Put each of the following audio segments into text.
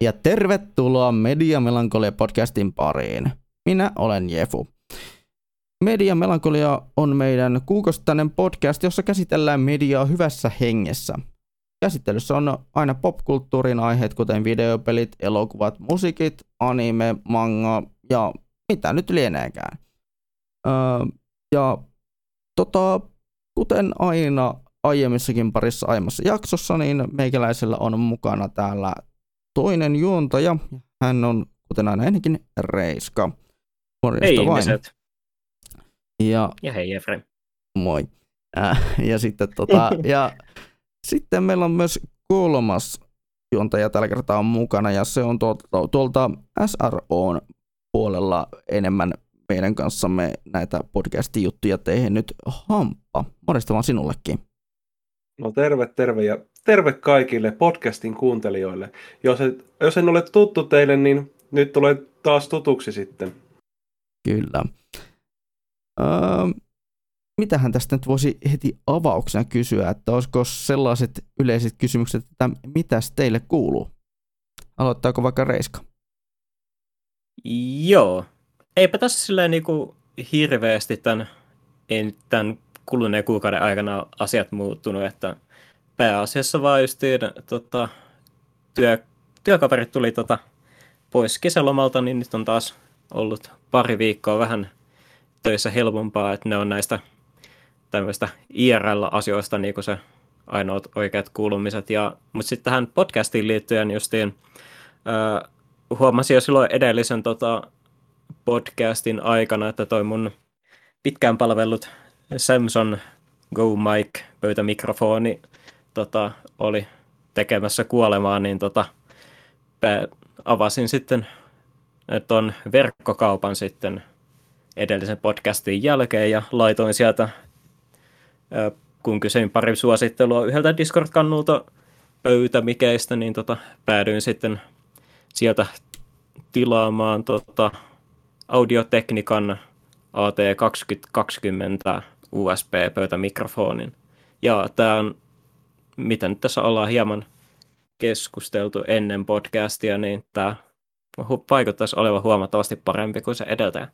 Ja tervetuloa Media Melankolia podcastin pariin. Minä olen Jefu. Media Melankolia on meidän kuukausittainen podcast, jossa käsitellään mediaa hyvässä hengessä. Käsittelyssä on aina popkulttuurin aiheet, kuten videopelit, elokuvat, musiikit, anime, manga ja mitä nyt lieneekään. Öö, ja tota, kuten aina aiemmissakin parissa aiemmassa jaksossa, niin meikäläisellä on mukana täällä toinen juontaja. Hän on, kuten aina ennenkin, Reiska. Morjesta hei vain. ihmiset. Ja, ja hei Efrem. Moi. Äh, ja sitten, tota, ja sitten meillä on myös kolmas juontaja tällä kertaa on mukana, ja se on tuolta, tuolta SROn puolella enemmän meidän kanssamme näitä podcast-juttuja tehnyt Hamppa. Morjesta vaan sinullekin. No terve, terve ja terve kaikille podcastin kuuntelijoille. Jos, et, jos en ole tuttu teille, niin nyt tulee taas tutuksi sitten. Kyllä. Öö, mitähän tästä nyt voisi heti avauksena kysyä, että olisiko sellaiset yleiset kysymykset, että mitäs teille kuuluu? Aloittaako vaikka Reiska? Joo. Eipä tässä silleen niinku hirveästi tämän, tämän kuluneen kuukauden aikana asiat muuttunut, että pääasiassa vaan justiin tota, työ, työkaverit tuli tota, pois kesälomalta, niin nyt on taas ollut pari viikkoa vähän töissä helpompaa, että ne on näistä tämmöistä IRL-asioista niin kuin se ainoat oikeat kuulumiset. Ja, mutta sitten tähän podcastiin liittyen justiin ää, huomasin jo silloin edellisen tota, podcastin aikana, että toi mun pitkään palvellut Samsung Go Mic pöytämikrofoni tota, oli tekemässä kuolemaa, niin tota, avasin sitten tuon verkkokaupan sitten edellisen podcastin jälkeen ja laitoin sieltä, kun kysyin pari suosittelua yhdeltä Discord-kannulta pöytämikeistä, niin tota, päädyin sitten sieltä tilaamaan tota, audioteknikan AT2020 USB-pöytämikrofonin. Ja tämä on, mitä nyt tässä ollaan hieman keskusteltu ennen podcastia, niin tämä vaikuttaisi olevan huomattavasti parempi kuin se edeltäjä.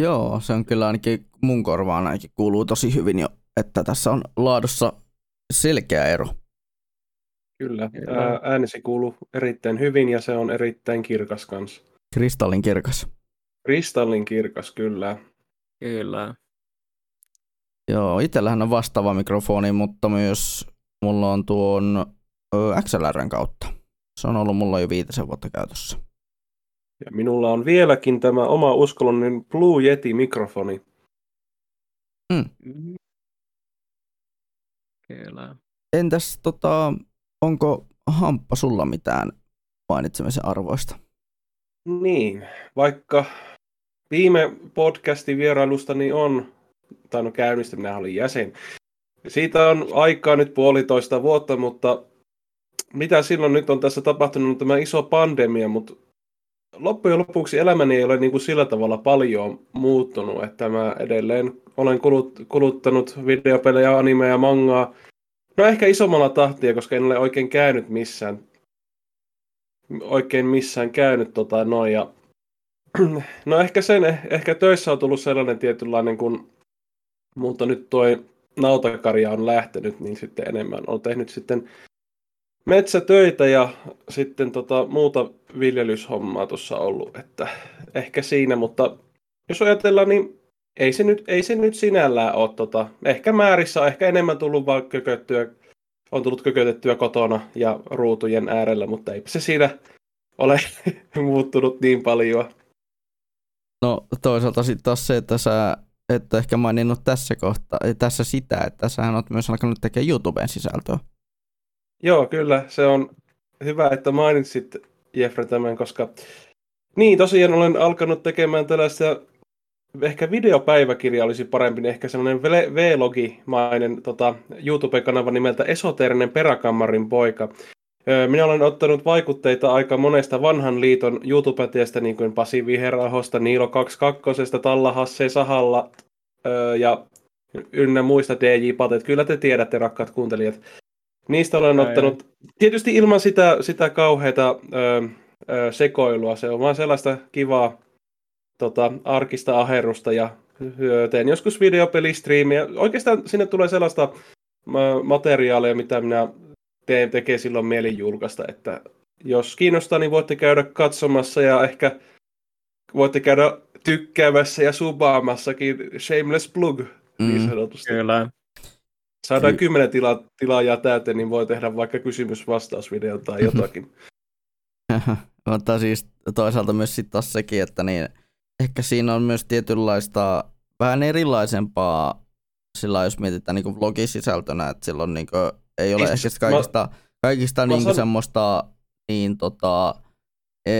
Joo, se on kyllä ainakin mun korvaan ainakin kuuluu tosi hyvin jo, että tässä on laadussa selkeä ero. Kyllä, äänesi kuuluu erittäin hyvin ja se on erittäin kirkas kanssa. Kristallin kirkas. Kristallin kirkas, kyllä. Kyllä. Joo, itsellähän on vastaava mikrofoni, mutta myös mulla on tuon XLRn kautta. Se on ollut mulla jo viitisen vuotta käytössä. Ja minulla on vieläkin tämä oma uskonnollinen Blue Yeti-mikrofoni. Mm. Kyllä. Entäs tota, onko Hamppa sulla mitään mainitsemisen arvoista? Niin, vaikka viime podcastin vierailustani on, tai no käynnistä, minä olin jäsen. Siitä on aikaa nyt puolitoista vuotta, mutta mitä silloin nyt on tässä tapahtunut, on tämä iso pandemia, mutta loppujen lopuksi elämäni ei ole niin kuin sillä tavalla paljon muuttunut, että mä edelleen olen kulut, kuluttanut videopelejä, animeja, mangaa. No ehkä isommalla tahtia, koska en ole oikein käynyt missään oikein missään käynyt tota noin. Ja, no ehkä sen, ehkä töissä on tullut sellainen tietynlainen, kun mutta nyt tuo nautakarja on lähtenyt, niin sitten enemmän on tehnyt sitten metsätöitä ja sitten tota muuta viljelyshommaa tuossa ollut, että ehkä siinä, mutta jos ajatellaan, niin ei se nyt, ei se nyt sinällään ole, tota, ehkä määrissä on ehkä enemmän tullut vaan kököttyä on tullut kökötettyä kotona ja ruutujen äärellä, mutta ei se siinä ole muuttunut niin paljon. No toisaalta sitten taas se, että sä et ehkä maininnut tässä kohtaa, tässä sitä, että sä oot myös alkanut tekemään YouTubeen sisältöä. Joo, kyllä. Se on hyvä, että mainitsit Jeffrey tämän, koska niin, tosiaan olen alkanut tekemään tällaista ehkä videopäiväkirja olisi parempi, niin ehkä semmoinen V-logimainen tota, YouTube-kanava nimeltä Esoteerinen peräkammarin poika. Minä olen ottanut vaikutteita aika monesta vanhan liiton YouTube-tiestä, niin kuin Pasi Viherahosta, Niilo 22, Talla Hasse Sahalla ja ynnä muista DJ-patet. Kyllä te tiedätte, rakkaat kuuntelijat. Niistä olen Ai, ottanut, tietysti ilman sitä, sitä kauheita ö, ö, sekoilua, se on vaan sellaista kivaa tota, arkista aherrusta ja teen joskus videopelistriimiä. Oikeastaan sinne tulee sellaista ma- materiaalia, mitä minä teen, tekee silloin mieli julkaista, että jos kiinnostaa, niin voitte käydä katsomassa ja ehkä voitte käydä tykkäämässä ja subaamassakin Shameless Plug, niin Mm. sanotusti. Kyllä. Saadaan Ky- kymmenen tila, tilaajaa täyteen, niin voi tehdä vaikka kysymys-vastausvideon tai jotakin. Mutta siis toisaalta myös sitten taas sekin, että niin, ehkä siinä on myös tietynlaista vähän erilaisempaa sillä jos mietitään niin vlogisisältönä, että silloin niin ei ole Siis ehkä sit mä- kaikista, kaikista mä niin san- semmoista niin tota, e,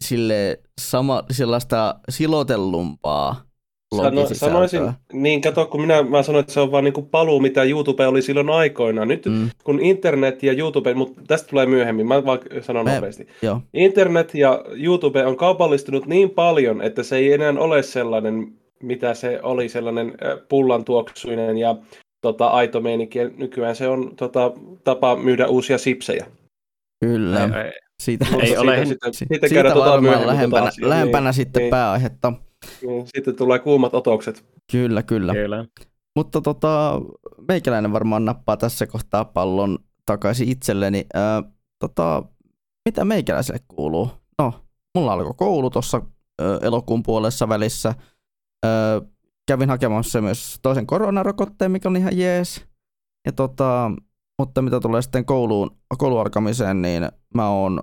sille sama, sellaista silotellumpaa Sano, sanoisin, niin kato, kun minä mä sanoin, että se on vaan niin paluu, mitä YouTube oli silloin aikoinaan. Nyt Mm, kun internet ja YouTube, mutta tästä tulee myöhemmin, mä vaan sanon Me- nopeasti. joo. Internet ja YouTube on kaupallistunut niin paljon, että se ei enää ole sellainen, mitä se oli, sellainen äh, pullan tuoksuinen ja tota, aito meininki. Ja Nykyään se on tota, tapa myydä uusia sipsejä. Kyllä. Ei, ei, Siitä, Ei ole. Sitten, si- sitten siitä käydään tota varmaan myöhemmin lähempänä, tota lähempänä sitten niin, pääaihetta. niin, sitten tulee kuumat otokset. Kyllä, kyllä. kyllä. Mutta tota, meikäläinen varmaan nappaa tässä kohtaa pallon takaisin itselleni. Ää, tota, mitä meikäläiselle kuuluu? No, mulla alkoi koulu tuossa elokuun puolessa välissä. Ää, kävin hakemassa myös toisen koronarokotteen, mikä on ihan jees. Ja tota, mutta mitä tulee sitten kouluun, koulun alkamiseen, niin mä oon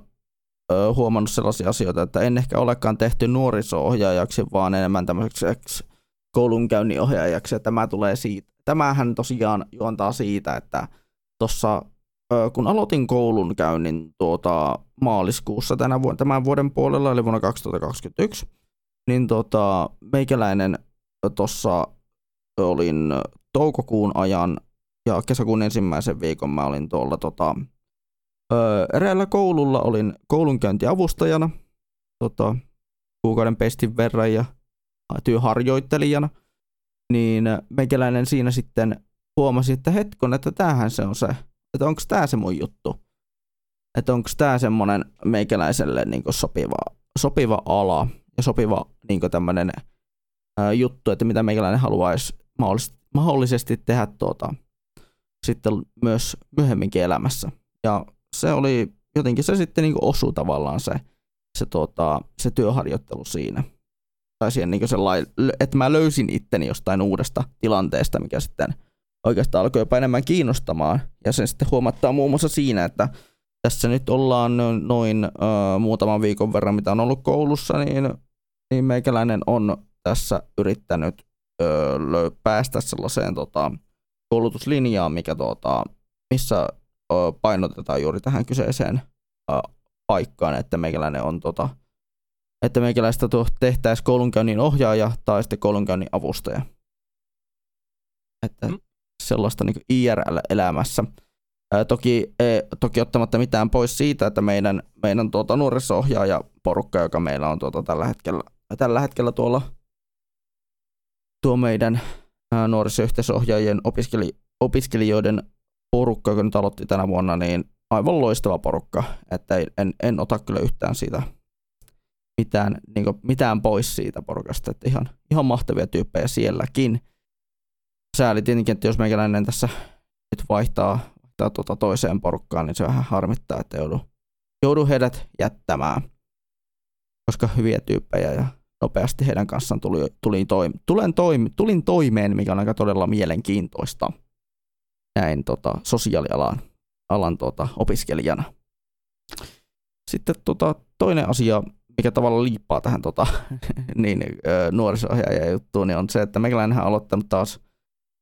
ö, huomannut sellaisia asioita, että en ehkä olekaan tehty nuoriso-ohjaajaksi, vaan enemmän tämmöiseksi koulunkäynninohjaajaksi. Ja tämä tulee siitä. Tämähän tosiaan juontaa siitä, että tuossa kun aloitin koulun käynnin tuota, maaliskuussa tänä vuonna, tämän vuoden puolella, eli vuonna 2021, niin tota, meikäläinen tuossa olin toukokuun ajan ja kesäkuun ensimmäisen viikon mä olin tuolla tota, eräällä koululla, olin koulunkäyntiavustajana tota, kuukauden pestin verran ja työharjoittelijana, niin meikäläinen siinä sitten huomasi, että hetkon, että tämähän se on se, että onko tämä se mun juttu, että onko tämä semmoinen meikäläiselle niin sopiva, sopiva ala ja sopiva niin tämmöinen juttu, että mitä meikäläinen haluaisi mahdollisesti, mahdollisesti tehdä tuota, sitten myös myöhemminkin elämässä. Ja se oli, jotenkin se sitten niin osui tavallaan se, se, tuota, se työharjoittelu siinä. Tai siihen niin sellainen, että mä löysin itteni jostain uudesta tilanteesta, mikä sitten oikeastaan alkoi jopa enemmän kiinnostamaan. Ja sen sitten huomattaa muun muassa siinä, että tässä nyt ollaan noin uh, muutaman viikon verran, mitä on ollut koulussa, niin, niin meikäläinen on tässä yrittänyt lö- päästä sellaiseen tota, koulutuslinjaan, mikä, tota, missä uh, painotetaan juuri tähän kyseiseen uh, paikkaan, että meikäläinen on tota, että meikäläistä tehtäisiin koulunkäynnin ohjaaja tai sitten koulunkäynnin avustaja. Että mm. sellaista niin IRL-elämässä. Ää, toki, ei, toki ottamatta mitään pois siitä, että meidän, meidän tuota, nuoriso-ohjaaja porukka, joka meillä on tuota, tällä, hetkellä, tällä hetkellä tuolla tuo meidän ää, nuorisoyhteisöohjaajien opiskeli, opiskelijoiden porukka, joka nyt aloitti tänä vuonna, niin aivan loistava porukka, että en, en ota kyllä yhtään siitä mitään, niin kuin, mitään pois siitä porukasta, että ihan, ihan mahtavia tyyppejä sielläkin. Sääli tietenkin, että jos meikäläinen tässä nyt vaihtaa, vaihtaa tuota toiseen porukkaan, niin se vähän harmittaa, että joudu, joudu heidät jättämään, koska hyviä tyyppejä ja nopeasti heidän kanssaan tuli, tuli toim, tulen toim, tulin toimeen, mikä on aika todella mielenkiintoista näin tota, sosiaalialan alan tota, opiskelijana. Sitten tota, toinen asia, mikä tavallaan liippaa tähän tota, niin, nuoriso-ohjaajan juttuun, niin on se, että meikäläinen on aloittanut taas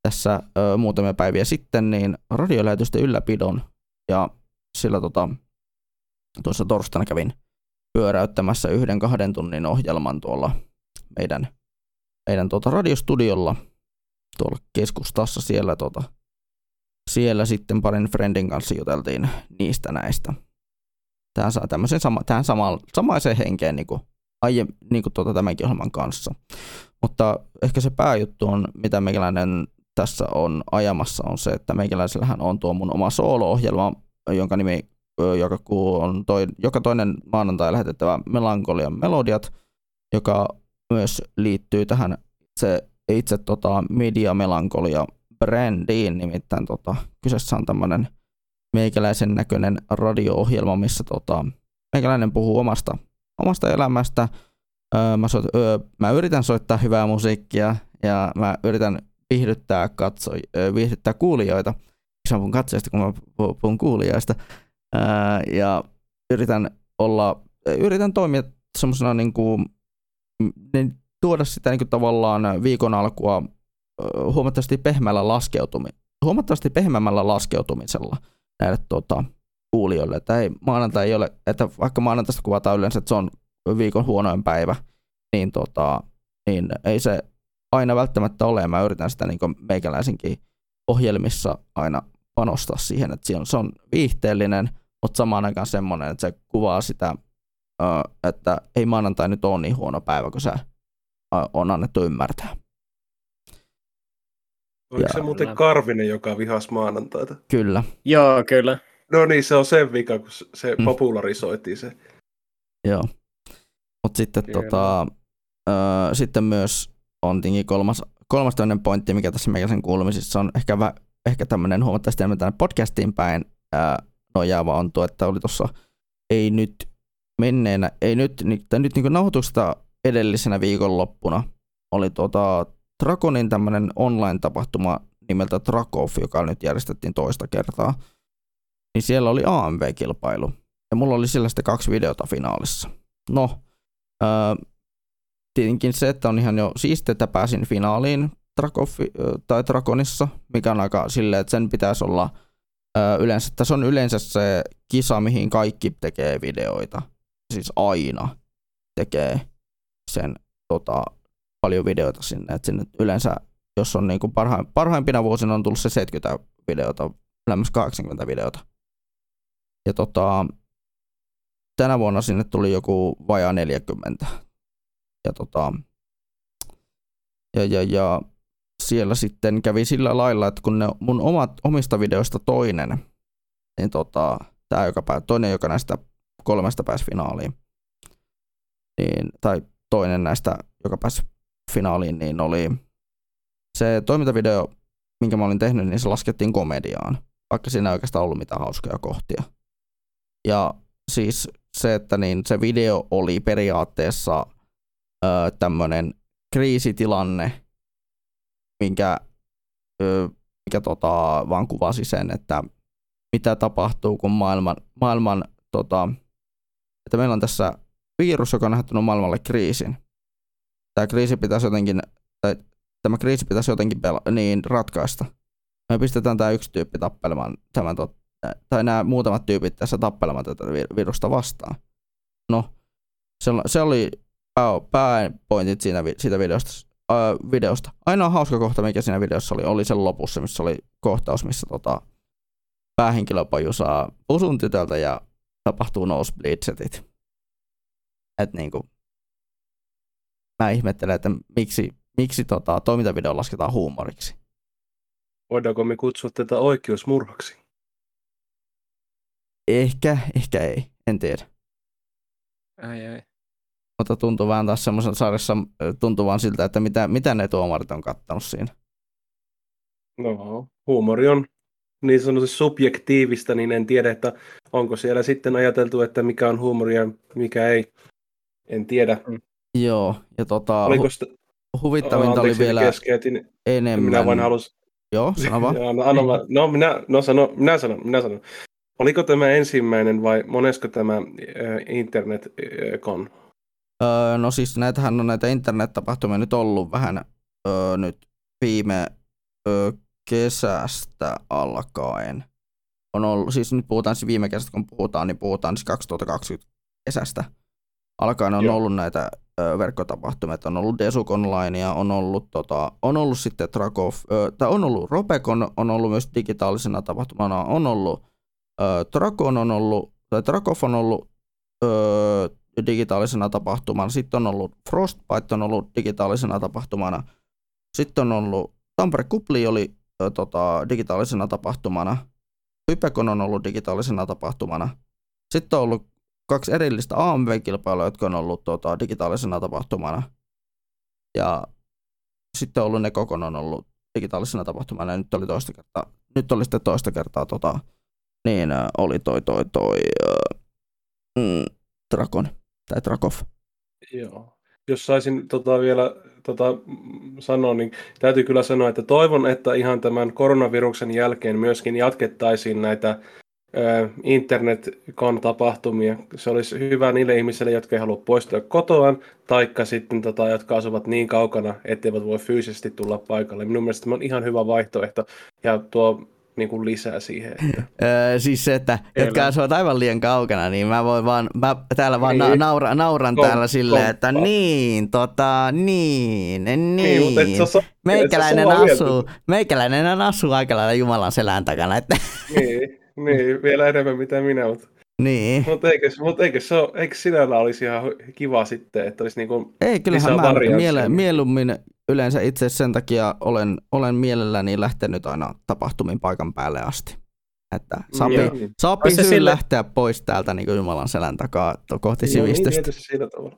tässä ö, muutamia päiviä sitten niin radiolähetysten ylläpidon ja sillä tota, tuossa torstaina kävin pyöräyttämässä yhden kahden tunnin ohjelman tuolla meidän, meidän tuota radiostudiolla tuolla keskustassa siellä, tuota, siellä sitten parin friendin kanssa juteltiin niistä näistä tähän saa tämmöisen sama, tähän sama, samaiseen henkeen niin kuin, aie, niin kuin tuota tämänkin ohjelman kanssa. Mutta ehkä se pääjuttu on, mitä meikäläinen tässä on ajamassa on se, että meikäläisellähän on tuo mun oma soolo-ohjelma, jonka nimi joka, on toi, joka toinen maanantai lähetettävä Melankolian melodiat, joka myös liittyy tähän se itse tota, Media Melankolia brändiin, nimittäin tota, kyseessä on tämmöinen meikäläisen näköinen radio-ohjelma, missä tota, meikäläinen puhuu omasta, omasta elämästä. Öö, mä, soit, öö, mä yritän soittaa hyvää musiikkia ja mä yritän viihdyttää, katso, öö, viihdyttää kuulijoita. Mä puhun katsojista, kun mä puhun kuulijoista. Öö, ja yritän olla, yritän toimia semmoisena niin kuin, niin tuoda sitä niin kuin tavallaan viikon alkua huomattavasti pehmällä laskeutumisella, huomattavasti pehmeämmällä laskeutumisella näille tuota, kuulijoille. Että ei, maanantai ei ole, että vaikka maanantaista kuvataan yleensä, että se on viikon huonoin päivä, niin, tota, niin ei se aina välttämättä ole. Mä yritän sitä niin meikäläisenkin ohjelmissa aina panostaa siihen, että se on viihteellinen, mutta samaan aikaan semmoinen, että se kuvaa sitä, että ei maanantai nyt ole niin huono päivä, kun se on annettu ymmärtää. Oliko ja, se muuten Karvinen, joka vihas maanantaita? Kyllä. Joo, kyllä. No niin, se on sen vika, kun se mm. popularisoitiin se. Joo. Mutta sitten, tota, sitten myös on kolmas, kolmas toinen pointti, mikä tässä meikäläisen kuulumisissa on ehkä, vä, ehkä tämmöinen huomattavasti enemmän tänne podcastiin päin ää, nojaava on tuo, että oli tuossa ei nyt menneenä, ei nyt, tai nyt niin nauhoituksesta edellisenä viikonloppuna oli tuota Dragonin tämmöinen online-tapahtuma nimeltä Drakov, joka nyt järjestettiin toista kertaa. Niin siellä oli AMV-kilpailu. Ja mulla oli siellä sitten kaksi videota finaalissa. No, ää, tietenkin se, että on ihan jo siistiä, että pääsin finaaliin Drakov, tai Dragonissa, mikä on aika silleen, että sen pitäisi olla yleensä, se on yleensä se kisa, mihin kaikki tekee videoita. Siis aina tekee sen tota, paljon videoita sinne. Et sinne yleensä, jos on niinku parhaim, parhaimpina vuosina on tullut se 70 videota, lähemmäs 80 videota. Ja tota, tänä vuonna sinne tuli joku vajaa 40. Ja, tota, ja, ja, ja siellä sitten kävi sillä lailla, että kun ne mun omat, omista videoista toinen, niin tota, tämä joka pää, toinen, joka näistä kolmesta pääsi finaaliin, niin, tai toinen näistä, joka pääsi finaaliin, niin oli se toimintavideo, minkä mä olin tehnyt, niin se laskettiin komediaan, vaikka siinä ei oikeastaan ollut mitään hauskoja kohtia. Ja siis se, että niin se video oli periaatteessa tämmöinen kriisitilanne, minkä, mikä tota, vaan kuvasi sen, että mitä tapahtuu, kun maailman, maailman tota, että meillä on tässä virus, joka on nähtänyt maailmalle kriisin tämä kriisi pitäisi jotenkin, tai tämä kriisi pitäisi jotenkin pela- niin ratkaista. Me pistetään tämä yksi tyyppi tappelemaan tämän, tot, tai nämä muutamat tyypit tässä tappelemaan tätä virusta vastaan. No, se, oli pää, pääpointit siinä, siitä videosta, videosta. Ainoa hauska kohta, mikä siinä videossa oli, oli sen lopussa, missä oli kohtaus, missä tota, päähenkilöpaju saa pusun tytöltä ja tapahtuu nosebleedsetit. Et niinku, mä ihmettelen, että miksi, miksi tota, toimintavideo lasketaan huumoriksi. Voidaanko me kutsua tätä oikeusmurhaksi? Ehkä, ehkä ei. En tiedä. Ai ai. Mutta tuntuu vähän taas semmoisen sarjassa, tuntuu vaan siltä, että mitä, mitä ne tuomarit on kattanut siinä. No, huumori on niin sanotusti subjektiivista, niin en tiedä, että onko siellä sitten ajateltu, että mikä on huumoria, mikä ei. En tiedä. Mm. Joo, ja tota, Oliko sitä... huvittavinta oli vielä keskeytin. enemmän. Minä vain halus... Joo, sano vaan. no, anna, no, minä, no sano, minä sanon, minä sanon. Oliko tämä ensimmäinen vai monesko tämä äh, internetkon? Öö, no siis näitähän on näitä internet-tapahtumia nyt ollut vähän öö, nyt viime öö, kesästä alkaen. On ollut, siis nyt puhutaan siis viime kesästä, kun puhutaan, niin puhutaan siis 2020 kesästä alkaen on Joo. ollut näitä verkkotapahtumia, että on ollut Desuk Online ja on ollut, tota, on ollut sitten Trakov, tai on ollut Robekon, on ollut myös digitaalisena tapahtumana, on ollut ö, Trakon on ollut, tai Trakov on ollut ö, digitaalisena tapahtumana, sitten on ollut Frostbite on ollut digitaalisena tapahtumana, sitten on ollut Tampere Kupli oli ö, tota, digitaalisena tapahtumana. Hypekon on ollut digitaalisena tapahtumana. Sitten on ollut kaksi erillistä AMV-kilpailua, jotka on ollut tota, digitaalisena tapahtumana. Ja sitten on ollut ne kokon on ollut digitaalisena tapahtumana ja nyt oli toista kertaa, nyt oli sitten toista kertaa tota, niin oli toi toi toi äh, mm, Drakon tai Drakov. Joo. Jos saisin tota vielä tota, sanoa, niin täytyy kyllä sanoa, että toivon, että ihan tämän koronaviruksen jälkeen myöskin jatkettaisiin näitä ö, internet-tapahtumia. Se olisi hyvä niille ihmisille, jotka ei halua poistua kotoaan, taikka sitten tota, jotka asuvat niin kaukana, etteivät voi fyysisesti tulla paikalle. Minun mielestä tämä on ihan hyvä vaihtoehto ja tuo niin kuin lisää siihen. Että... Öö, siis se, että Kyllä. jotka asuvat aivan liian kaukana, niin mä voin vaan, mä täällä vaan na- Niin. naura, nauran Kom- täällä silleen, että niin, tota, niin, niin. mutta et sä saa- meikäläinen asuu, meikäläinen asuu aika lailla Jumalan selän takana, että niin, niin, vielä enemmän mitä minä, mutta niin. Mutta eikö, mut eikö, se ole, eikö sinällä olisi ihan kiva sitten, että olisi niinku, Ei, kyllähän lisää mä miele, niin- mieluummin yleensä itse sen takia olen, olen mielelläni lähtenyt aina tapahtumin paikan päälle asti. Että sapi, Joo. sapi Olisi se hyvin sille- lähteä pois täältä niin Jumalan selän takaa kohti Joo, niin sivistystä. tietysti sillä tavalla.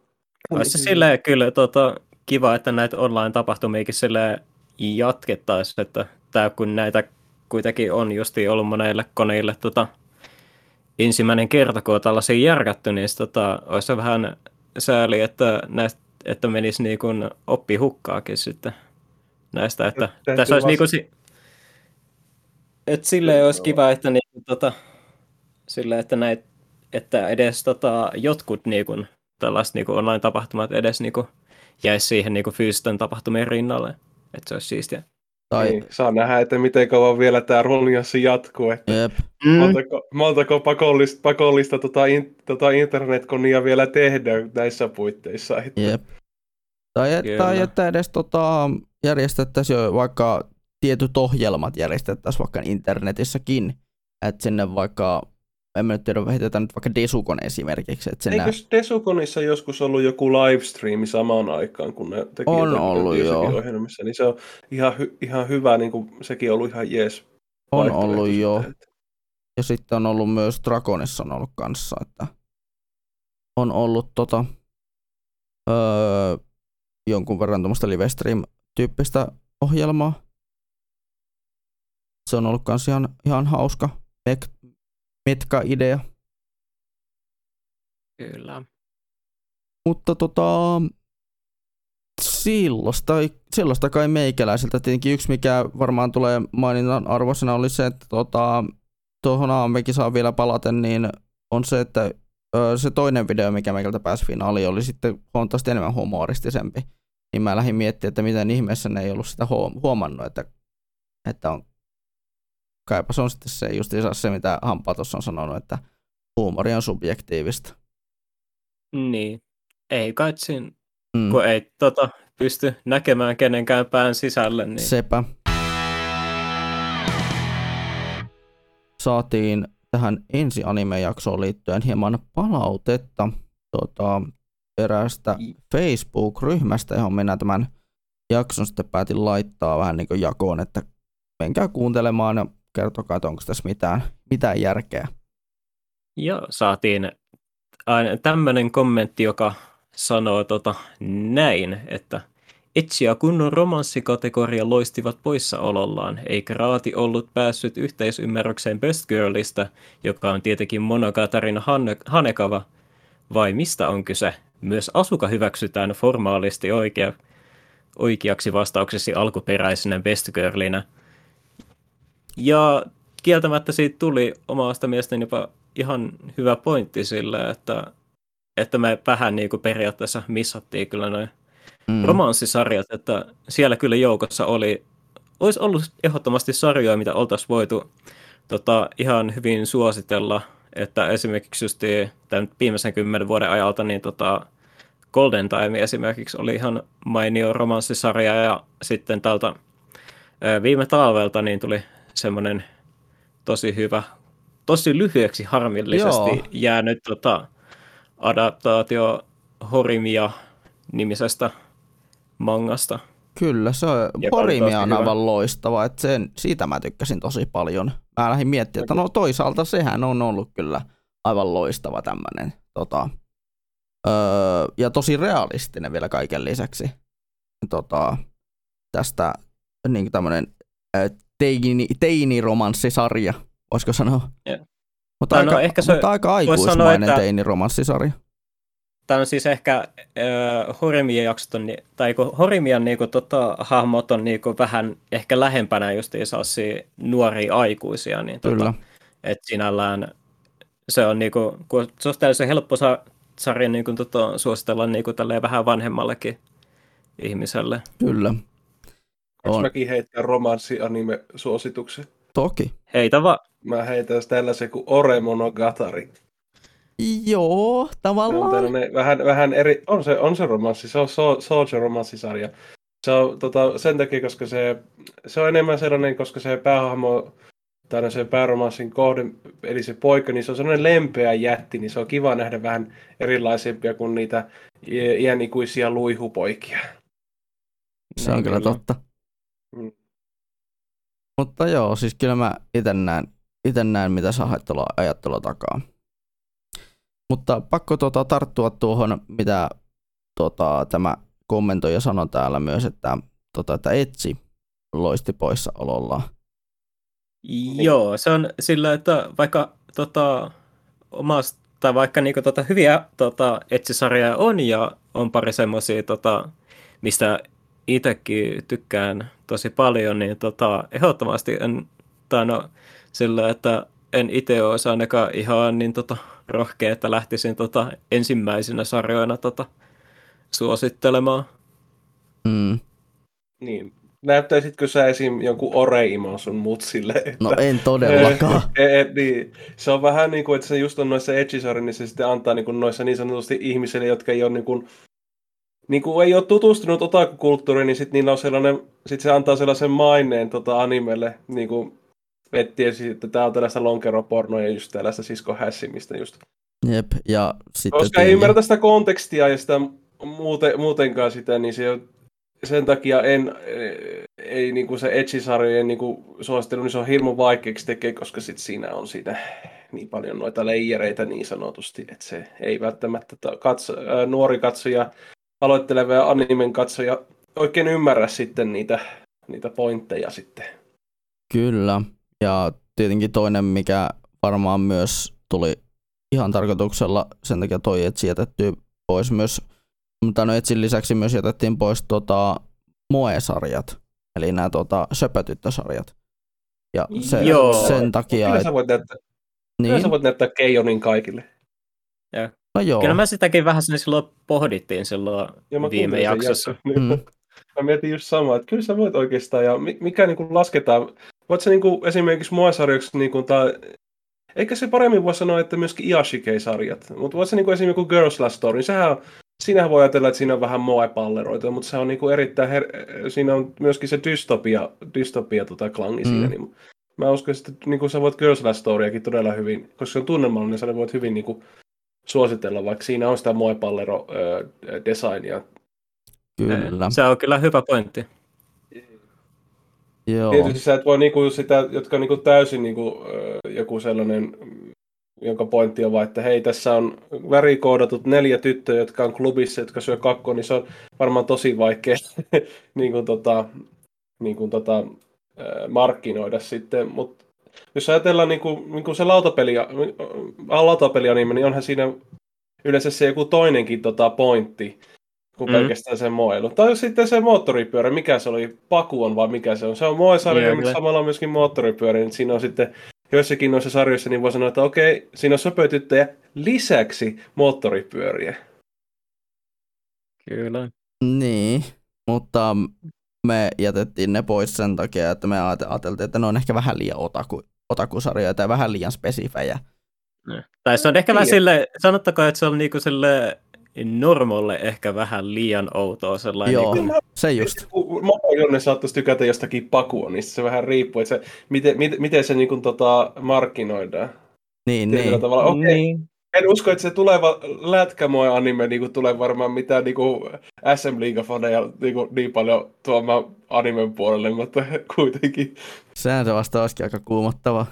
Olisi se silleen kyllä tota, kiva, että näitä online-tapahtumiakin silleen jatkettaisiin, että tää, kun näitä kuitenkin on justi ollut monelle koneille tota, ensimmäinen kerta, kun on tällaisia järkätty, niin tota, olisi se vähän sääli, että, näistä, että menisi niin kuin oppi hukkaakin sitten näistä, että Täytyy tässä olisi vasta- niin kuin, että silleen olisi kiva, että, niin, tota, silleen, että, näit, että edes tota, jotkut niin kuin, tällaiset niin kuin online-tapahtumat edes niin kuin, jäisi siihen niin kuin fyysisten tapahtumien rinnalle, että se olisi siistiä. Tai, Niin, saa nähdä, että miten kauan vielä tämä ruljanssi jatkuu. Että jep, Mm. montako, montako pakollista, pakollista tota, in, tota internetkonia vielä tehdään näissä puitteissa. Että, jep. Tai, et, tai että edes tota, järjestettäisiin jo vaikka tietyt ohjelmat järjestettäisiin vaikka internetissäkin. Että sinne vaikka, en mä nyt tiedä, heitetään nyt vaikka Desukon esimerkiksi. Että sinne, Eikö Desukonissa joskus ollut joku livestreami samaan aikaan, kun ne teki On ollut, joo. ohjelmissa, niin se on ihan, hy, ihan hyvä, niin kuin, sekin on ollut ihan jees. on ollut jo. että- Ja sitten on ollut myös Dragonissa on ollut kanssa, että on ollut tota, öö, jonkun verran tuommoista livestream-tyyppistä ohjelmaa. Se on ollut kans ihan, ihan hauska mek- metka-idea. Kyllä. Mutta tota, silloista, silloista kai meikäläiseltä tietenkin yksi, mikä varmaan tulee maininnan arvoisena, oli se, että tota, tuohon AMV-kisaan vielä palaten, niin on se, että ö, se toinen video, mikä meikältä pääsi finaaliin, oli sitten huomattavasti enemmän humoristisempi. Niin mä lähdin miettimään, että miten ihmeessä ne ei ollut sitä huom- huomannut, että, että on, kaipa se on sitten se just se, mitä Hampa tuossa on sanonut, että huumori on subjektiivista. Niin. Ei kai siinä, Mm. kun ei tota, pysty näkemään kenenkään pään sisälle, niin Sepä. Saatiin tähän ensi anime-jaksoon liittyen hieman palautetta tota, eräästä Facebook-ryhmästä, johon minä tämän jakson sitten päätin laittaa vähän niin kuin jakoon, että menkää kuuntelemaan ja kertokaa, että onko tässä mitään, mitään järkeä. Ja saatiin tämmöinen kommentti, joka sanoo tota näin, että Etsi ja kunnon romanssikategoria loistivat poissaolollaan, eikä Raati ollut päässyt yhteisymmärrykseen Best Girlista, joka on tietenkin Monogatarinan Hanne- Hanekava. Vai mistä on kyse? Myös Asuka hyväksytään formaalisti oikea, oikeaksi vastauksesi alkuperäisenä Best Girlinä. Ja kieltämättä siitä tuli omasta mielestäni jopa ihan hyvä pointti sillä, että, että me vähän niin kuin periaatteessa missattiin kyllä noin Mm. romanssisarjat, että siellä kyllä joukossa oli, olisi ollut ehdottomasti sarjoja, mitä oltaisiin voitu tota, ihan hyvin suositella, että esimerkiksi just tämän viimeisen kymmenen vuoden ajalta, niin tota, Golden Time esimerkiksi oli ihan mainio romanssisarja ja sitten tältä viime talvelta niin tuli semmoinen tosi tosi lyhyeksi harmillisesti Joo. Jäänyt tota, adaptaatio Horimia nimisestä mangasta. Kyllä, se on, tosi on hyvä. aivan loistava, että sen, siitä mä tykkäsin tosi paljon. Mä lähdin miettimään, että no toisaalta sehän on ollut kyllä aivan loistava tämmönen, tota, öö, ja tosi realistinen vielä kaiken lisäksi. Tota, tästä niin tämmönen ö, teini, teiniromanssisarja, voisiko sanoa? Joo. Mutta, Tai no, aika, ehkä se mutta aika voisi sanoa, aikuismainen että- teiniromanssisarja. Tämä on siis ehkä äh, Horimien jaksot on, tai kun Horimian niinku, tota, hahmot on niinku, vähän ehkä lähempänä justiin sellaisia nuoria aikuisia, niin Kyllä. tota, että sinällään se on niinku, kun suhteellisen helppo sa- sarja niinku, tota, suositella niinku, tälleen vähän vanhemmallekin ihmiselle. Kyllä, Onko On. mäkin heittää romanssi-anime-suosituksen? toki. Heitä vaan. Mä heitän tällaisen kuin Ore Monogatari. Joo, Se on tavallaan. tällainen vähän, vähän eri, on se, on se romanssi, se on so, Soldier romanssisarja. Se on tota, sen takia, koska se, se on enemmän sellainen, koska se päähahmo, tai se pääromanssin kohde, eli se poika, niin se on sellainen lempeä jätti, niin se on kiva nähdä vähän erilaisempia kuin niitä iänikuisia luihupoikia. Se on kyllä Kyllä. totta. Mutta joo, siis kyllä mä itse näen, ite näen mitä sä ajattelua, ajattelua takaa. Mutta pakko tota, tarttua tuohon, mitä tota, tämä kommentoija sanoi täällä myös, että, tota, että etsi loisti poissaolollaan. Joo, se on sillä, että vaikka tota, omasta, tai vaikka niinku, tota, hyviä tota, etsisarjoja on ja on pari semmoisia, tota, mistä itsekin tykkään tosi paljon, niin tota, ehdottomasti en, tai no, sillä, että en itse olisi ainakaan ihan niin tota, rohkea, että lähtisin tota, ensimmäisenä sarjoina tota, suosittelemaan. Mm. Niin. Näyttäisitkö sä esim. jonkun oreimon sun mutsille? Että... No en todellakaan. E, e, niin. Se on vähän niin kuin, että se just on noissa edgisarjoissa, niin se sitten antaa niin kuin noissa niin sanotusti ihmisille, jotka ei ole niin kuin, niin kuin ei ole tutustunut otakukulttuuriin, niin sitten niillä on sellainen, sit se antaa sellaisen maineen tota animelle, niin kuin, että tämä on tällaista lonkeropornoa ja just tällaista siskohässimistä just. Jep, ja sitten Koska ei ymmärretä sitä kontekstia ja sitä muuten, muutenkaan sitä, niin se on, sen takia en, ei niinku se Edge-sarjojen niinku suosittelu, niin se on hirmu vaikeaksi tekee, koska sit siinä on siinä niin paljon noita leijereitä niin sanotusti, että se ei välttämättä katso, nuori katsoja, aloitteleva ja animen katsoja oikein ymmärrä sitten niitä, niitä pointteja sitten. Kyllä. Ja tietenkin toinen, mikä varmaan myös tuli ihan tarkoituksella, sen takia toi etsi jätetty pois myös, mutta no etsin lisäksi myös jätettiin pois tota, Moe-sarjat, eli nämä tota, söpötyttösarjat. Ja se, Joo. sen takia, Kyllä et, sä voit näyttää, kyllä niin, sä voit näyttää Keijonin kaikille. No joo, Kyllä mä sitäkin vähän sinne silloin pohdittiin silloin Ja mä viime jaksossa. jakson. Mm. Mä mietin just samaa, että kyllä sä voit oikeastaan, ja mi- mikä niin kuin lasketaan, voit sä niin kuin esimerkiksi Moe-sarjaksi, niin kuin, tai, eikä se paremmin voi sanoa, että myöskin Iashikei-sarjat, mutta voit sä niin kuin esimerkiksi joku Girls Last Story, niin sehän on, siinähän voi ajatella, että siinä on vähän Moe-palleroita, mutta se on niin kuin erittäin, her- siinä on myöskin se dystopia, dystopia tota klangi Mm. siinä, niin mä uskon, että niin kuin sä voit Girls Last Storyakin todella hyvin, koska se on tunnelmallinen, sä voit hyvin niin kuin, suositella, vaikka siinä on sitä Moe-pallero designia kyllä. Se on kyllä hyvä pointti. Joo. Tietysti sä et voi niinku sitä, jotka on niinku täysin niinku, joku sellainen, jonka pointti on vaan, että hei, tässä on värikoodatut neljä tyttöä, jotka on klubissa, jotka syö kakkoa, niin se on varmaan tosi vaikea niin kuin, tota, niin kuin, tota, markkinoida sitten, mutta jos ajatellaan niin kuin, niin kuin se lautapeli, äh, lautapelianime, niin onhan siinä yleensä se joku toinenkin tota, pointti, kuin Mm. pelkästään se moilu. Tai sitten se moottoripyörä, mikä se oli, Paku on vai mikä se on. Se on moe-sarja, Joo, mutta samalla on myöskin moottoripyörä, niin siinä on sitten joissakin noissa sarjoissa, niin voi sanoa, että okei, siinä on söpötyttöjä lisäksi moottoripyöriä. Kyllä. Niin, mutta me jätettiin ne pois sen takia, että me ajate- ajateltiin, että ne on ehkä vähän liian otaku, otakusarjoja tai vähän liian spesifejä. Tai se on ehkä vähän Niin. sille, sanottakaa, että se on niinku sille normolle ehkä vähän liian outoa sellainen. Joo, Niinku, se just. Mopo Jonne saattaisi tykätä jostakin Pakua, niin se vähän riippuu, että se, miten, miten, miten se niin kuin, tota, markkinoidaan. Niin, Tietyllä niin. tavalla, okei, niin. En usko, että se tuleva lätkämoe anime niin tulee varmaan mitään niin SM Liiga-faneja niin, niin paljon tuomaan animen puolelle, mutta kuitenkin. Sehän se vasta olisikin aika kuumottava.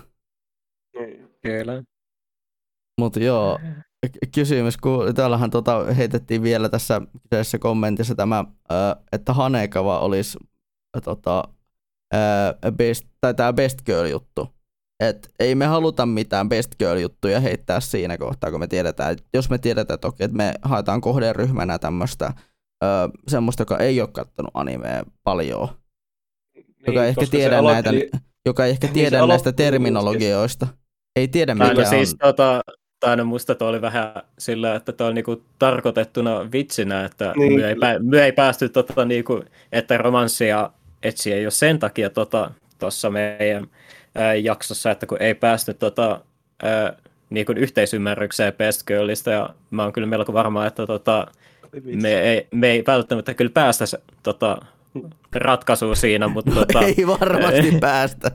Niin. Kyllä. Mutta joo, kysymys, kun täällähän tota heitettiin vielä tässä kyseisessä kommentissa tämä, että Hanekava olisi tota, best, tai tämä Best Girl-juttu. Et ei me haluta mitään Best Girl-juttuja heittää siinä kohtaa, kun me tiedetään, että jos me tiedetään toki, että me haetaan kohderyhmänä tämmöistä semmoista, joka ei ole kattonut animea paljon, niin, joka ei ehkä tiedä aloitteli... näitä, joka ei ehkä niin, tiedä näistä terminologioista. Ei tiedä, mikä no, siis, on. Tota, tai no musta toi oli vähän sillä, että toi on niinku tarkoitettuna vitsinä, että niin. me, ei, me ei päästy, tota, niinku, että romanssia etsi ei ole sen takia tuossa tota, meidän ää, jaksossa, että kun ei päästy tota, ää, niinku yhteisymmärrykseen Best Girlista, ja mä oon kyllä melko varma, että tota, me, ei, me ei välttämättä kyllä päästä tota, ratkaisuun siinä, mutta... Tota, ei varmasti päästä.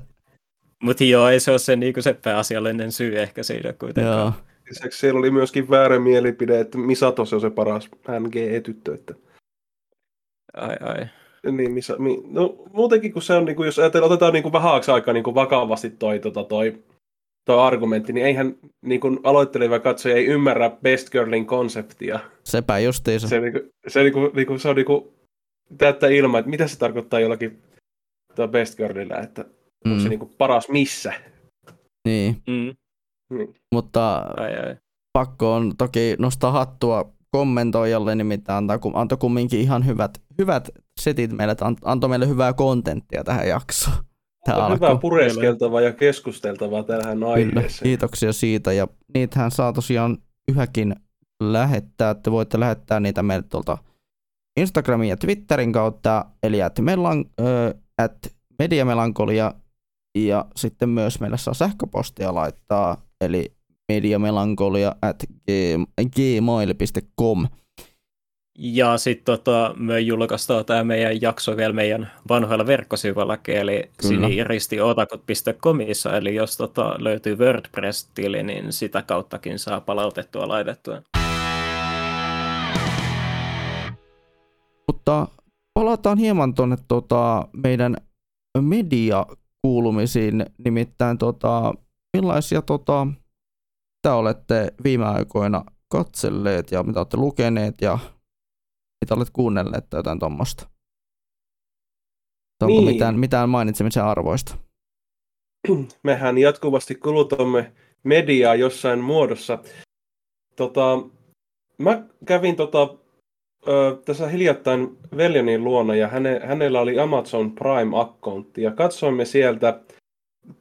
Mutta joo, ei se ole se, niinku se pääasiallinen syy ehkä siinä kuitenkaan. Joo. Lisäksi siellä oli myöskin väärä mielipide, että Misato se on se paras NG-tyttö. Että... Ai ai. Niin, missä, mi, no muutenkin kun se on, niin kuin, jos ajatellaan, otetaan niin kuin vähäksi aikaa niin kuin vakavasti toi, tota, toi, toi argumentti, niin eihän niin kuin aloitteleva katsoja ei ymmärrä Best Girlin konseptia. Sepä justiinsa. Se, niin kuin, se, niin kuin, niin kuin, se on niin kuin, täyttä ilmaa, että mitä se tarkoittaa jollakin tuo Best Girlillä, että mm. onko se niin kuin paras missä. Niin. Mm. niin. Mutta ai, ai. pakko on toki nostaa hattua kommentoijalle, nimittäin antoi kumminkin ihan hyvät, hyvät setit meille, että antoi meille hyvää kontenttia tähän jaksoon. Tähän hyvää pureskeltavaa ja keskusteltavaa tähän aiheeseen. kiitoksia siitä ja niitähän saa tosiaan yhäkin lähettää, että voitte lähettää niitä meille tuolta Instagramin ja Twitterin kautta, eli at, melan, äh, at mediamelankolia ja sitten myös meille saa sähköpostia laittaa, eli mediamelankolia at gmail.com. Ja sitten tota, me julkaistaan tämä meidän jakso vielä meidän vanhoilla verkkosivuilla, eli siniristiotakot.comissa, eli jos tota, löytyy WordPress-tili, niin sitä kauttakin saa palautettua laitettua. Mutta palataan hieman tuonne tota, meidän mediakuulumisiin, nimittäin tota, millaisia tota, te olette viime aikoina katselleet ja mitä olette lukeneet ja mitä olet kuunnelleet tai jotain tuommoista? Onko niin. mitään, mitään mainitsemisen arvoista? Mehän jatkuvasti kulutamme mediaa jossain muodossa. Tota, mä kävin tota, ö, tässä hiljattain veljenin luona ja häne, hänellä oli Amazon Prime-akkontti ja katsoimme sieltä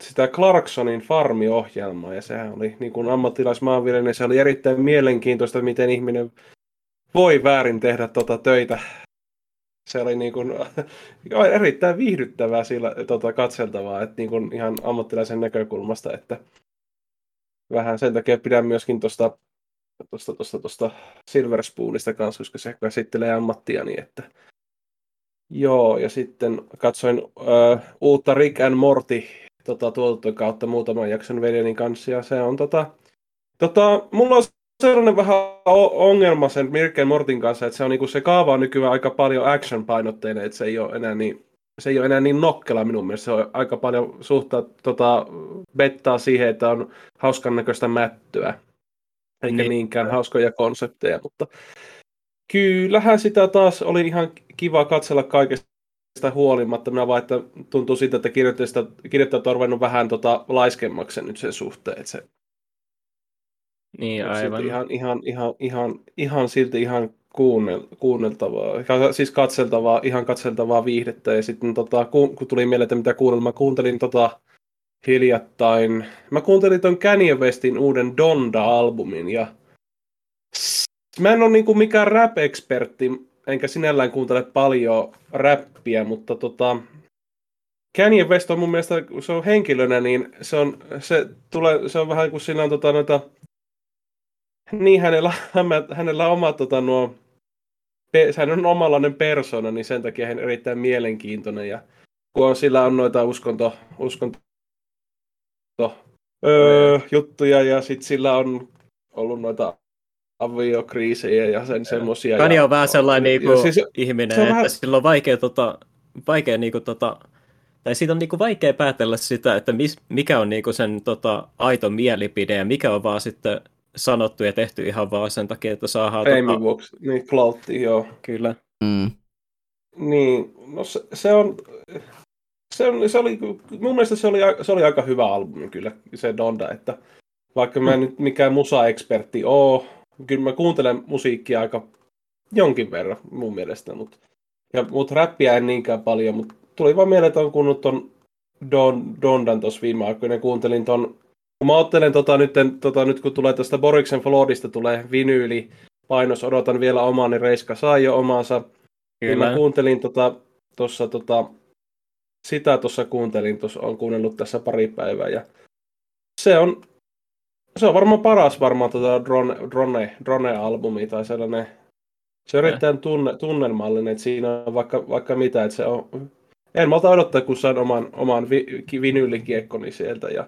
sitä Clarksonin farmiohjelmaa ja sehän oli niin kuin ammattilaismaanviljelijä, se oli erittäin mielenkiintoista, miten ihminen voi väärin tehdä tota töitä. Se oli niin kuin, erittäin viihdyttävää sillä, tota, katseltavaa, että niin kuin ihan ammattilaisen näkökulmasta, että vähän sen takia pidän myöskin tuosta tosta, tosta, tosta Silver Spoonista kanssa, koska se käsittelee ammattia, niin että Joo, ja sitten katsoin uh, uutta Rick and Morty tota, tuotettu kautta muutaman jakson veljeni kanssa, ja se on tota, tota, mulla on sellainen vähän ongelma sen Mirken Mortin kanssa, että se on niinku se kaava on nykyään aika paljon action-painotteinen, että se ei ole enää niin, se ei ole enää niin nokkela minun mielestä. Se on aika paljon suhtaa tota, bettaa siihen, että on hauskan näköistä mättöä. Eikä niin. niinkään hauskoja konsepteja, mutta kyllähän sitä taas oli ihan kiva katsella kaikesta huolimatta. Minä vaan, että tuntuu siitä, että kirjoittajat on ruvennut vähän tota, laiskemmaksi nyt sen suhteen, että se niin, aivan. Ihan, ihan, ihan, ihan, ihan silti ihan kuunnel, kuunneltavaa, siis katseltavaa, ihan katseltavaa viihdettä. Ja sitten tota, kun, kun tuli mieleen, että mitä kuunnella, mä kuuntelin tota, hiljattain, mä kuuntelin ton Kanye Westin uuden Donda-albumin ja mä en ole niinku mikään rap-ekspertti, enkä sinällään kuuntele paljon räppiä, mutta tota, Kanye West on mun mielestä, kun se on henkilönä, niin se on, se tulee, se on vähän kuin siinä on tota, noita niin, hänellä, hänellä on oma tota, nuo, hän on omanlainen persona, niin sen takia hän on erittäin mielenkiintoinen. Ja kun on, sillä on noita uskonto, uskonto öö, juttuja ja sitten sillä on ollut noita aviokriisejä ja sen semmosia. Kani ja, on vähän sellainen niinku ja siis, ihminen, se on että vähän- sillä on vaikea, tota, vaikea niinku, tota, tai siitä on niinku vaikea päätellä sitä, että mis, mikä on niinku sen tota, aito mielipide ja mikä on vaan sitten sanottu ja tehty ihan vaan sen takia, että saadaan... Feimin Tota, vuoksi, niin cloutti, joo. kyllä. Mm. Niin, no se, se on, se, on, se oli, mun mielestä se oli, se oli aika hyvä albumi kyllä, se Donda, että vaikka mä en nyt mikään musa-ekspertti oo, kyllä mä kuuntelen musiikkia aika jonkin verran mun mielestä, mutta ja, mut räppiä en niinkään paljon, mutta tuli vaan mieleen, että on kuunnut ton Don, Dondan tuossa viime aikoina, kuuntelin ton, kun mä ottelen tota, nyt, tota, nyt kun tulee tästä Boriksen Floodista tulee vinyyli, painos, odotan vielä omaa, niin Reiska sai jo omansa, Kyllä. Mä kuuntelin tota, tossa, tota, sitä tuossa kuuntelin, tuossa on kuunnellut tässä pari päivää ja se on, se on varmaan paras varmaan tota drone, drone, drone-albumi tai sellainen, se on erittäin tunne, tunnelmallinen, että siinä on vaikka, vaikka mitä, että se on, en malta odottaa, kun saan oman, oman vi, ki- vinyylikiekkoni sieltä ja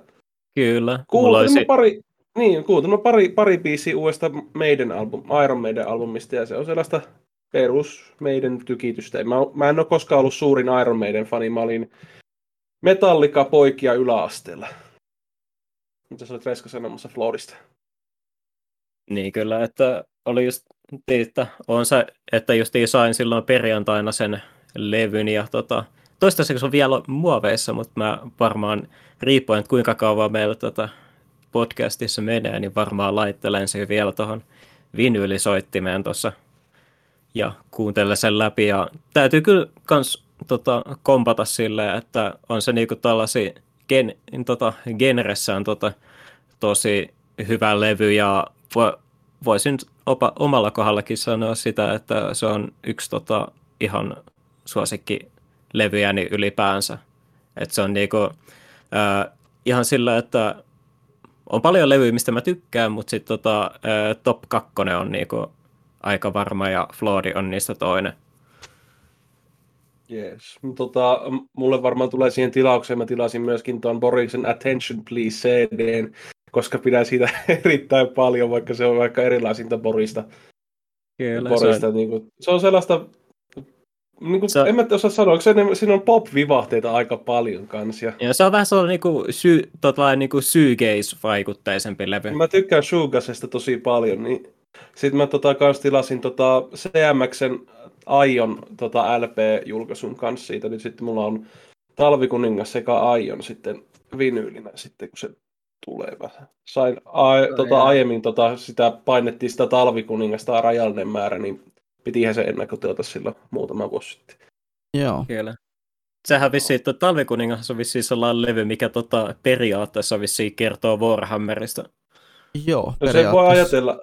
Kyllä. Kuuntelin olisi, pari, niin, kuuntelin pari, pari biisiä uudesta meidän album, Iron Maiden albumista ja se on sellaista perus meidän tykitystä. Mä, mä en ole koskaan ollut suurin Iron Maiden fani, mä olin Metallica poikia yläasteella. Mitä sä olet Veska sanomassa Florista? niin kyllä, että oli just, että on se, että just sain silloin perjantaina sen levyn ja tota, toistaiseksi se on vielä muoveissa, mutta mä varmaan riippuen, että kuinka kauan meillä tota podcastissa menee, niin varmaan laittelen sen vielä tuohon vinyylisoittimeen tuossa ja kuuntelen sen läpi. Ja täytyy kyllä kans tota, kompata silleen, että on se niinku tällaisia gen, tota, genressään tota, tosi hyvä levy ja vo, voisin opa, omalla kohdallakin sanoa sitä, että se on yksi tota, ihan suosikki levyjäni ylipäänsä. Että se on niinku, äh, ihan sillä, että on paljon levyjä, mistä mä tykkään, mutta sitten tota, äh, top 2 on niinku aika varma ja Floodi on niistä toinen. Yes. Tota, m- mulle varmaan tulee siihen tilaukseen, mä tilasin myöskin tuon Boriksen Attention Please CDn, koska pidän siitä erittäin paljon, vaikka se on vaikka erilaisinta Borista. Kyllä, Borista niin kuin, se on sellaista, niin kuin, Se- en mä osaa sanoa, se, siinä on pop-vivahteita aika paljon kanssa. Ja Ja se on vähän sellainen niinku, sy, tota, niinku shoegaze-vaikutteisempi levy. mä tykkään Sugasesta tosi paljon, niin sitten mä tota, kans tilasin tota, CMXn Aion tota, LP-julkaisun kanssa siitä. Nyt sitten mulla on Talvikuningas sekä Aion sitten vinyylinä sitten, kun se tulee vähän. Sain a, tota, aiemmin tota, sitä painettiin sitä Talvikuningasta rajallinen määrä, niin pitihän se ennakkotilata silloin muutama vuosi sitten. Joo. Kyllä. Sehän vissiin, että Talvikuningas on vissiin sellainen levy, mikä tota, periaatteessa vissiin kertoo Warhammerista. Joo, No se voi ajatella,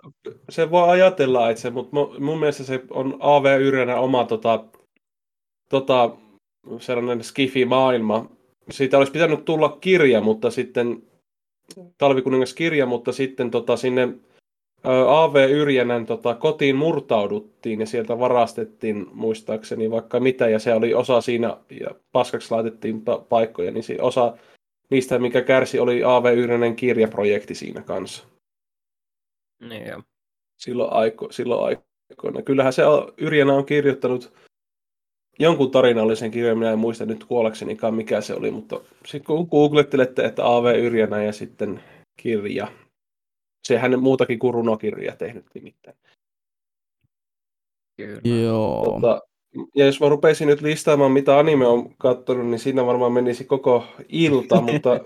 se voi ajatella itse, mutta mu- mun mielestä se on AV Yrjänä oma tota, tota, sellainen skifi-maailma. Siitä olisi pitänyt tulla kirja, mutta sitten Talvikuningas kirja, mutta sitten tota, sinne AV Yrjänän tota, kotiin murtauduttiin ja sieltä varastettiin muistaakseni vaikka mitä ja se oli osa siinä ja paskaksi laitettiin pa- paikkoja, niin se osa niistä, mikä kärsi, oli AV Yrjänän kirjaprojekti siinä kanssa Niin, joo. silloin, aiko, silloin aikoina. Kyllähän se Yrjänä on kirjoittanut jonkun tarinallisen kirjan, minä en muista nyt kuoleksenikaan mikä se oli, mutta sitten kun googlettelette, että AV Yrjänä ja sitten kirja, sehän muutakin kuin runokirja tehnyt nimittäin. Kyllä. Joo. Tota, ja jos mä rupeisin nyt listaamaan, mitä anime on katsonut, niin siinä varmaan menisi koko ilta, mutta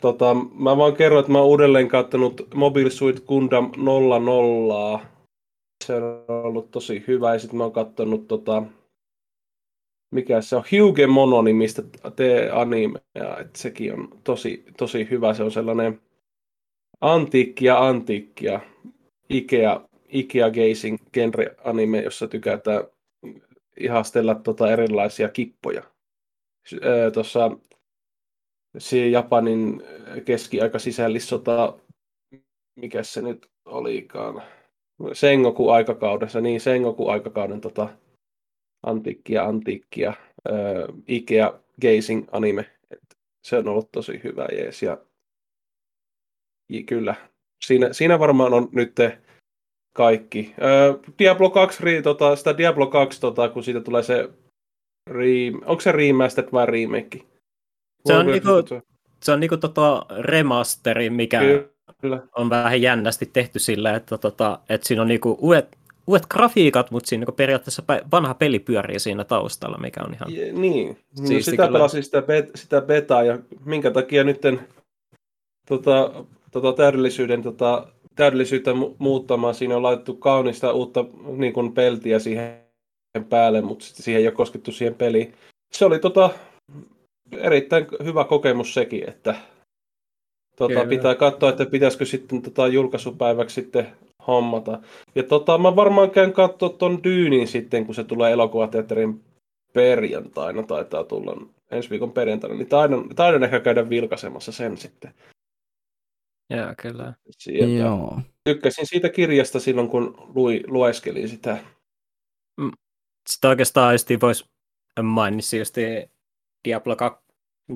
tota, mä vaan kerron, että mä oon uudelleen katsonut Mobile Suit Gundam 00. Se on ollut tosi hyvä, ja sitten mä oon katsonut tota, mikä se on, Hyuge Mono nimistä tee animea, että sekin on tosi, tosi hyvä, se on sellainen antiikkia antiikkia, Ikea, Ikea Gazing genre anime, jossa tykätään ihastella tota erilaisia kippoja. Tuossa Japanin keskiaika sisällissota, mikä se nyt olikaan, Sengoku-aikakaudessa, niin Sengoku-aikakauden tota, antiikkia, antiikkia, äh, Ikea Gazing anime. Et se on ollut tosi hyvä jees ja kyllä, siinä, siinä varmaan on nyt kaikki. Öö, Diablo 2, tota, sitä Diablo 2, tota, kun siitä tulee se, re, onko se remastered vai remake? Se on, niinku, se on niinku tota remasteri, mikä Kyllä. on vähän jännästi tehty sillä, että, tota, että siinä on niinku uudet, uudet grafiikat, mutta siinä niinku periaatteessa vanha peli pyörii siinä taustalla, mikä on ihan ja, Niin, no, sitä pelasin sitä, bet, sitä betaa ja minkä takia nyt tota, tota, täydellisyyden tota, täydellisyyttä mu- muuttamaan. Siinä on laitettu kaunista uutta niin kuin peltiä siihen päälle, mutta siihen ei ole koskettu siihen peliin. Se oli tota, erittäin hyvä kokemus sekin, että tota, pitää katsoa, että pitäisikö sitten tota, julkaisupäiväksi sitten hommata. Ja tota, mä varmaan käyn katsoa ton Dyynin sitten, kun se tulee elokuvateatterin perjantaina, taitaa tulla ensi viikon perjantaina, niin taidan, taidan ehkä käydä vilkaisemassa sen sitten. Joo, kyllä. Sieltä. Joo. Tykkäsin siitä kirjasta silloin, kun lui, lueskelin sitä. Mm. Sitä oikeastaan voisi mainita just Diablo 2,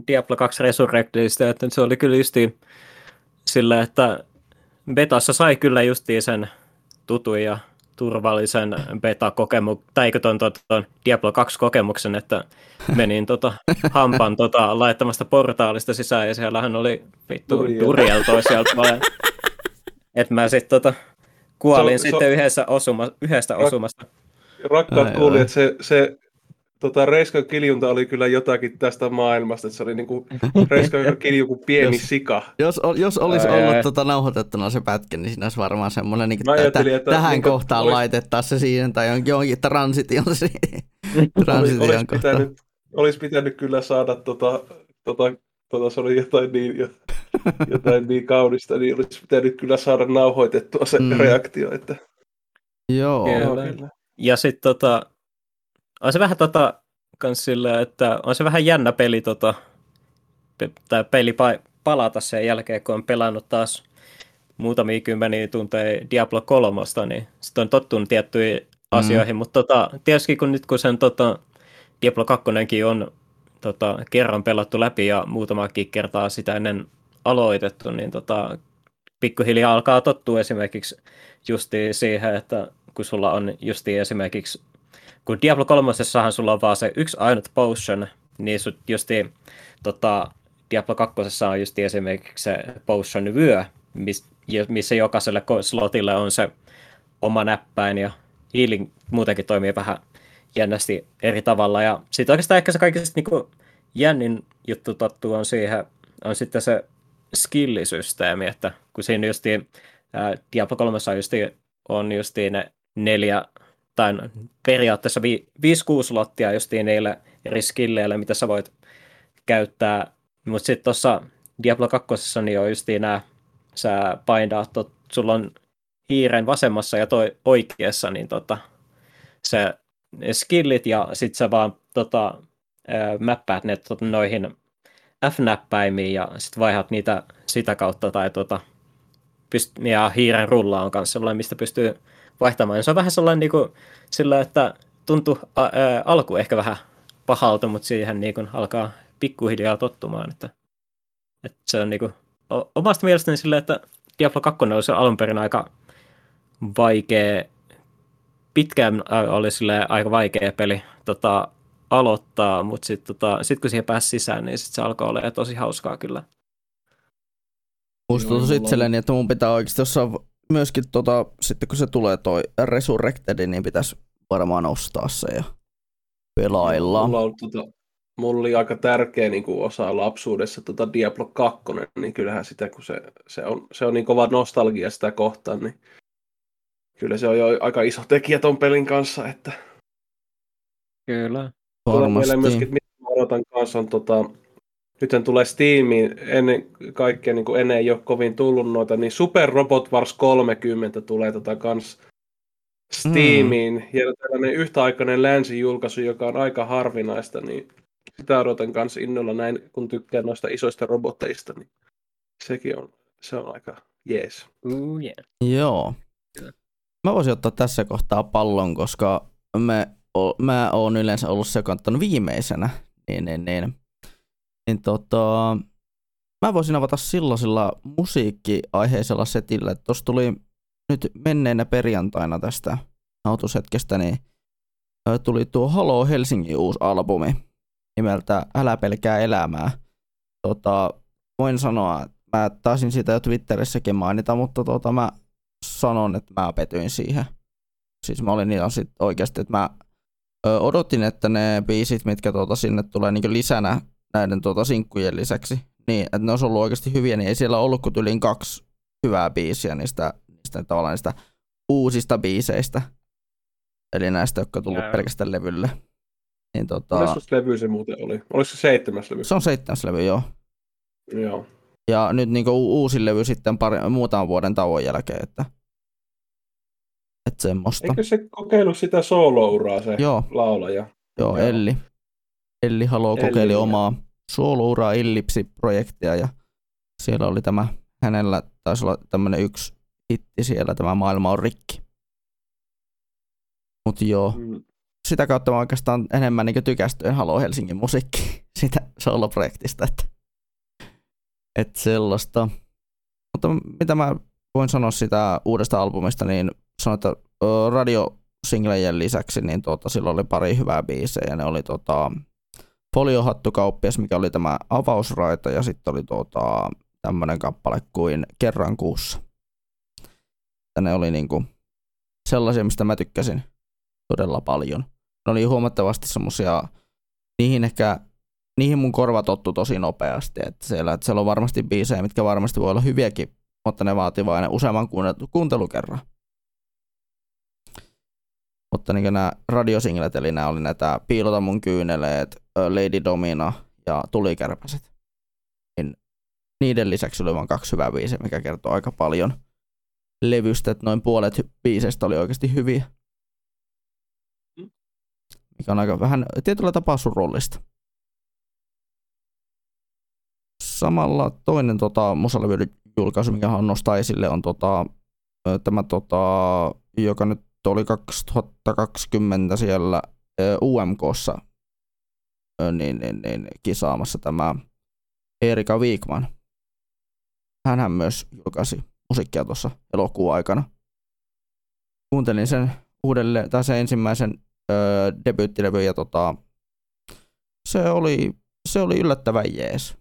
Diablo 2 Resurrectedista, että se oli kyllä justiin sillä, että betassa sai kyllä justiin sen tutun ja turvallisen beta-kokemuksen, tai eikö tuon, tuon, tuon Diablo 2-kokemuksen, että menin tota, hampan tota, laittamasta portaalista sisään, ja siellähän oli vittu turjeltoa sieltä. että mä sitten tota, kuolin so, sitten so, yhdessä osuma, yhdestä rak, osumasta. Rakkaat kuulijat, se, se tota, Reiskan kiljunta oli kyllä jotakin tästä maailmasta, että se oli niinku Reiskan kilju kuin pieni jos, sika. Jos, jos olisi Ää... ollut tota, nauhoitettuna se pätkä, niin siinä olisi varmaan semmoinen, niin, että, että tähän niin, kohtaan olisi... laitettaisiin se siihen, tai jonkin, jonkin transition, transition olisi, pitänyt, olisi pitänyt kyllä saada, tota, tota, tota, se oli jotain niin, jotain niin kaunista, niin olisi pitänyt kyllä saada nauhoitettua se mm. reaktio. Että... Joo. Kyllä. Ja sitten tota, on se vähän tota, kans sillä, että on se vähän jännä peli, tota, tai peli palata sen jälkeen, kun on pelannut taas muutamia kymmeniä tunteja Diablo 3, niin sitten on tottunut tiettyihin mm. asioihin, mutta tota, tietysti kun nyt kun sen tota, Diablo 2 on tota, kerran pelattu läpi ja muutamakin kertaa sitä ennen aloitettu, niin tota, pikkuhiljaa alkaa tottua esimerkiksi justi siihen, että kun sulla on justi esimerkiksi kun Diablo 3 sulla on vaan se yksi ainut potion, niin sut justi tota, Diablo 2 on just esimerkiksi se potion vyö, missä jokaiselle slotille on se oma näppäin ja healing muutenkin toimii vähän jännästi eri tavalla. Ja sitten oikeastaan ehkä se kaikista niin jännin juttu tottuu on siihen, on sitten se skillisysteemi, että kun siinä justiin Diablo 3 justiin, on justiin ne neljä tai periaatteessa 5-6 slottia justiin niille eri skilleille, mitä sä voit käyttää. Mutta sitten tuossa Diablo 2 niin on justiin nämä, sä paindaat, tot, sulla on hiiren vasemmassa ja toi oikeassa, niin tota, se skillit ja sitten sä vaan tota, mäppäät ne tota, noihin F-näppäimiin ja sitten vaihat niitä sitä kautta tai tota, pyst- ja hiiren rulla on kanssa sellainen, mistä pystyy vaihtamaan. Ja se on vähän sellainen niin kuin, sillä, että tuntuu ä, ä, alku ehkä vähän pahalta, mutta siihen niin kuin, alkaa pikkuhiljaa tottumaan. Että, että se on niin kuin, omasta mielestäni sillä, että Diablo 2 oli se alun perin aika vaikea, pitkään oli sille aika vaikea peli tota, aloittaa, mutta sitten tota, sit kun siihen pääsi sisään, niin sit se alkoi olla tosi hauskaa kyllä. Musta tuntuu itselleni, että mun pitää oikeasti jossain myöskin tota, sitten kun se tulee toi Resurrected, niin pitäisi varmaan ostaa se ja pelailla. Mulla, on, tota, mulla oli aika tärkeä niin kuin osa lapsuudessa tota Diablo 2, niin kyllähän sitä, kun se, se, on, se on niin kova nostalgia sitä kohtaan, niin kyllä se on jo aika iso tekijä ton pelin kanssa, että Kyllä. Varmasti. myöskin, mitä odotan kanssa on tota, nythän tulee Steamiin, ennen kaikkea niin kuin ennen ei ole kovin tullut noita, niin Super Robot Wars 30 tulee tota kans Steamiin, mm. ja tällainen yhtäaikainen länsijulkaisu, joka on aika harvinaista, niin sitä odotan kanssa innolla näin, kun tykkään noista isoista robotteista, niin sekin on, se on aika jees. Ooh, yeah. Joo. Mä voisin ottaa tässä kohtaa pallon, koska me, mä oon yleensä ollut se viimeisenä, niin, niin, niin niin tota, mä voisin avata silloisella musiikkiaiheisella setillä, että tuossa tuli nyt menneenä perjantaina tästä nautushetkestä, niin tuli tuo Halo Helsingin uusi albumi nimeltä Älä pelkää elämää. Tota, voin sanoa, mä taisin siitä jo Twitterissäkin mainita, mutta tota, mä sanon, että mä petyin siihen. Siis mä olin niin sit oikeasti, että mä ö, odotin, että ne biisit, mitkä tuota, sinne tulee niin lisänä näiden tuota, sinkkujen lisäksi, niin että ne olisi ollut oikeasti hyviä, niin ei siellä ollut kuin yli kaksi hyvää biisiä niistä, niistä tavallaan niistä uusista biiseistä. Eli näistä, jotka on tullut Jää. pelkästään levylle. Niin, tota... Levy se muuten oli? Oliko se seitsemäs levy? Se on seitsemäs levy, joo. Joo. Ja nyt niin uusi levy sitten pari, muutaman vuoden tauon jälkeen, että, että semmoista. Eikö se kokeillut sitä soolouraa se joo. laulaja? Joo, joo. Elli. Elli Halo kokeili omaa soolouraa Illipsi-projektia ja siellä oli tämä, hänellä taisi olla tämmöinen yksi hitti siellä, tämä Maailma on rikki. Mutta joo, mm. sitä kautta mä oikeastaan enemmän niin tykästyin Halo Helsingin musiikki siitä soloprojektista, että, että sellaista. Mutta mitä mä voin sanoa sitä uudesta albumista, niin sanon, että radiosinglejen lisäksi niin tuota, silloin oli pari hyvää biisejä. Ne oli tota, Foliohattukauppias, mikä oli tämä avausraita, ja sitten oli tuota, tämmöinen kappale kuin Kerran kuussa. Ja ne oli niinku sellaisia, mistä mä tykkäsin todella paljon. Ne oli huomattavasti semmosia, niihin ehkä, niihin mun korva tottu tosi nopeasti, että siellä, että siellä on varmasti biisejä, mitkä varmasti voi olla hyviäkin, mutta ne vaatii vain useamman kuuntelukerran. Mutta niin nämä radiosinglet, eli nämä oli näitä Piilota mun kyyneleet, Lady Domina ja Tulikärpäset. Niin niiden lisäksi oli vain kaksi hyvää biisiä, mikä kertoo aika paljon levystä, että noin puolet biiseistä oli oikeasti hyviä. Mikä on aika vähän tietyllä tapaa surullista. Samalla toinen tota, musalevy julkaisu, mikä on nostaa esille, on tota, tämä, tota, joka nyt oli 2020 siellä UMKssa niin, niin, niin, kisaamassa tämä Erika Viikman. Hänhän myös julkaisi musiikkia tuossa elokuun aikana. Kuuntelin sen uudelleen, tai sen ensimmäisen öö, debyyttilevy, ja tota, se oli, se oli yllättävän jees.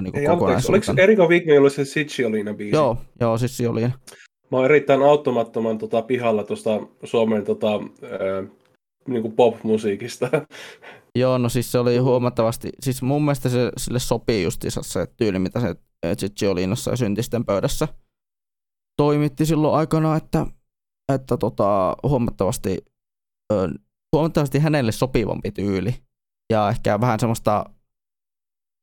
Niin Ei, anteeksi, oliko Erika Viikman, jolla se Sicciolina biisi? Joo, joo, Sicciolina. Mä oon erittäin auttamattoman tota, pihalla tuosta Suomen tota, öö, niin kuin pop-musiikista. Joo, no siis se oli huomattavasti, siis mun mielestä se, sille sopii justiinsa se tyyli, mitä se Cicciolinossa ja Syntisten pöydässä toimitti silloin aikana, että, että tota, huomattavasti, huomattavasti hänelle sopivampi tyyli. Ja ehkä vähän semmoista,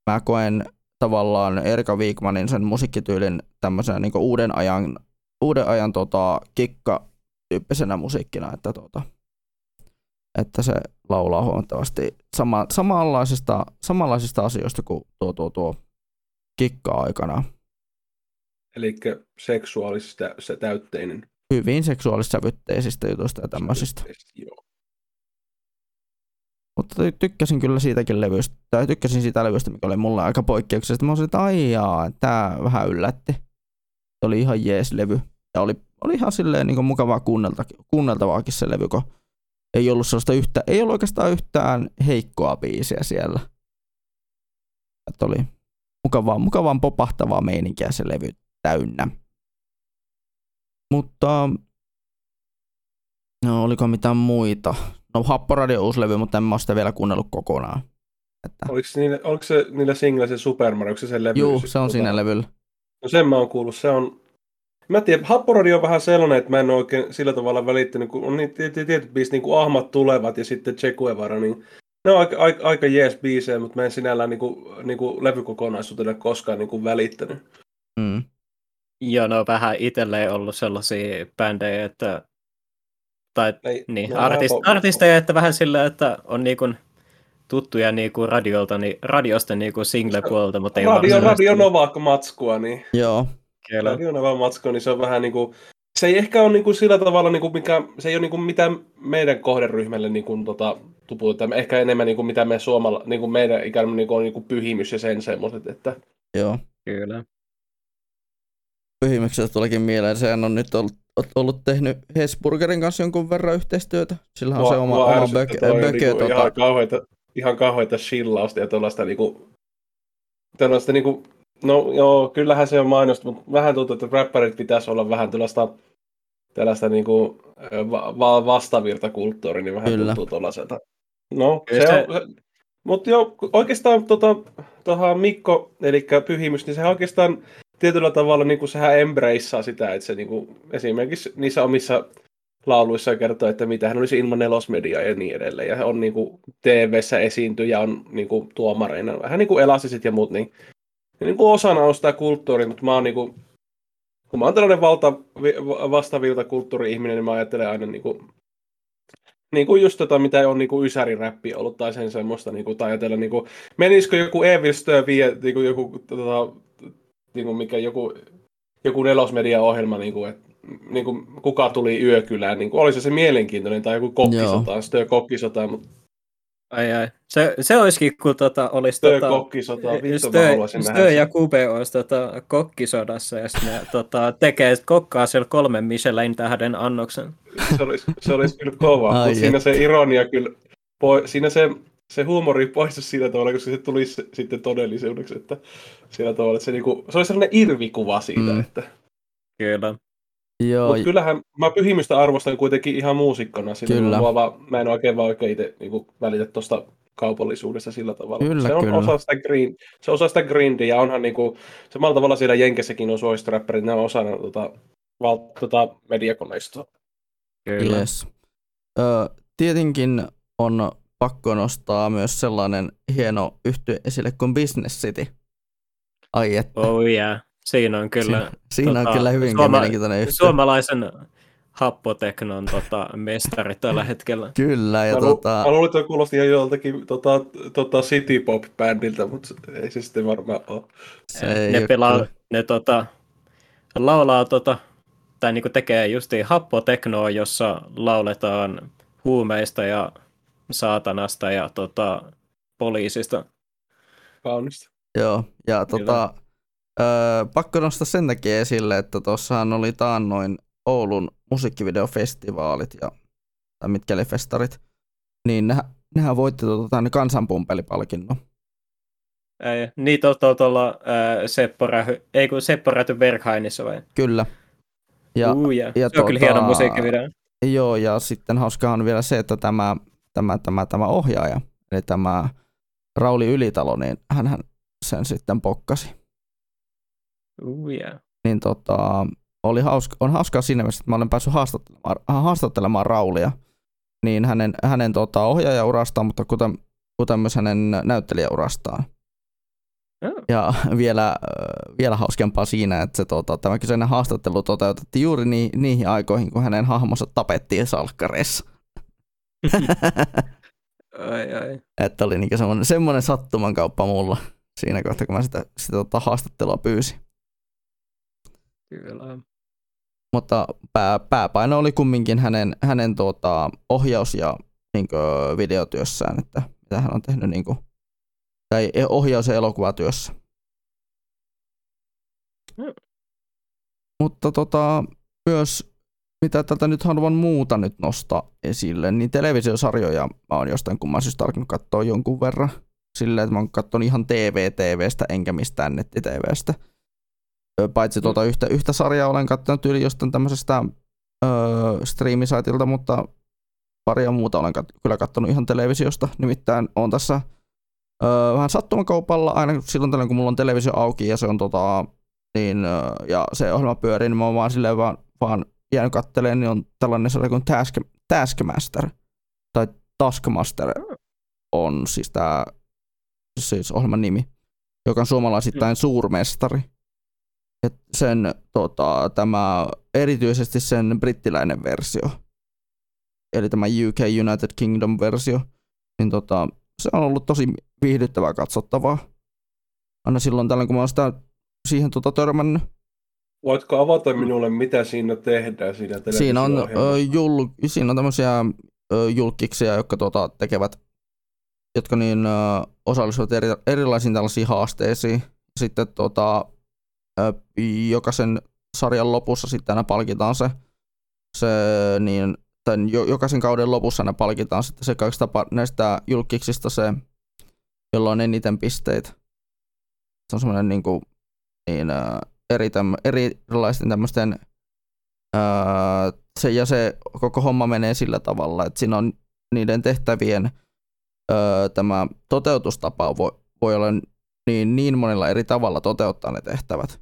mä koen tavallaan Erika Wigmanin sen musiikkityylin tämmöisenä niin uuden ajan, uuden ajan tota, kikka-tyyppisenä musiikkina, että tota, että se laulaa huomattavasti sama, samanlaisista, samanlaisista asioista kuin tuo, tuo, tuo kikka-aikana. Eli seksuaalista se täytteinen. Hyvin seksuaalissävytteisistä jutuista ja tämmöisistä. Joo. Mutta tykkäsin kyllä siitäkin levystä, tai tykkäsin siitä levystä, mikä oli mulle aika poikkeuksellista. Mä olisin, että aijaa, tää vähän yllätti. Se oli ihan jees levy. Ja oli, oli ihan silleen niin mukavaa kuunneltavaakin se levy, kun ei ollut sellaista yhtä, ei ollut oikeastaan yhtään heikkoa biisiä siellä. Että oli mukavaa, mukavaa popahtavaa meininkiä se levy täynnä. Mutta no, oliko mitään muita? No Happoradio uusi levy, mutta en mä sitä vielä kuunnellut kokonaan. Että... Oliko, niille, oliko se niillä single se Super Mario, se sen levy? Joo, se on tota... siinä levyllä. No sen mä oon kuullut, se on, Mä tiedän, Happoradio on vähän sellainen, että mä en oikein sillä tavalla välittänyt, kun on niin tietyt biisit, niin kuin Ahmat tulevat ja sitten Che Guevara, niin ne on aika, aika, aika jees biisejä, mutta mä en sinällään niin kuin, niin kuin levykokonaisuutena koskaan niin kuin välittänyt. Mm. Joo, no vähän itselleen ollut sellaisia bändejä, että tai ei, niin, no, artist, artisteja, että vähän sillä, että on niin kuin tuttuja niin kuin radiolta, niin radiosta niin kuin single-puolta, mutta ei Radio, Radio Nova-matskua, niin. Joo. Kyllä. Radionava matsko, niin se on vähän niin kuin, se ei ehkä ole niin kuin sillä tavalla, niin kuin mikä, se ei ole niin kuin mitään meidän kohderyhmälle niin kuin, tota, tuputa. Ehkä enemmän niin kuin mitä me suomalla, niin kuin meidän ikään niin kuin, on niin kuin pyhimys ja sen semmoiset, että Joo. Kyllä. Pyhimyksestä tulikin mieleen, sehän on nyt ollut, ollut tehnyt Hesburgerin kanssa jonkun verran yhteistyötä. Sillä on se oma, oma böke, niinku tota, ihan kauheita, ihan kauheita chillausta ja tuollaista niinku, niinku, no joo, kyllähän se on mainosta, mutta vähän tuntuu, että räppärit pitäisi olla vähän tällaista, tällaista niinku va- va- vastavirtakulttuuri, niin vähän Kyllä. tuntuu tuollaiselta. No, Kyllä se, se- on, mutta joo, oikeastaan tota, tohon Mikko, eli Pyhimys, niin se oikeastaan tietyllä tavalla niin kuin sehän embraceaa sitä, että se niin kuin, esimerkiksi niissä omissa lauluissa kertoo, että mitä hän olisi ilman nelosmediaa ja niin edelleen. Ja on niin kuin TV-ssä esiintyy ja on niin kuin tuomareina, vähän niin kuin elasisit ja muut, niin, niin kuin osana on sitä kulttuuria, mutta mä oon niin kuin, kun mä oon tällainen valta, vi- vastavilta kulttuuri-ihminen, niin mä ajattelen aina niin kuin, niin kuin just tota, mitä on niin kuin ysäriräppi ollut tai sen semmoista, niin kuin, tai ajatella, niin kuin, menisikö joku Evil Stir vie, niin kuin joku, tota, niin kuin mikä joku, joku nelosmedia-ohjelma, niin kuin, että niin kuin, kuka tuli yökylään, niin kuin, oli se se mielenkiintoinen, tai joku kokkisota, Stir kokkisota, mutta Ai ai. Se, se olisikin, kun tota, olisi Stir tota, kokkisota, vittu mä Stö, haluaisin nähdä Stö ja. Kube olisi tota, kokkisodassa ja sitten ne tota, tekee kokkaa siellä kolmen Michelin tähden annoksen. se olisi, se olisi kyllä kova, mutta siinä se ironia kyllä, poi, siinä se, se huumori poistu sillä tavalla, koska se tulisi sitten todellisuudeksi, että sillä tavalla, että se, niinku, se olisi sellainen irvikuva siitä, mm. että Kyllä. Joo, Mutta kyllähän mä pyhimystä arvostan kuitenkin ihan muusikkona. Sillä Kyllä. Mä, vaan, mä en oikein vaan oikein itse niin välitä tuosta kaupallisuudesta sillä tavalla. Kyllä, se on kyllä. osa sitä green, se on osa sitä grindia ja onhan niinku, samalla tavalla siellä Jenkessäkin on suositturäppärit, ne on osana tota, val, tota mediakoneistoa. Kyllä. yes. Ö, tietenkin on pakko nostaa myös sellainen hieno yhtye esille kuin Business City. Ai että. Oh yeah. Siinä on kyllä Siinä, siinä on tota, kyllä hyvinkin suoma- mielenkiintoinen yhtye. suomalaisen happoteknon tota, mestari tällä hetkellä. Kyllä, ja Mä, tota, mä luulin, että kuulosti ihan joltakin tota, tota City Pop-bändiltä, mutta ei se sitten varmaan ole. se ei ne pelaa, ne tota, laulaa tota, tai niinku tekee justiin happoteknoa, jossa lauletaan huumeista ja saatanasta ja tota, poliisista. Kaunista. Joo, ja tota, ö, pakko nostaa sen takia esille, että tuossahan oli taannoin Oulun musiikkivideofestivaalit ja tai mitkä oli festarit, niin nehän, nehän voitti tota, ne kansanpumpelipalkinnon. Ei, niitä on tuolla Seppo Rähy, ei kun Seppo Räty Berghainissa vai? Kyllä. Ja, uh, yeah. ja Se on kyllä tota- hieno musiikkivideo. Joo, ja sitten hauskaa on vielä se, että tämä, tämä, tämä, tämä ohjaaja, eli tämä Rauli Ylitalo, niin hän sen sitten pokkasi. Uh, yeah. Niin tota, oli hauska, on hauskaa siinä mielessä, että mä olen päässyt haastattelemaan, haastattelemaan Raulia, niin hänen, hänen tota, ohjaajaurastaan, mutta kuten, kuten myös hänen näyttelijäurastaan. Oh. Ja vielä, äh, vielä hauskempaa siinä, että se, tota, tämä kyseinen haastattelu toteutettiin juuri ni, niihin aikoihin, kun hänen hahmonsa tapettiin salkkareissa. ai, ai. että oli niinku semmoinen, semmoinen sattuman kauppa mulla siinä kohtaa, kun mä sitä, sitä tota, haastattelua pyysin. Kyllä. Mutta pää, pääpaino oli kumminkin hänen, hänen tota, ohjaus- ja niin videotyössään, että mitä hän on tehnyt niin kuin, tai e- ohjaus- ja elokuvatyössä. Mm. Mutta tota, myös mitä tätä nyt haluan muuta nyt nostaa esille, niin televisiosarjoja mä oon jostain kumman syystä alkanut katsoa jonkun verran. Silleen, että mä oon katsonut ihan TV-TVstä enkä mistään netti-TVstä. Paitsi tuota yhtä, yhtä sarjaa olen katsonut yli jostain tämmöisestä öö, striimisaitilta, mutta paria muuta olen kat- kyllä katsonut ihan televisiosta. Nimittäin on tässä öö, vähän sattumakaupalla aina silloin tällöin, kun mulla on televisio auki ja se on tota, niin, öö, ja se ohjelma pyörii, niin mä oon vaan silleen vaan, vaan jäänyt katteleen, niin on tällainen sarja kuin Task, Taskmaster tai Taskmaster on siis tämä siis ohjelman nimi, joka on suomalaisittain suurmestari. Sen, tota, tämä, erityisesti sen brittiläinen versio, eli tämä UK United Kingdom versio, niin tota, se on ollut tosi viihdyttävää katsottavaa. Aina silloin tällöin, kun mä oon sitä siihen tota, törmännyt. Voitko avata minulle, mitä siinä tehdään siinä Siinä on, ö, jul, siinä on tämmöisiä ö, julkkiksia, jotka tota, tekevät, jotka niin, ö, osallistuvat eri, erilaisiin tällaisiin haasteisiin. sitten tota, jokaisen sarjan lopussa sitten aina palkitaan se, se niin, tai jokaisen kauden lopussa aina palkitaan sitten se kaikista näistä julkiksista se, jolla on eniten pisteitä. Se on semmoinen niin kuin, niin, eri erilaisten tämmöisten se, ja se koko homma menee sillä tavalla, että siinä on niiden tehtävien tämä toteutustapa voi, voi olla niin, niin monella eri tavalla toteuttaa ne tehtävät,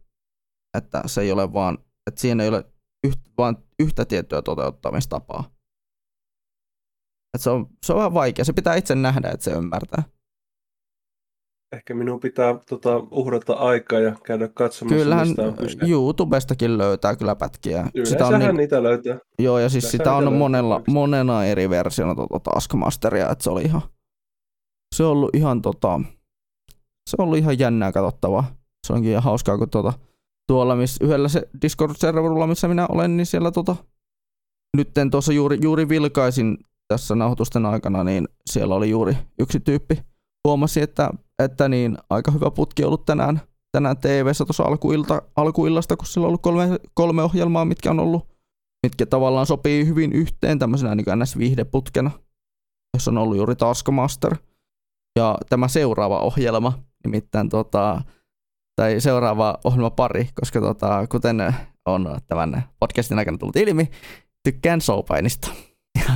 että se ei ole vaan, että siinä ei ole yht, vaan yhtä tiettyä toteuttamistapaa. Että se, on, se on vähän vaikea, se pitää itse nähdä, että se ymmärtää. Ehkä minun pitää tota, uhrata aikaa ja käydä katsomassa, Kyllähän mistä on YouTubestakin löytää kyllä pätkiä. sitä on niin... niitä löytää. Joo, ja siis sitä on monella, monena eri versiona tuota Taskmasteria, että se oli ihan, se on ollut ihan tota, se on ollut ihan jännää katsottavaa. Se onkin ihan hauskaa, kun tuota, tuolla missä, yhdellä se Discord-serverilla, missä minä olen, niin siellä tota, nytten tuossa juuri, juuri vilkaisin tässä nauhoitusten aikana, niin siellä oli juuri yksi tyyppi. Huomasi, että, että niin, aika hyvä putki ollut tänään, tänään TV-ssä tuossa alkuilta, alkuillasta, kun sillä on ollut kolme, kolme ohjelmaa, mitkä on ollut, mitkä tavallaan sopii hyvin yhteen tämmöisenä niin NS-viihdeputkena, jossa on ollut juuri Taskmaster. Ja tämä seuraava ohjelma, nimittäin tota, tai seuraava ohjelma pari, koska tota, kuten on tämän podcastin aikana tullut ilmi, tykkään soapainista.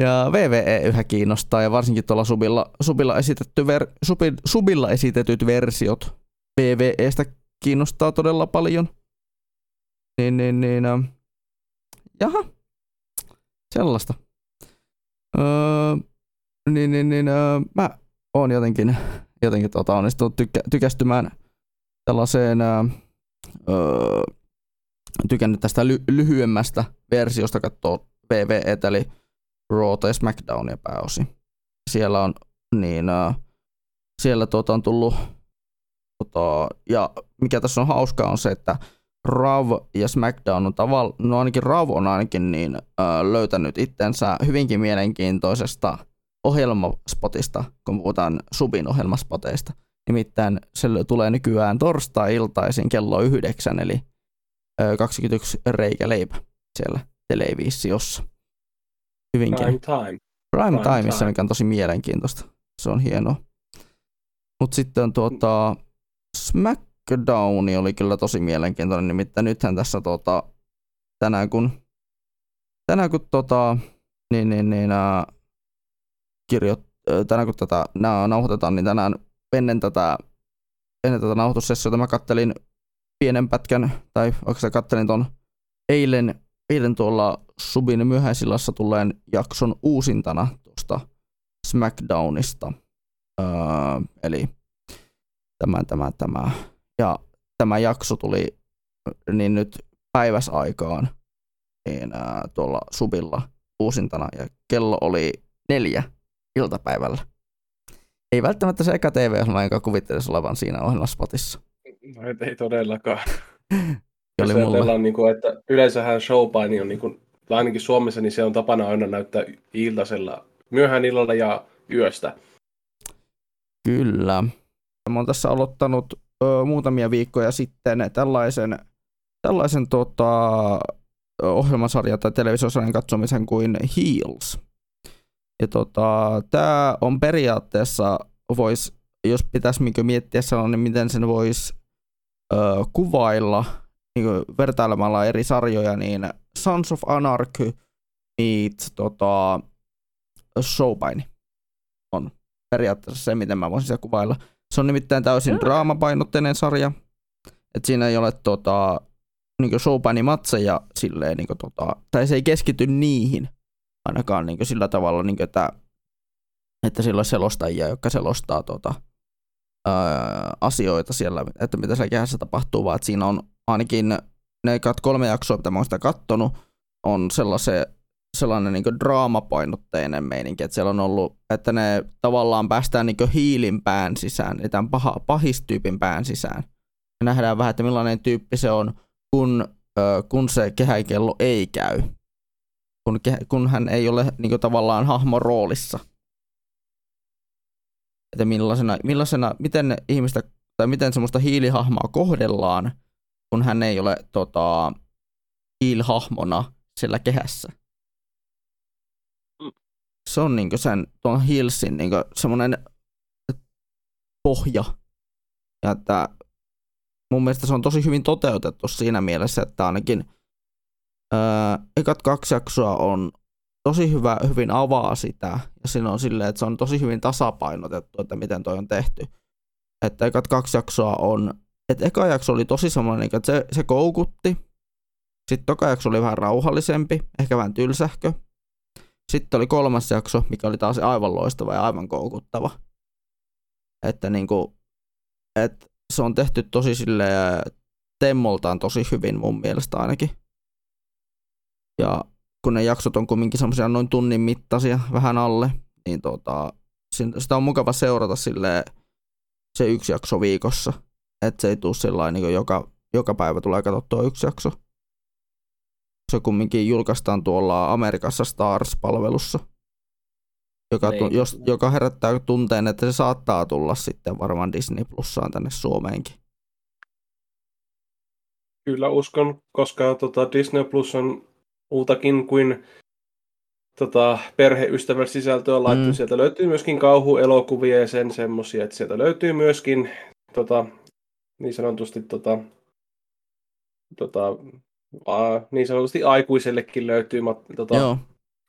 ja VVE yhä kiinnostaa ja varsinkin tuolla subilla, subilla, esitetty ver, subi, subilla esitetyt versiot VVEstä kiinnostaa todella paljon. Niin, niin, niin. Äh. Jaha, sellaista. Öö, niin, niin, niin. Öö, mä oon jotenkin jotenkin tota, onnistunut tykä, tykästymään tällaiseen, ää, öö, tykännyt tästä ly- lyhyemmästä versiosta katsoa VVE, eli Raw ja SmackDownia pääosin. Siellä on niin, ää, siellä tota, on tullut, tota, ja mikä tässä on hauskaa on se, että Rav ja SmackDown on tavallaan, no ainakin Rav on ainakin niin, ää, löytänyt itsensä hyvinkin mielenkiintoisesta ohjelmaspotista, kun puhutaan Subin ohjelmaspoteista. Nimittäin se tulee nykyään torstai-iltaisin kello yhdeksän, eli 21 reikä leipä siellä televisiossa. Hyvinkin. Prime time. Prime, Prime timeissa, time. mikä on tosi mielenkiintoista. Se on hienoa. Mutta sitten tuota, SmackDown oli kyllä tosi mielenkiintoinen, nimittäin nythän tässä tuota, tänään kun, tänään kun tota, niin, niin, niin, ää, kirjo, tänään kun tätä nauhoitetaan, niin tänään ennen tätä, ennen tätä nauhoitussessiota mä kattelin pienen pätkän, tai oikeastaan kattelin ton eilen, eilen tuolla Subin myöhäisillassa tulleen jakson uusintana tuosta SmackDownista. Öö, eli tämä, tämä, tämä. Ja tämä jakso tuli niin nyt päiväsaikaan niin, ää, tuolla Subilla uusintana, ja kello oli neljä iltapäivällä. Ei välttämättä se eka TV-ohjelma, jonka kuvittelisi olevan siinä ohjelmaspotissa. No ei todellakaan. Jos mulla. Niin kuin, että yleensähän showpaini on, niin kuin, ainakin Suomessa, niin se on tapana aina näyttää iltasella, myöhään illalla ja yöstä. Kyllä. Mä oon tässä aloittanut ö, muutamia viikkoja sitten tällaisen, tällaisen tota, ohjelmasarjan tai televisiosarjan katsomisen kuin Heels. Ja tota, tämä on periaatteessa, vois, jos pitäisi miettiä sellainen, niin miten sen voisi kuvailla niin vertailemalla eri sarjoja, niin Sons of Anarchy meets tota, Showpaini on periaatteessa se, miten mä voisin sitä kuvailla. Se on nimittäin täysin draamapainotteinen sarja. että siinä ei ole tota, niin showpaini-matseja silleen, niin tota, tai se ei keskity niihin, ainakaan niin sillä tavalla, niin kuin, että, että sillä on selostajia, jotka selostaa tota, ää, asioita siellä, että mitä siellä kehässä tapahtuu, vaan että siinä on ainakin ne kolme jaksoa, mitä mä oon sitä kattonut, on sellainen, sellainen niin draamapainotteinen meininki, että siellä on ollut, että ne tavallaan päästään niin hiilin pään sisään, eli tämän paha, pahistyypin pään sisään. Ja nähdään vähän, että millainen tyyppi se on, kun, kun se kehäkello ei käy kun, kun hän ei ole niin kuin, tavallaan hahmon roolissa. Että millaisena, millaisena, miten ihmistä tai miten semmoista hiilihahmoa kohdellaan, kun hän ei ole tota, hiilhahmona sillä kehässä. Se on niinku sen tuon Hillsin niinku semmoinen pohja. Ja että mun mielestä se on tosi hyvin toteutettu siinä mielessä, että ainakin öö, ekat kaksi jaksoa on tosi hyvä, hyvin avaa sitä. Ja siinä on silleen, että se on tosi hyvin tasapainotettu, että miten toi on tehty. Että ekat kaksi jaksoa on, että eka jakso oli tosi semmoinen, että se, se koukutti. Sitten toka jakso oli vähän rauhallisempi, ehkä vähän tylsähkö. Sitten oli kolmas jakso, mikä oli taas aivan loistava ja aivan koukuttava. Että niinku, et se on tehty tosi sille temmoltaan tosi hyvin mun mielestä ainakin. Ja kun ne jaksot on kumminkin semmoisia noin tunnin mittaisia, vähän alle, niin tota, sitä on mukava seurata sille se yksi jakso viikossa. Että se ei tule sellainen, niin joka, joka päivä tulee katsottua yksi jakso. Se kumminkin julkaistaan tuolla Amerikassa Stars-palvelussa, joka, tu, Niin. jos, joka herättää tunteen, että se saattaa tulla sitten varmaan Disney Plussaan tänne Suomeenkin. Kyllä uskon, koska tota, Disney Plus on muutakin kuin tota, perheystävällä sisältöä laittu. Mm. Sieltä löytyy myöskin kauhuelokuvia ja sen semmosia, että sieltä löytyy myöskin tota, niin sanotusti tota, tota, a, niin sanotusti aikuisellekin löytyy mat- tota, Joo,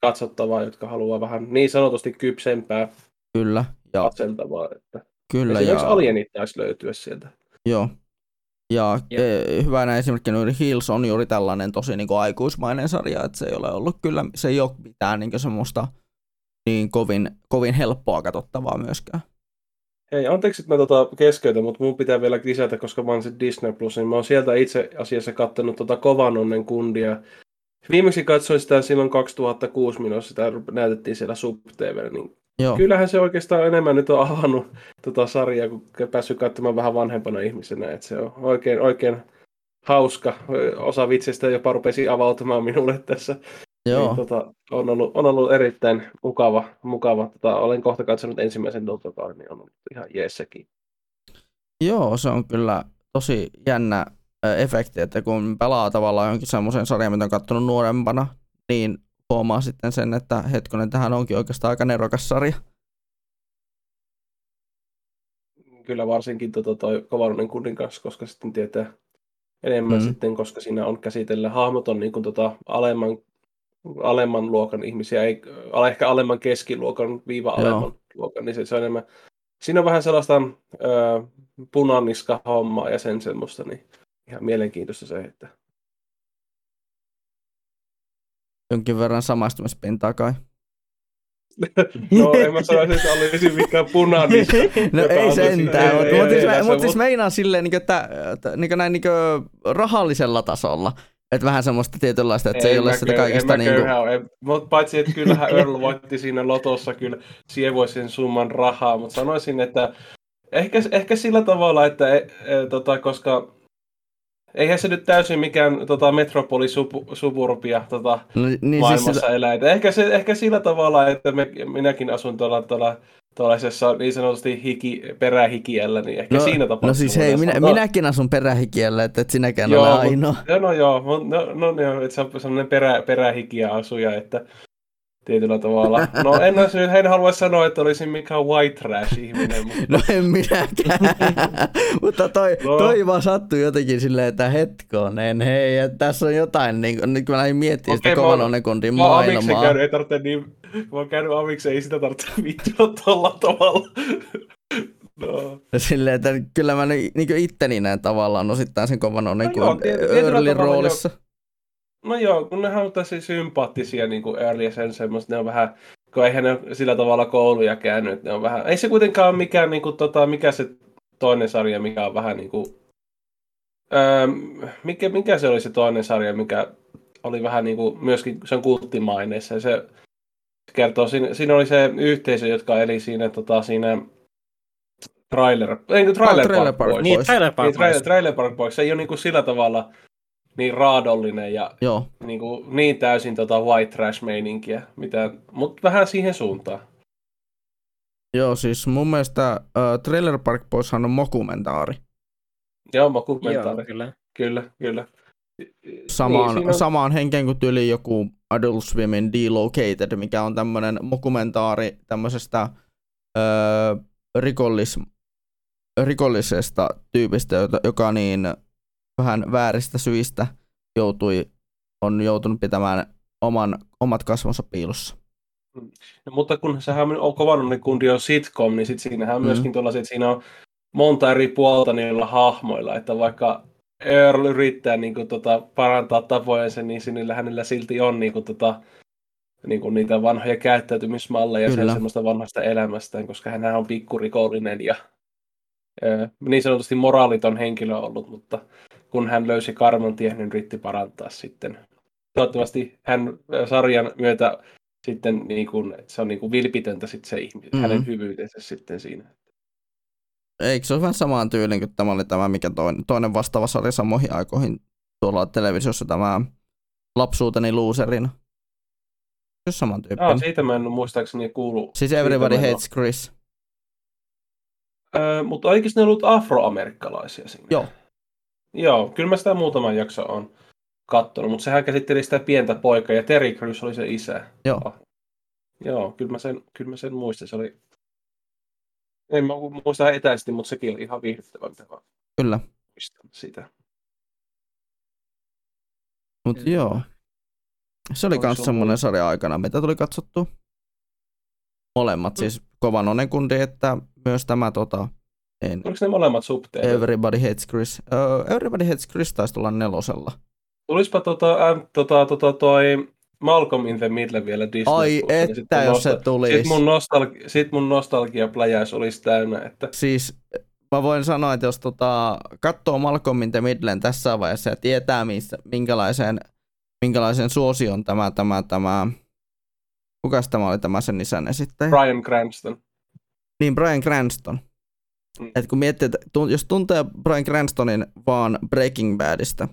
katsottavaa, jotka haluaa vähän niin sanotusti kypsempää kyllä. Ja, katseltavaa. Että kyllä esimerkiksi ja, Alienit taisi löytyä sieltä. Joo. Ja e, hyvänä esimerkkinä juuri Hills on juuri tällainen tosi niin kuin aikuismainen sarja, että se ei ole ollut kyllä, se ei ole mitään niin kuin semmoista niin kovin, kovin helppoa katsottavaa myöskään. Hei, anteeksi, että mä tota keskeytän, mutta mun pitää vielä lisätä, koska mä oon se Disney Plus, niin mä oon sieltä itse asiassa kattonut tota kovan onnen kundia. Viimeksi katsoin sitä silloin 2006, milloin sitä näytettiin siellä sub niin Joo, kyllähän se oikeastaan enemmän nyt on avannut tota sarjaa, kun päässyt katsomaan vähän vanhempana ihmisenä, että se on oikein, oikein hauska. Osa vitseistä jopa rupesi avautumaan minulle tässä. joo. Niin, tota, on, ollut, on ollut erittäin mukava. mukava. Tota, olen kohta katsonut ensimmäisen Doltokauden, niin on ollut ihan jees sekin. joo, se on kyllä tosi jännä efekti, että kun pelaa tavallaan jonkin semmoisen sarjan, mitä on katsonut nuorempana, niin huomaa sitten sen, että hetkonen, tähän onkin oikeastaan aika nerokas sarja. Kyllä varsinkin tota, toi Kovanunen kunnin kanssa, koska sitten tietää enemmän Mm. sitten, koska siinä on käsitellä hahmot on niin kuin, tota, alemman, alemman luokan ihmisiä, ei, ale- ehkä alemman keskiluokan viiva Joo. alemman luokan, niin se, se on enemmän, siinä on vähän sellaista ö, punaniska hommaa ja sen semmoista, niin ihan mielenkiintoista se, että Jonkin verran samaistumispintaa kai. no en mä sanoisi, että olisi mikään punaniska. No ei sentään, ei- mutta ei- mut siis, ei tässä, mut siis meinaan silleen, niin että, että niin näin niin rahallisella tasolla. Että vähän semmoista tietynlaista, että se ei ole sitä kaikista niin kuin, köyhä ole. Mut paitsi, että kyllähän Earl voitti siinä lotossa kyllä sievoisen summan rahaa, mutta sanoisin, että ehkä, ehkä sillä tavalla, että e, e, tota, koska eihän se nyt täysin mikään tota, metropolisuburbia tota, no, niin maailmassa siis sitä, elää. Et Ehkä, se, ehkä sillä tavalla, että me, minäkin asun tuolla, tuolla tuollaisessa niin sanotusti hiki, perähikiellä, niin ehkä no, siinä tapauksessa. no siis hei, minä, sanoa. minäkin asun perähikiellä, että et sinäkään Joo, ole mut- ainoa. No, no joo, mut no, no, no että se on sellainen perä, perähikiä asuja, että tietyllä tavalla. No en, en halua sanoa, että olisin mikään white trash ihminen, mutta No en minäkään. Mutta toi, No. toi vaan sattui jotenkin silleen, että hetkonen, hei, että tässä on jotain, niin, kun- nyt kun mä lähdin miettimään Okei, sitä mä kovan mä amiksen maailmaa. käynyt, ei tarvitse niin, mä oon käynyt amiksen, ei sitä tarvitse vittua tuolla tavalla. No. Silleen, että kyllä mä niin itteni näen tavallaan osittain sen kovan tietyllä Earlin tavalla roolissa. No joo, kun nehän on tosi sympaattisia niin kuin Early ja sen semmoista, ne on vähän, kun eihän ne sillä tavalla kouluja käynyt, ne on vähän, ei se kuitenkaan ole mikään, niin kuin, tota, mikä se toinen sarja, mikä on vähän niin kuin, öö, mikä, mikä se oli se toinen sarja, mikä oli vähän niin kuin, myöskin se on kulttimaineessa, ja se kertoo, siinä, siinä oli se yhteisö, jotka eli siinä, tota, siinä Trailer, ei Trailer, Trailer Park Park Boys. Niin. Trailer Park Niin, trailer, trailer Park Boys, se ei ole niin kuin sillä tavalla niin raadollinen ja Joo, niin, kuin, niin täysin tota white trash meininkiä, mitä, mutta vähän siihen suuntaan. Joo, siis mun mielestä uh, Trailer Park Boyshan on mokumentaari. Joo, mokumentaari. Joo, kyllä. Kyllä, kyllä. Samaan, Niin, on- samaan henkeen kuin tyli joku Adult Swimin Delocated, mikä on tämmönen mokumentaari tämmöisestä öö, rikollis, rikollisesta tyypistä, jota- joka niin vähän vääristä syistä joutui, on joutunut pitämään oman, omat kasvonsa piilossa. No, mutta kun sehän on kovannut niin kundi on sitcom, niin sit siinähän on Mm. myöskin tuollaiset, että siinä on monta eri puolta niillä hahmoilla, että vaikka Earl yrittää niin kuin, tota, parantaa tapojensa, niin sinillä hänellä silti on niin kuin, tota, niin kuin niitä vanhoja käyttäytymismalleja sen Kyllä. semmoista vanhasta elämästään, koska hän on pikkurikollinen ja ö, niin sanotusti moraaliton henkilö ollut, mutta kun hän löysi karman tien, niin yritti parantaa sitten. Toivottavasti hän sarjan myötä sitten niin kuin, että se on niin kuin vilpitöntä sitten se ihminen, Mhm. hänen hyvyytensä sitten siinä. Eikö se ole vähän samaan tyyliin kuin tämä oli tämä, mikä toinen, toinen vastaava sarja samoihin aikoihin tuolla televisiossa tämä lapsuuteni loserina. Se on saman tyyppinen. Ah, siitä mä en muistaakseni kuulu. siis siitä Everybody en Hates Chris. Öö, mutta eikö ne ollut afroamerikkalaisia siinä? Joo. Joo, kyllä mä sitä muutaman jakso on kattonut, mutta sehän käsitteli sitä pientä poikaa ja Terry Crews oli se isä. Joo. Ah. Joo, kyllä mä sen, kyllä mä sen muistan. Se oli... En mä muista etäisesti, mutta sekin oli ihan viihdyttävä, mitä mä Kyllä. muistan sitä. Mutta Kyllä. joo. Se oli myös semmoinen sarja aikana, mitä tuli katsottua. Molemmat, siis kovan onen kundi, että myös tämä tota, en, Oliko ne molemmat subteet? Everybody Hates Chris. Uh, Everybody Hates Chris taisi tulla nelosella. Tulispa tota, äh, tota, tota, toi Malcolm in the Middle vielä Disney Ai että, jos se nostal- tulisi. Sit mun, nostalgi- sit mun nostalgiapläjäys olisi täynnä, että Siis mä voin sanoa, että jos tota, katsoo Malcolm in the Middlen tässä vaiheessa ja tietää, missä, minkälaisen, minkälaisen suosion tämä, tämä, tämä, kukas tämä oli tämä sen isän esittäjä? Brian Cranston. Niin, Brian Cranston. Mm. Et kun miettii, että jos tuntee Brian Cranstonin vaan Breaking Badista,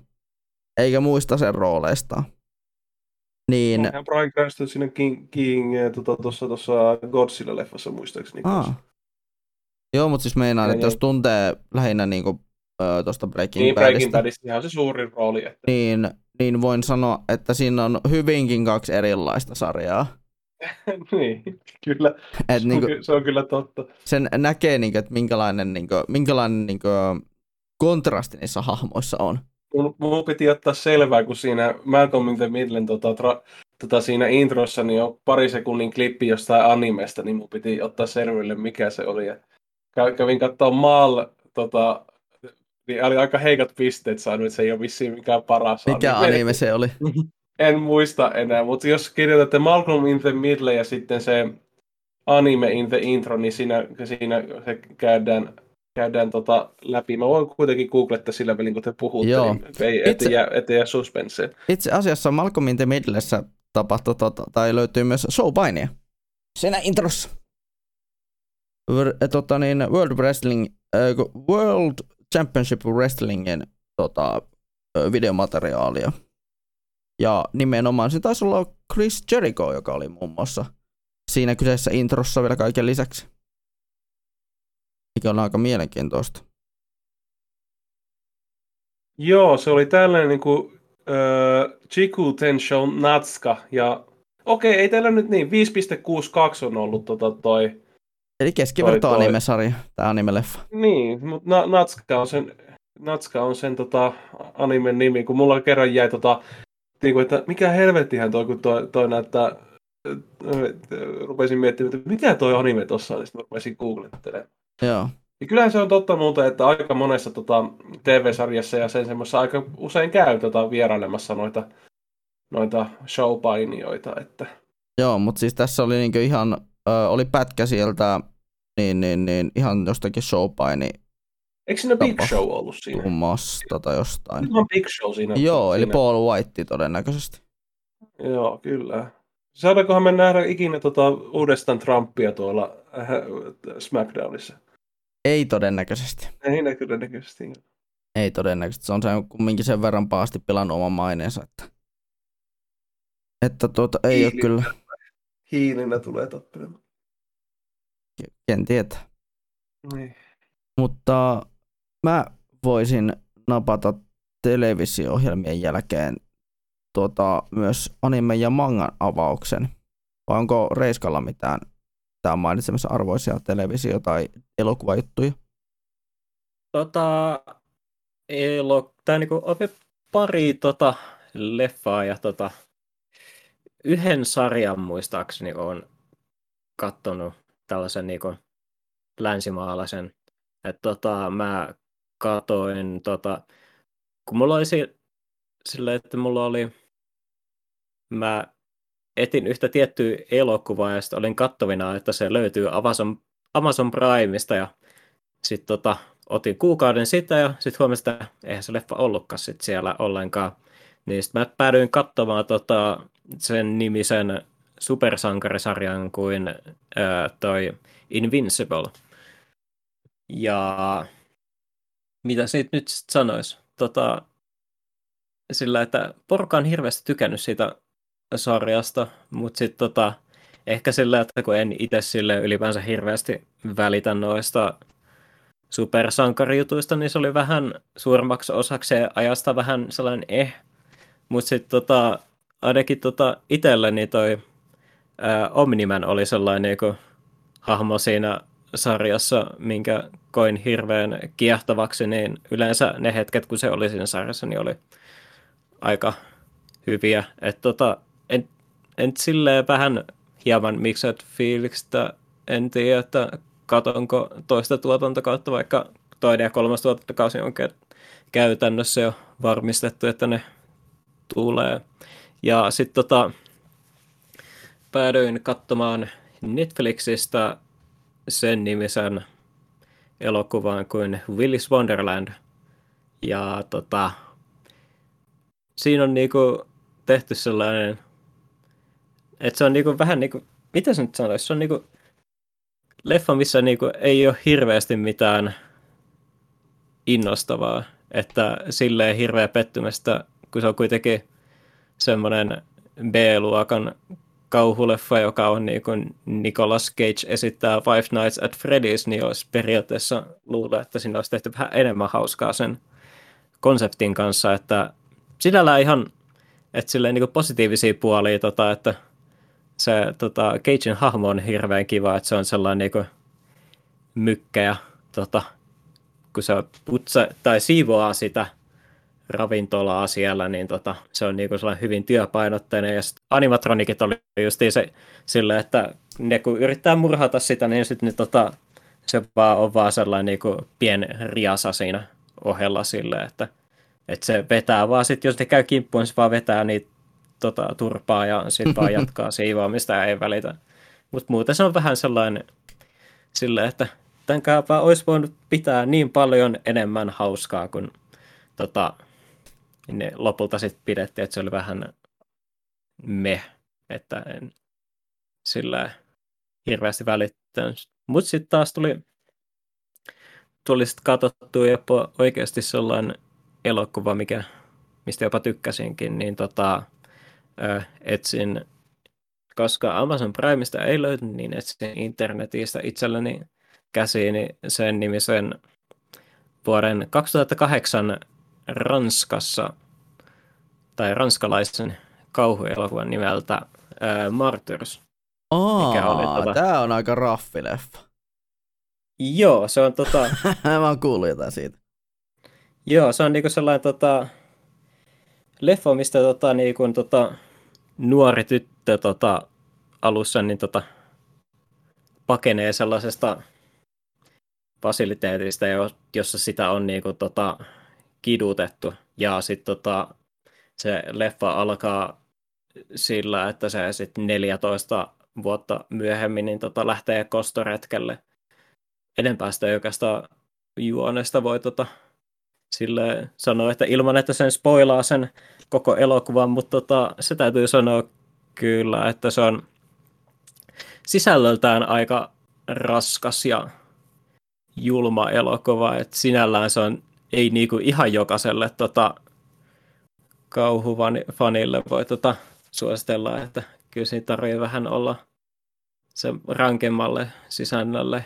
eikä muista sen rooleista, niin... Onhan Brian Cranston siinä King, King eh, tota, tuossa, tuossa Godzilla-leffassa muistaakseni. Aa. Joo, mutta siis meinaan, Ja että niin. jos tuntee lähinnä niinku, ö, tuosta Breaking Niin, Badista, Breaking Badissa ihan se suurin rooli. Että... niin, niin voin sanoa, että siinä on hyvinkin kaksi erilaista sarjaa. niin, kyllä. Et se, niinku, on, se on kyllä totta. sen näkee, niinku, että minkälainen, niinku, minkälainen niinku, kontrasti niissä hahmoissa on. Mun, mun piti ottaa selvää, kun siinä Malcolm in the Middlen tota, tra, tota, siinä introssa niin on pari sekunnin klippi jostain animesta, niin mun piti ottaa selville, mikä se oli. Ja kä- kävin katsoa Maal, tota, niin oli aika heikat pisteet saanut, että se ei ole vissiin mikään paras Mikä anime se oli? En muista enää, mutta jos kirjoitatte Malcolm in the Middle ja sitten se anime in the intro, niin siinä, siinä se käydään, käydään tota läpi. Mä voin kuitenkin googlettaa sillä välin, kun te puhutte, Joo. niin ei, Itse- ettei jää, ettei jää suspenseen. Itse asiassa Malcolm in the Middlessä tapahtui, tota, tai löytyy myös showpainia. Siinä introssa. Ver, tota niin, World Wrestling, äh, World Championship Wrestlingin tota, ö, videomateriaalia. Ja nimenomaan se taisi olla Chris Jericho, joka oli muun muassa siinä kyseessä introssa vielä kaiken lisäksi. Mikä on aika mielenkiintoista. Joo, se oli tällainen niin kuin, äh, Chiku Tensho Natska. Ja okei, ei tällä nyt niin, 5.62 on ollut tota toi Eli keskiverto Toi, toi. anime-sarja, tämä anime-leffa. Niin, mutta Na- Natska on sen, Natska on sen tota, animen nimi, kun mulla kerran jäi tota, niin kuin, että mikä helvettihän toi, kun toi, toi näyttää, äh, äh, rupesin miettimään, että mikä toi anime tossa on, niin sitten rupesin googlettelemaan. Joo. Ja kyllähän se on totta muuta, että aika monessa tota, TV-sarjassa ja sen semmoisessa aika usein käy tota, vierailemassa noita, noita showpainioita, että Joo, mutta siis tässä oli niinku ihan, ö, oli pätkä sieltä, niin, niin, niin ihan jostakin showpaini eikö siinä Big. Show ollut siinä? kummasta tai jostain. Ihan Big Show siinä. Joo, eli siinä. Paul White todennäköisesti. Joo, kyllä. Saadaankohan me nähdä ikinä tota uudestaan Trumpia tuolla äh, SmackDownissa? Ei todennäköisesti. Ei todennäköisesti. Ei todennäköisesti. Se on se kumminkin sen verran pahasti pilannut oman maineensa, että, että tuota, ei ole Hiili. kyllä. Hiilinä tulee tappelemaan. ken tietää. Niin. Mutta mä voisin napata televisio-ohjelmien jälkeen tuota, myös anime- ja mangan avauksen. Vai onko Reiskalla mitään tämä mainitsemassa arvoisia televisio- tai elokuvajuttuja? Tota, elo, tää niinku pari tota, leffaa ja tota, yhden sarjan muistaakseni on kattonut tällaisen niinku länsimaalaisen. Et tota, mä katoin, tota, kun mulla oli silleen, että mulla oli, mä etin yhtä tiettyä elokuvaa ja sitten olin kattovina, että se löytyy Amazon, Amazon Primeista ja sitten tota, otin kuukauden sitä ja sitten huomasin, että eihän se leffa ollutkaan sit siellä ollenkaan. Niin sitten mä päädyin katsomaan tota, sen nimisen supersankarisarjan kuin ää, toi Invincible. Ja mitä siitä nyt sanoisi? Tota, sillä, että porukka on hirveästi tykännyt siitä sarjasta, mutta sitten tota, ehkä sillä, että kun en itse sille ylipäänsä hirveästi välitä noista supersankarijutuista, niin se oli vähän suurimmaksi osaksi ajasta vähän sellainen eh. Mutta sitten tota, ainakin tota itselleni toi ää, Omniman oli sellainen niinku hahmo siinä sarjassa, minkä koin hirveän kiehtovaksi, niin yleensä ne hetket, kun se oli siinä sarjassa, niin oli aika hyviä. Et tota, en, en silleen vähän hieman mikset fiilikstä, en tiedä, että katonko toista tuotantokautta, vaikka toinen ja kolmas tuotantokausi on käytännössä jo varmistettu, että ne tulee. Ja sitten tota, päädyin katsomaan Netflixistä sen nimisen elokuvan kuin Willis Wonderland. Ja tota, siinä on niinku tehty sellainen, että se on niinku vähän niinku, mitä se nyt sanoisi, se on niinku leffa, missä niinku ei ole hirveästi mitään innostavaa, että silleen hirveä pettymystä, kun se on kuitenkin semmoinen B-luokan kauhuleffa, joka on niin kuin Nicolas Cage esittää Five Nights at Freddy's, niin olisi periaatteessa luulla, että siinä olisi tehty vähän enemmän hauskaa sen konseptin kanssa, että sinällään ihan että silleen niin positiivisia puolia, tota, että se tota, Cagein hahmo on hirveän kiva, että se on sellainen niin mykkä ja tota, kun se putsa, tai siivoaa sitä ravintolaa siellä, niin tota, se on niinku sellainen hyvin työpainotteinen. Ja animatronikit oli just se sille, että ne kun yrittää murhata sitä, niin sitten niin tota, se vaan on vaan sellainen niinku pien riasa siinä ohella sille, että, että se vetää vaan sitten, jos ne käy kimppuun, niin se vaan vetää niitä tota, turpaa ja sitten vaan jatkaa siivoamista ja ei välitä. Mutta muuten se on vähän sellainen silleen, että tämän olisi voinut pitää niin paljon enemmän hauskaa kuin tota, niin lopulta sitten pidettiin, että se oli vähän me, että en sillä hirveästi välittänyt. Mutta sitten taas tuli, tuli sit katsottua jopa oikeasti sellainen elokuva, mikä, mistä jopa tykkäsinkin, niin tota, etsin, koska Amazon Primeista ei löytynyt, niin etsin internetistä itselleni käsiini sen nimisen vuoden 2008 Ranskassa tai ranskalaisen kauhuelokuvan nimeltä ää, Martyrs. Aa, mikä oli, tota... tää on aika raffileffa. Joo, se on tota... Mä oon kuullut jotain siitä. Joo, se on niinku sellainen tota... leffa, mistä tota, niinku, tota, nuori tyttö tota, alussa niin tota, pakenee sellaisesta fasiliteetista, jossa sitä on niinku, tota, kidutettu. Ja sitten tota, se leffa alkaa sillä, että se sitten 14 vuotta myöhemmin niin tota, lähtee kostoretkelle. Enempää sitä oikeastaan juonesta voi tota, sille sanoa, että ilman, että sen spoilaa sen koko elokuvan, mutta tota, se täytyy sanoa kyllä, että se on sisällöltään aika raskas ja julma elokuva, että sinällään se on ei niinku ihan jokaiselle tota, kauhufanille voi tota, suositella, että kyllä siinä tarvii vähän olla se rankemmalle sisännölle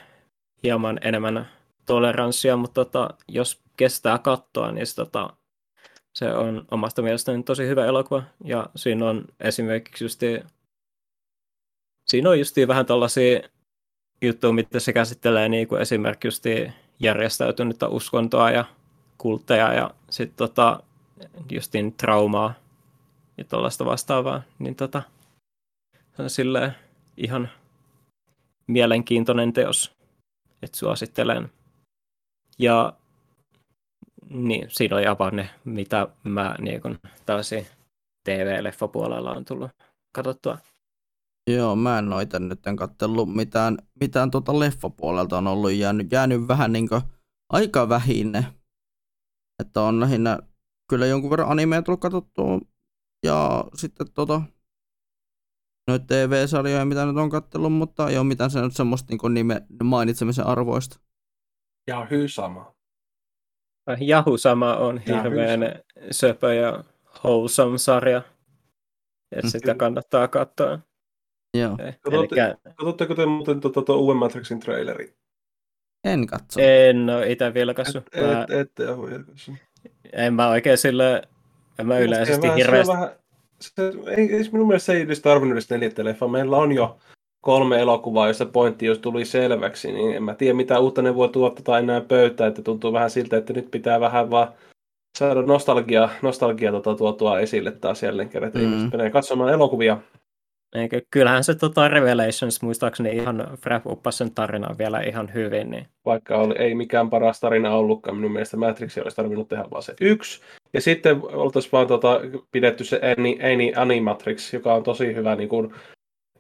hieman enemmän toleranssia, mutta tota, jos kestää kattoa, niin se, tota, se on omasta mielestäni tosi hyvä elokuva. Ja siinä on esimerkiksi justi, siinä on justi vähän tällaisia juttuja, mitä se käsittelee, niin kuin esimerkiksi järjestäytynyttä uskontoa ja kultteja ja sitten tota, justiin traumaa ja tuollaista vastaavaa, niin tota, se on silleen ihan mielenkiintoinen teos, että suosittelen. Ja niin, siinä oli about ne, mitä mä niin kun, TV-leffapuolella on tullut katsottua. Joo, mä en noita nyt en katsellut mitään, mitään tuota leffapuolelta on ollut jäänyt, jäänyt vähän niin aika vähinne. Että on lähinnä kyllä jonkun verran animea tullut katsottua ja sitten tota, noita TV-sarjoja, mitä nyt on kattellut, mutta ei ole mitään se, semmoista niin nime, mainitsemisen arvoista. Ja sama. Jahu sama on hirveän söpö ja wholesome sarja. Ja mm. sitä kannattaa katsoa. Joo. Katsotteko te muuten tuota, tuo uuden Matrixin traileri? En katso. En ole itse vilkaissut. Et, et, ette ole vilkaissut. En mä oikein sille, en mä yleisesti hirveästi. Se, vähän, se, ei, ei, minun mielestä se ei edes tarvinnut edes neljättä leffa. Meillä on jo kolme elokuvaa, jossa pointti jos tuli selväksi, niin en mä tiedä mitä uutta ne voi tuottaa enää pöytään, että tuntuu vähän siltä, että nyt pitää vähän vaan saada nostalgia, nostalgia tota, tuotua esille taas jälleen kerran, että mm. ihmiset menee katsomaan elokuvia Eikö, kyllähän se tota, Revelations muistaakseni ihan wrap uppasi sen tarinan vielä ihan hyvin. Niin. Vaikka oli, ei mikään paras tarina ollutkaan, minun mielestä Matrix olisi tarvinnut tehdä vaan se yksi. Ja sitten oltaisiin vaan tota, pidetty se Any, Animatrix, joka on tosi hyvä niin kuin,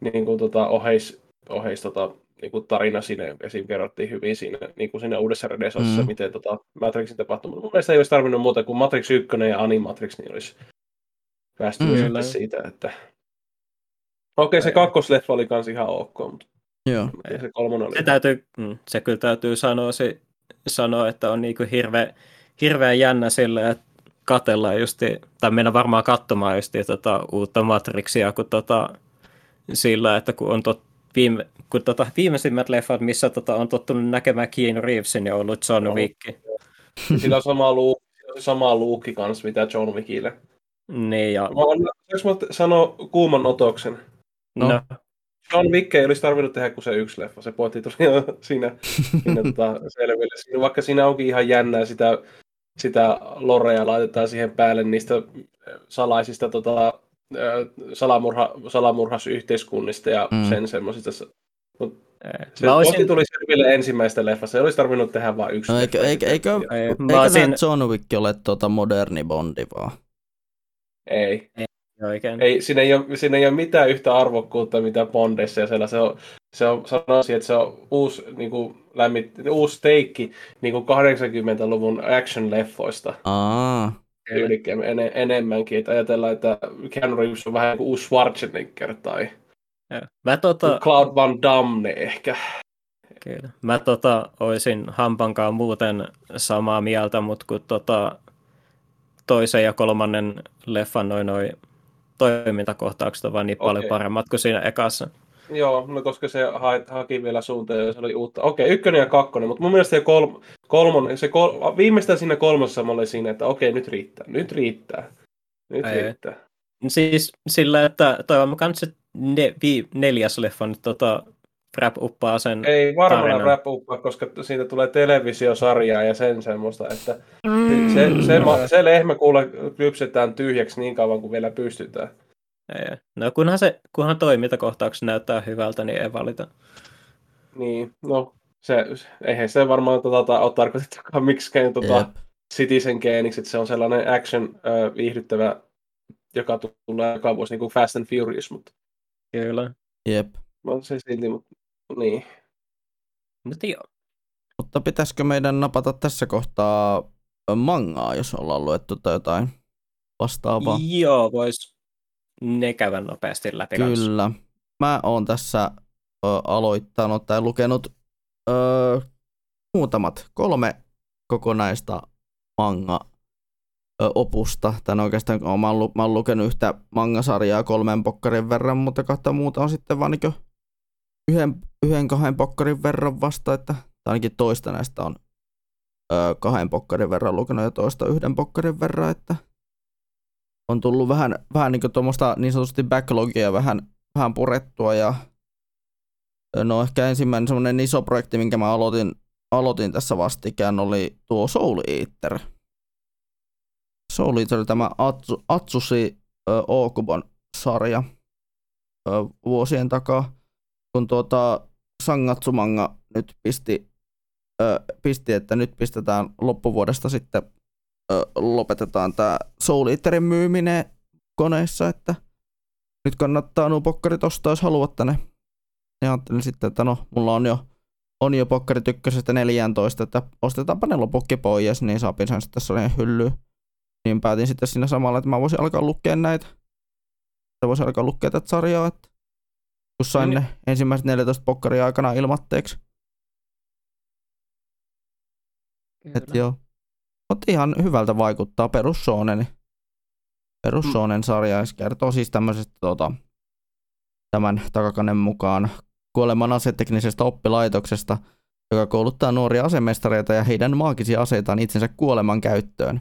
niin kuin, tota, oheis, oheis tota, niin kuin tarina sinne, esim. kerrottiin hyvin siinä, niin kuin siinä uudessa Renaissancessa, mm. miten tota, Matrixin tapahtui. Mun mielestä ei olisi tarvinnut muuta kuin Matrix 1 ja Animatrix, niin olisi päästy mm. siitä, että Okei, se kakkosleffa oli kans ihan ok, mutta Joo. se kolmonen oli. Se, täytyy, mm, se kyllä täytyy sanoa, se, sanoa että on niinku hirveä, hirveän jännä sille, että katellaan justi, tai mennä varmaan katsomaan justi tota uutta Matrixia, kun tota, sillä, että kun on tot, viime, kun tota, viimeisimmät leffat, missä tota, on tottunut näkemään Keanu Reevesin ja ollut John Wick. Sillä on sama luukki, sama luukki kanssa, mitä John Wickille. Niin, ja... Saanko mä sanoa kuuman otoksen? No. no. John Wick ei olisi tarvinnut tehdä kuin se yksi leffa. Se pointti tuli jo siinä, siinä tota, selville. Siinä, vaikka siinä onkin ihan jännää sitä, sitä lorea laitetaan siihen päälle niistä salaisista tota, salamurha, salamurhasyhteiskunnista ja mm. sen semmoisista. se olisin... pointti tuli selville ensimmäistä leffassa. Se olisi tarvinnut tehdä vain yksi. No, eikö, eikö, eikö, eikö, eikö olisin... John Wick ole tuota moderni Bondi vaan? Ei. ei. Oikein. Ei, siinä, ei ole, siinä ei ole mitään yhtä arvokkuutta, mitä Bondissa, ja siellä se on, se on sanoisin, että se on uusi, niin kuin, lämmit, uusi teikki niin kuin 80-luvun action-leffoista. Aa. Eli en, enemmänkin, että ajatellaan, että Keanu Reeves on vähän niin kuin uusi Schwarzenegger tai Mä tota... Cloud Van Damme ehkä. Kyllä. Mä tota, olisin Hampankaan muuten samaa mieltä, mutta kun tota, toisen ja kolmannen leffan noin noin toimintakohtaukset on vaan niin okay. paljon paremmat kuin siinä ekassa. Joo, no koska se ha- haki vielä suuntaan ja se oli uutta. Okei, ykkönen ja kakkonen, mutta mun mielestä se, kol- kolmon, se kol- viimeistään siinä kolmossa mä olin siinä, että okei, nyt riittää, nyt riittää, nyt Ei. riittää. Siis sillä, että toivon mukaan se ne, vi, neljäs leffa nyt tota, wrap uppaa sen Ei varmaan wrap uppaa, koska siitä tulee televisiosarjaa ja sen semmoista, että mm. se, se, se lehmä kuule kypsetään tyhjäksi niin kauan kuin vielä pystytään. Ei, no kunhan, se, kunhan toimintakohtaukset näyttää hyvältä, niin ei valita. Niin, no se, eihän se varmaan tota, ole tarkoitettukaan miksikään tota, yep. Citizen Gainiksi, että se on sellainen action äh, viihdyttävä, joka tulee joka vuosi niin kuin Fast and Furious, mutta... Kyllä. Jep. No, se silti, mutta niin. Mutta joo. Mutta pitäisikö meidän napata tässä kohtaa mangaa, jos ollaan luettu tai jotain vastaavaa? Joo, vois ne käydä nopeasti läpi. Kyllä. Kanssa. Mä oon tässä ö, aloittanut tai lukenut ö, muutamat, kolme kokonaista manga opusta. Tän oikeastaan mä oon, mä oon lukenut yhtä mangasarjaa kolmen pokkarin verran, mutta kahta muuta on sitten vaan niin yhden, yhden kahden pokkarin verran vasta, että ainakin toista näistä on ö, kahden pokkarin verran lukenut ja toista yhden pokkarin verran, että on tullut vähän, vähän niin tuommoista niin sanotusti backlogia vähän, vähän purettua ja no ehkä ensimmäinen semmoinen iso projekti, minkä mä aloitin, aloitin tässä vastikään, oli tuo Soul Eater. Soul Eater, tämä Atsu, Atsushi Okubon sarja vuosien takaa, kun tuota Sangatsumanga nyt pisti, ö, pisti, että nyt pistetään loppuvuodesta sitten ö, lopetetaan tämä Soul Eaterin myyminen koneissa, että nyt kannattaa nuo pokkarit ostaa, jos haluatte ne. Ja ajattelin sitten, että no, mulla on jo, on jo pokkarit ykkösestä 14, että ostetaanpa ne lopukki pois, niin saapin sen sitten sarjan hyllyyn. Niin päätin sitten siinä samalla, että mä voisin alkaa lukea näitä. Että voisin alkaa lukea tätä sarjaa, että kun sain Niin. ne ensimmäiset 14 pokkaria aikana ilmatteeksi. Et joo. Mutta ihan hyvältä vaikuttaa perus Shonen. Perus Mm. Sarja kertoo siis tämmöisestä tota, tämän takakannen mukaan kuoleman aseteknisestä oppilaitoksesta, joka kouluttaa nuoria asemestareita ja heidän maagisia aseitaan itsensä kuoleman käyttöön.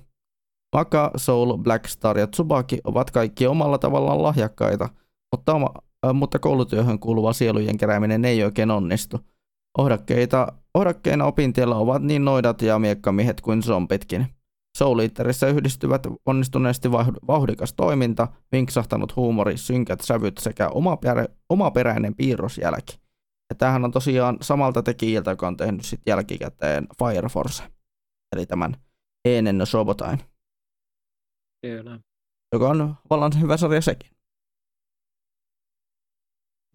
Maka, Soul, Blackstar ja Tsubaki ovat kaikki omalla tavallaan lahjakkaita, mutta, oma, mutta koulutyöhön kuuluva sielujen kerääminen ei oikein onnistu. Ohdakkeita, ohdakkeina opintiellä ovat niin noidat ja miekkamiehet kuin zombitkin. Soul yhdistyvät onnistuneesti vauh- vauhdikas toiminta, vinksahtanut huumori, synkät sävyt sekä omaperä, omaperäinen piirrosjälki. Ja tämähän on tosiaan samalta tekijältä, joka on tehnyt sit jälkikäteen Fire Force, eli tämän Enen no Shobotain, Kyllä. joka on vallan hyvä sarja sekin.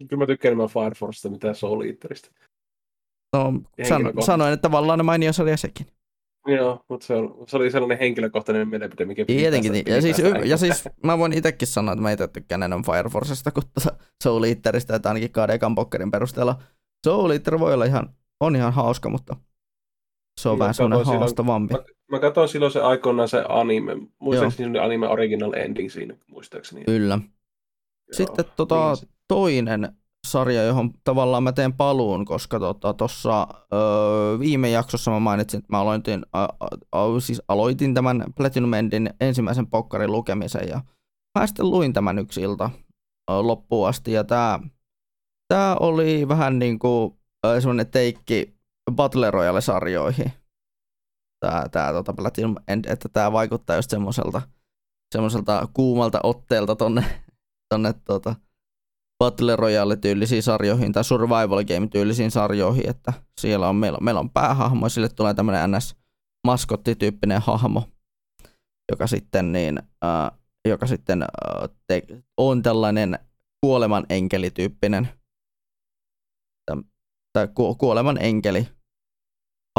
Kyllä mä tykkään enemmän Fire Forcesta, mitä Soul Eaterista. No, san, sanoin, että vallan mainio sarja sekin. Joo, mutta se, on, se oli sellainen henkilökohtainen mielipide, mikä piti Tietenkin, niin. ja siis, y- ja siis mä voin itsekin sanoa, että mä itse tykkään enemmän Fire Forcesta kuin tuota Soul Eaterista, että ainakin Kadekan Pokkerin perusteella Soul Eater voi olla ihan, on ihan hauska, mutta se on Mä vähän semmoinen katsoin silloin- haastavampi. Mä katsoin silloin se aikoinaan se anime. Muistaakseni se anime original ending siinä, muistaakseni. Kyllä. Joo, Sitten tota, niin toinen sarja, johon tavallaan mä teen paluun, koska tuossa tota, öö, viime jaksossa mä mainitsin, että mä aloitin, ä, ä, siis aloitin tämän Platinum Endin ensimmäisen pokkarin lukemisen ja mä sitten luin tämän yksi ilta ö, loppuun asti ja tää, tää oli vähän niin kuin semmoinen teikki Battle Royale-sarjoihin. Tää, tää tota Platinum End, että tää vaikuttaa just semmoiselta semmoiselta kuumalta otteelta tonne, tonne tota, Battle Royale-tyylisiin sarjoihin tai Survival Game-tyylisiin sarjoihin, että siellä on, meillä, on, meillä on päähahmo ja sille tulee tämmöinen NS-maskottityyppinen hahmo, joka sitten, niin, äh, joka sitten äh, te, on tällainen kuoleman enkelityyppinen tai ku, kuoleman enkeli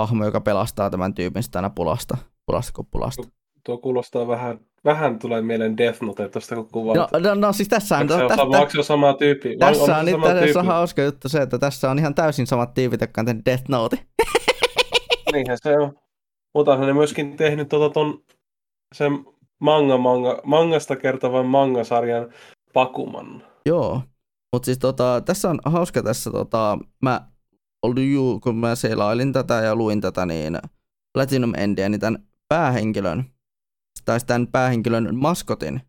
hahmo, joka pelastaa tämän tyypin sitä aina pulasta, pulasta kuin pulasta. Tuo kuulostaa vähän, vähän tulee mieleen Death Note tuosta kun. No, no, no siis tässä on, Onko se, tä- sama, tä- sama tyyppi? Tässä on se nyt sama tässä tyyppi? hauska juttu se, että tässä on ihan täysin samat tyypit, jotka on tehnyt Death Note. Niinhän se on. Mutta ne myöskin tehnyt tota ton, sen manga, manga, mangasta kertovan mangasarjan Pakuman. Joo. Mutta siis tota, tässä on hauska tässä, tota, mä kun mä selailin tätä ja luin tätä, niin Platinum Endia, niin tämän päähenkilön, tai tämän päähenkilön maskotin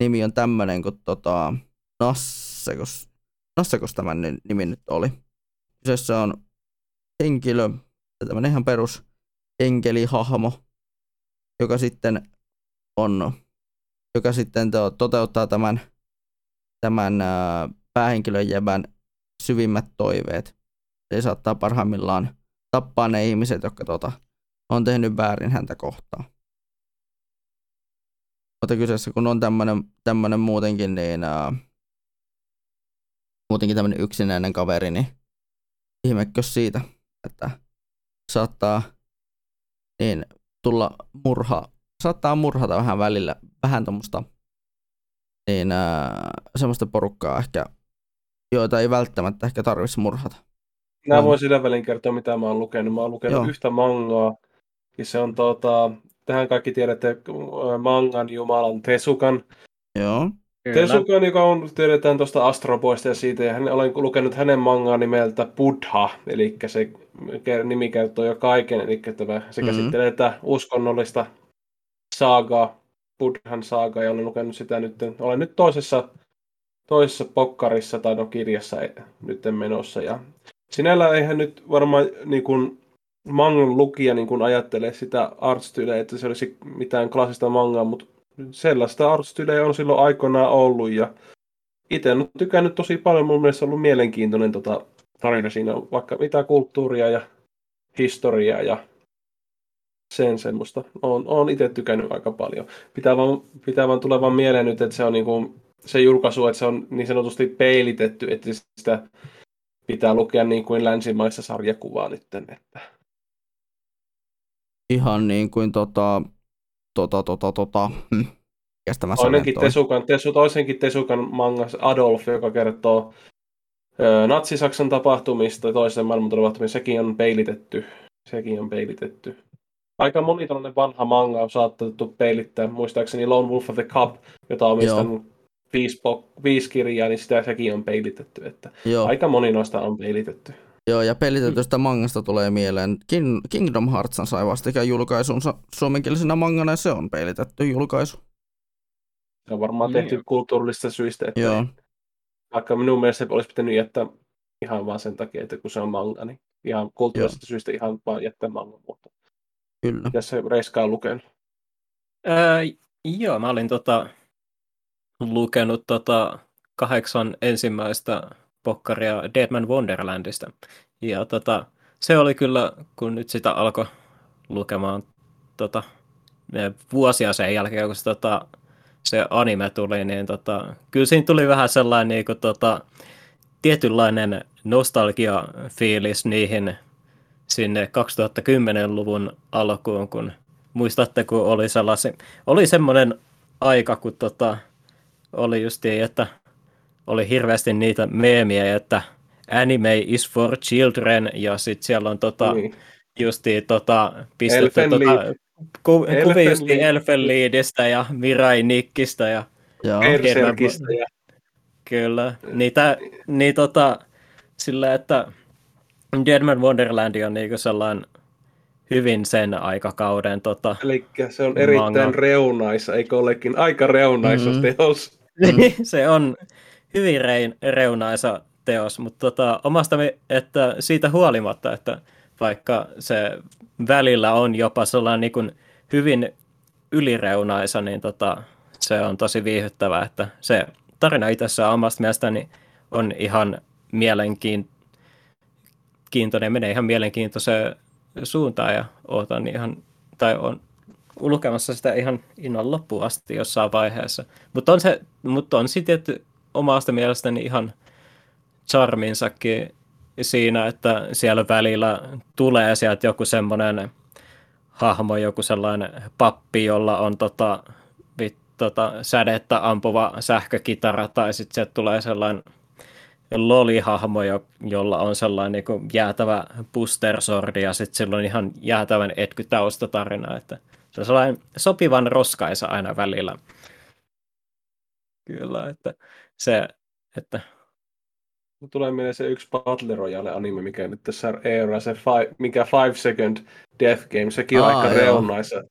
nimi on tämmönen kuin tota, Nassekos, Nassekos tämän nimi nyt oli. Kyseessä on henkilö, tämmönen ihan perus enkelihahmo, joka sitten on, joka sitten to, toteuttaa tämän, tämän ää, päähenkilön jäbän syvimmät toiveet. Eli saattaa parhaimmillaan tappaa ne ihmiset, jotka tota, on tehnyt väärin häntä kohtaan. Mutta kyseessä kun on tämmönen, tämmönen muutenkin, niin ää, muutenkin tämmönen yksinäinen kaveri, niin ihmekös siitä, että saattaa niin tulla murha, saattaa murhata vähän välillä, vähän tuommoista niin ää, semmoista porukkaa ehkä, joita ei välttämättä ehkä tarvitsisi murhata. Mä voin sillä välin kertoa, mitä mä oon lukenut. Mä oon lukenut Joo. yhtä mangaa. Ja se on tota, tähän kaikki tiedätte äh, mangan jumalan Tesukan. Joo, Tesuka, joka on, tiedetään tuosta Astroboista ja siitä, ja hän, olen lukenut hänen mangaa nimeltä Buddha, eli se nimi kertoo jo kaiken, eli tämä, se mm-hmm. käsittelee tätä uskonnollista saagaa, Buddhan saagaa, ja olen lukenut sitä nyt, olen nyt toisessa, toisessa pokkarissa tai no kirjassa nyt menossa, ja sinällä eihän nyt varmaan niin kuin, mangan lukija niin kuin ajattelee sitä artstyyliä, että se olisi mitään klassista mangaa, mutta sellaista artstylejä on silloin aikoinaan ollut ja itse olen tykännyt tosi paljon, mun mielestä on ollut mielenkiintoinen tota, tarina siinä on vaikka mitä kulttuuria ja historiaa ja sen semmoista. Olen, olen itse tykännyt aika paljon. Pitää vaan, pitää vaan tulla vaan mieleen nyt, että se on niin kuin, se julkaisu, että se on niin sanotusti peilitetty, että sitä pitää lukea niin kuin länsimaissa sarjakuvaa nyt. Että... Ihan niin kuin tota, tota, tota, tota, hm. Toinenkin Tesukan, tesu, toisenkin Tesukan mangas Adolf, joka kertoo ö, Natsi-Saksan tapahtumista, toisen maailmansodan tapahtumista, sekin on peilitetty. Sekin on peilitetty. Aika moni tällainen vanha manga on saatettu peilittää. Muistaakseni Lone Wolf of the Cup, jota on omistanut viisi, viisi kirjaa, niin sitä sekin on peilitetty. Että Joo. Aika moni noista on peilitetty. Joo, ja pelitetystä mangasta tulee mieleen. King, Kingdom Hearts sai vastikään julkaisunsa suomenkielisenä mangana, ja se on pelitetty julkaisu. Se on varmaan niin. tehty kulttuurista syistä, että Joo. vaikka minun mielestä olisi pitänyt jättää ihan vaan sen takia, että kun se on manga, niin ihan kulttuurista syistä ihan vaan jättää manga, mutta Kyllä. Ja se Reiska on lukenut. Öö, joo, mä olin tota, lukenut tota, kahdeksan ensimmäistä pokkaria Deadman Wonderlandista. Ja tota, se oli kyllä, kun nyt sitä alkoi lukemaan tota, vuosia sen jälkeen, kun se, tota, se anime tuli, niin tota, kyllä siinä tuli vähän sellainen niin kuin, tota, tietynlainen nostalgia-fiilis niihin sinne 2010-luvun alkuun, kun muistatte, kun oli sellaisen, oli semmoinen aika, kun tota, oli justiin, että oli hirveästi niitä meemiä, että anime is for children, ja sitten siellä on tota, niin. justiin tota, pistetty tota, ku, kuvia justiin Elfenliidistä ja Mirai Nikkistä ja Berserkistä ja Kyllä. Niitä, niin tota, sillä, että Deadman Wonderland on niinku sellainen hyvin sen aikakauden tota, Eli se on erittäin manga. reunaisa, eikö olekin aika reunaisa mm-hmm. teos? se on hyvin rein, reunaisa teos, mutta tota, omasta, että siitä huolimatta, että vaikka se välillä on jopa sellainen niin kuin hyvin ylireunaisa, niin tota, se on tosi viihyttävää, että se tarina itsessään omasta mielestäni on ihan mielenkiintoinen, menee ihan mielenkiintoiseen suuntaan ja ootan ihan, tai on lukemassa sitä ihan innon loppuun asti jossain vaiheessa. Mutta on se, mutta on sitten omasta mielestäni ihan charminsakin siinä, että siellä välillä tulee sieltä joku semmoinen hahmo, joku sellainen pappi, jolla on tota, vit, tota, sädettä ampuva sähkökitara, tai sitten sieltä tulee sellainen lolihahmo, jo, jolla on sellainen niin kuin jäätävä sordi, ja sitten sillä on ihan jäätävän etky taustatarina, että se on sellainen sopivan roskaisa aina välillä. Kyllä, että se, että... Tulee mieleen se yksi Battle Royale anime, mikä nyt tässä era, se five, mikä Five Second Death Game, sekin on Aa, aika reunaisa.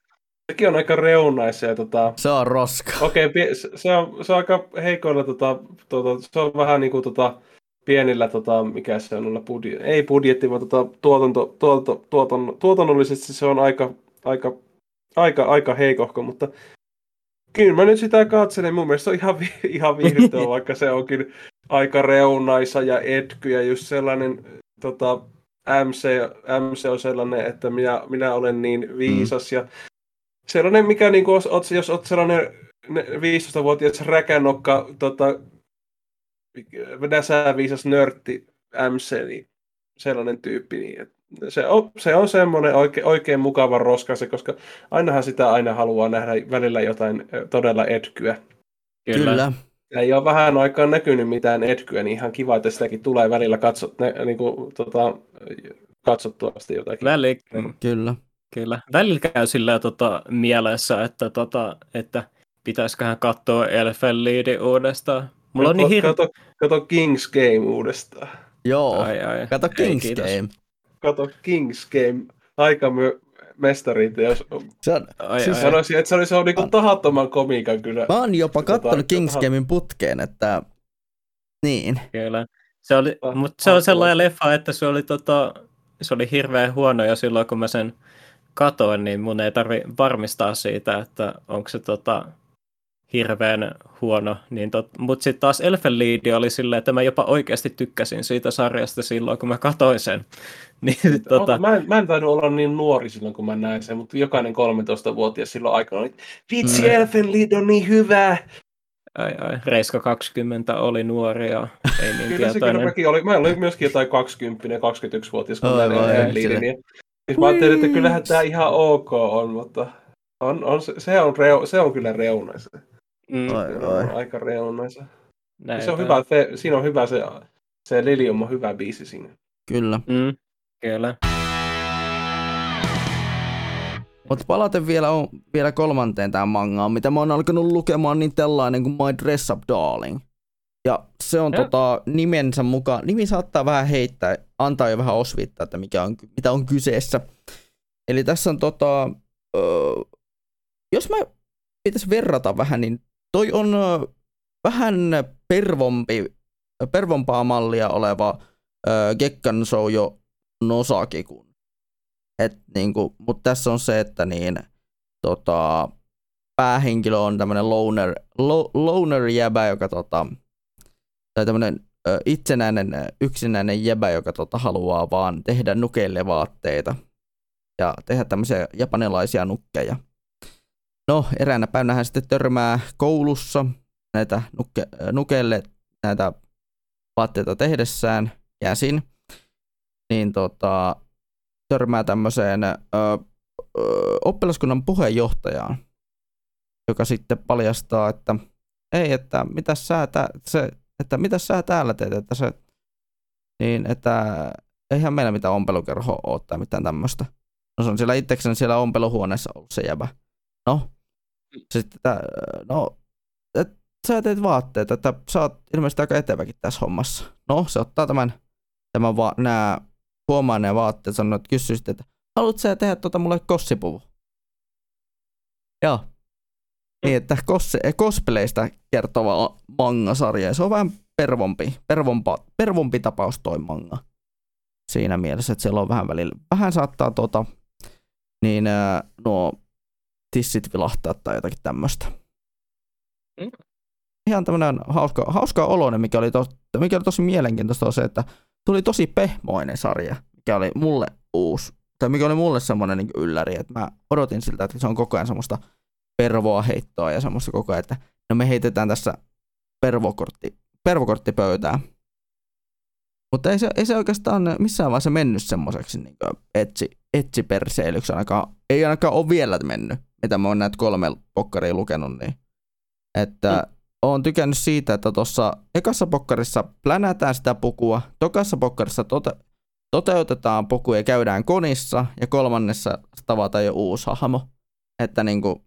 Sekin on aika reunaisa. Ja tota... Se on roska. Okei, okay, se, on, se on aika heikoilla, tota, tota, se on vähän niin kuin tota, pienillä, tota, mikä se on, budjet, ei budjetti, vaan tota, tuotanto, tuotanto, tuotanto, tuotannollisesti se on aika, aika, aika, aika heikohko, mutta Kyllä mä nyt sitä katselen. Mun mielestä se on ihan, vi- ihan viihdyttävä, vaikka se onkin aika reunaisa ja etky ja just sellainen tota, MC, MC on sellainen, että minä, minä olen niin viisas mm. ja sellainen, mikä niin kuin, oot, jos olet sellainen 15-vuotias räkänokka tota, näsää viisas nörtti MC, niin sellainen tyyppi, niin että se on, se on semmoinen oikein, oikein mukava roskase, koska ainahan sitä aina haluaa nähdä välillä jotain todella etkyä. Kyllä. Kyllä. Ei ole vähän aikaa näkynyt mitään etkyä, niin ihan kiva, että sitäkin tulee välillä katsot, ne, niin kuin, tota, katsottuasti jotakin. Väli, mm. Kyllä. Kyllä. Välillä käy sillä tota, mielessä, että, tota, että pitäisiköhän katsoa Elfen Leadin uudestaan. Mulla on niin hirveä... kato, kato King's Game uudestaan. Joo, Ai, ai. kato Ei, King's kiitos. Game. Kato King's Game. Aika my mestarit. Jos Se on, Ai, siis ai. sanoisin, että se oli, se on niinku tahattoman komiikan kyllä. mä oon jopa Tota, kattonut King's tota- Gamein putkeen, että niin. Kyllä. Se oli, Ah, mutta se on ah, sellainen leffa, että se oli, tota, se oli hirveän huono ja silloin kun mä sen katoin, niin mun ei tarvi varmistaa siitä, että onko se tota, hirveän huono. Niin tot, mutta sitten taas Elfen Lead oli silleen, että mä jopa oikeasti tykkäsin siitä sarjasta silloin, kun mä katoin sen. Niin, Tota... tota, Mä, en, mä en tainnut olla niin nuori silloin, kun mä näin sen, mutta jokainen 13-vuotias silloin aikana oli, vitsi, Mm. Elfen Lied on niin hyvä. ai, ai, Reiska 20 oli nuori ja ei niin Kyllä se kyllä tietoinen. mäkin oli. Mä olin myöskin jotain 20 21-vuotias, kun Oi, näin sille. Ja... Siis mä ajattelin, että kyllähän tämä ihan ok on, mutta on, on, se, se, on reu, se on kyllä reunaisa. Mm, oi. on aika reunaisa. näin Se on hyvä, se, siinä on hyvä se, se Lilium on hyvä biisi siinä. Kyllä. Mm, kyllä. Mutta palaten vielä, on, vielä kolmanteen tähän mangaan, mitä mä oon alkanut lukemaan, niin tällainen kuin My Dress Up Darling. Ja se on Joo. tota, nimensä mukaan, nimi saattaa vähän heittää, antaa jo vähän osviittaa, että mikä on, mitä on kyseessä. Eli tässä on tota, ö, jos mä pitäisi verrata vähän, niin toi on vähän pervompi, pervompaa mallia oleva ö, Gekkan Nosaki kuin et niinku, mutta tässä on se, että niin, tota, päähenkilö on tämmöinen loner, lo, loner jäbä, joka tota, tai tämmöinen ö, itsenäinen, yksinäinen jäbä, joka tota, haluaa vaan tehdä nukeille vaatteita ja tehdä tämmöisiä japanilaisia nukkeja. No, eräänä päivänä hän sitten törmää koulussa näitä nukke, ö, nukeille näitä vaatteita tehdessään käsin, niin tota, törmää tämmöiseen ö, ö, oppilaskunnan puheenjohtajaan, joka sitten paljastaa, että ei, että mitä sä, tä, se, että mitä sä täällä teet, että se, niin, että eihän meillä mitään ompelukerhoa ole tai mitään tämmöistä. No se on siellä itsekseen siellä ompeluhuoneessa ollut se jäbä. No, sitten, että, no, et, sä teet vaatteet, että sä oot ilmeisesti aika eteväkin tässä hommassa. No, se ottaa tämän, tämän va- nämä huomaa ne vaatteet, sanoo, että kysyy sitten, että haluatko sä tehdä tuota mulle kossipuvu? Joo. Niin, että kos, cosplayista kertova manga-sarja. Se on vähän pervompi, pervompa, pervompi tapaus toi manga. Siinä mielessä, että siellä on vähän välillä, vähän saattaa tota, niin ää, nuo tissit vilahtaa tai jotakin tämmöistä. Mm. Ihan tämmöinen hauska, hauska oloinen, mikä oli, tos, mikä oli tosi mielenkiintoista, on se, että tuli tosi pehmoinen sarja, mikä oli mulle uusi, tai mikä oli mulle semmoinen niin ylläri, että mä odotin siltä, että se on koko ajan semmoista pervoa heittoa ja semmoista koko ajan, että no me heitetään tässä pervokortti, pervokorttipöytään. Mutta ei se, ei se oikeastaan missään vaiheessa mennyt semmoiseksi niin etsi, etsiperseilyksi ainakaan, ei ainakaan ole vielä mennyt, mitä mä oon näitä kolme pokkaria lukenut, niin että mm. oon tykännyt siitä, että tuossa ekassa pokkarissa plänätään sitä pukua, tokassa pokkarissa tote, toteutetaan puku ja käydään konissa, ja kolmannessa tavataan jo uusi hahmo. Että niinku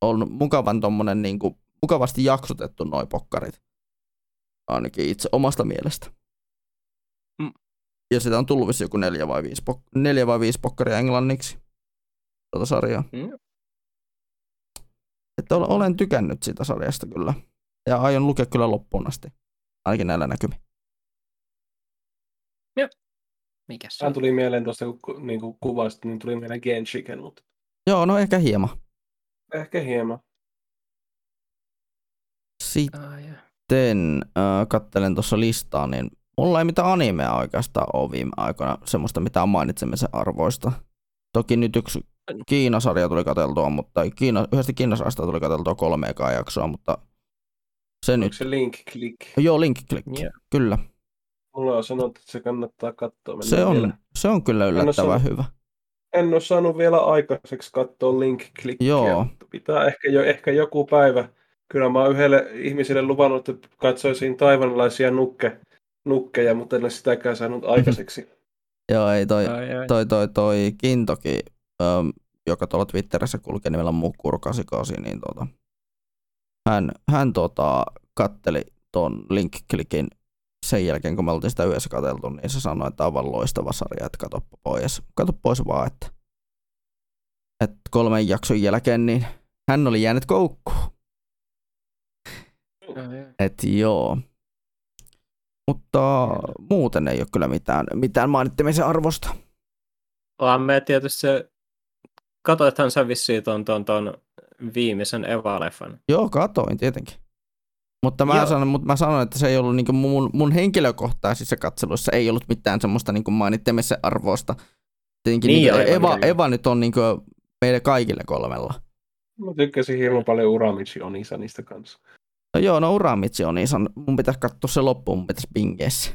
on mukavan tommonen niinku, mukavasti jaksotettu noi pokkarit. Ainakin itse omasta mielestä. Mm. Ja sitä on tullut joku neljä vai viisi, pok- neljä vai viisi pokkaria englanniksi. Tuota sarjaa. Mm. Että ol- olen tykännyt siitä sarjasta kyllä. Ja aion lukea kyllä loppuun asti. Ainakin näillä näkymin. Mikä se Hän on? tuli mieleen tuosta, kun ku- niin kuin kuvasit, niin tuli mieleen Genshiken, mutta Joo, no ehkä hieman. ehkä hieman. Sitten Ah, joo. äh, kattelen tuossa listaa, niin mulla ei mitään animea oikeastaan ole viime aikoina semmoista mitään mainitsemisen arvoista. Toki nyt yksi Kiinasarja tuli katseltua, mutta Kiina, yhdestä Kiinasarjasta tuli katseltua kolme ekaa jaksoa, mutta se Onko nyt, se Link Click? joo, Link Click, Joo. kyllä. Mulla on sanottu, että se kannattaa katsoa. Mennään Se on, Vielä. se on kyllä yllättävän saanut- hyvä. En ole saanut vielä aikaiseksi katsoa Link Clickia. Joo. Pitää ehkä, jo, ehkä joku päivä. Kyllä mä oon yhdelle ihmiselle luvannut, että katsoisin taivanlaisia nukke, nukkeja, mutta en ole sitäkään saanut aikaiseksi. Joo, ei toi, Ai, ai. toi, toi, toi Kintoki, ähm, joka tuolla Twitterissä kulkee nimellä Mukkur 88, niin tota, hän, hän tota, katteli ton link-klikin sen jälkeen, kun me oltiin sitä yhdessä katseltu, niin se sanoi, että aivan loistava sarja, että kato pois, kato pois vaan, että, että kolmen jakson jälkeen niin hän oli jäänyt koukkuun. Et joo. Mutta muuten ei ole kyllä mitään, mitään mainittamisen arvosta. Vaan me tietysti se, katoithan sä vissiin ton, ton, ton viimeisen Eva-leffan. Joo, katoin tietenkin. Mutta mä, sanon, mutta mä sanon, että se ei ollut niin mun, mun henkilökohtaisissa katseluissa ei ollut mitään semmoista niin mainittamisen arvosta. Tietenkin niin, niin Eva, Eva, Eva nyt on niin meille kaikille kolmella. Mä tykkäsin hirveän paljon Uramichi Onisa niistä kanssa. No joo, no Uramitsi on Isan. Mun pitäisi katsoa se loppuun, mun pitäisi bingeessä.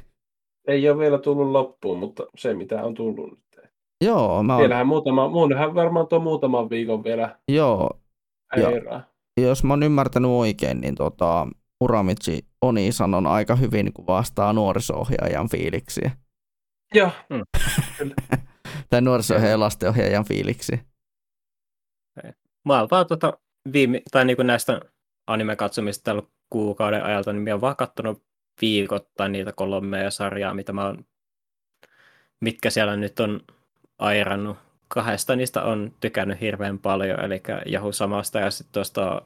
Ei ole vielä tullut loppuun, mutta se mitä on tullut nyt. Joo, mä oon... Vielähän muutama, muunhan varmaan tuo muutaman viikon vielä Joo. Ja, jos mä oon ymmärtänyt oikein, niin tota, Uramitsi Onisan on aika hyvin, kun vastaa nuoriso-ohjaajan fiiliksiä. Joo. Mm. tai nuoriso-ohjaajan ja lastenohjaajan fiiliksiä. Mä oon vaan tota viime, tai niinku näistä anime-katsomista tällä kuukauden ajalta, niin mä oon vaan katsonut viikoittain niitä kolmea sarjaa, mitä mä oon, mitkä siellä nyt on airannut. Kahdesta niistä on tykännyt hirveän paljon, eli Jahu samasta ja sitten tuosta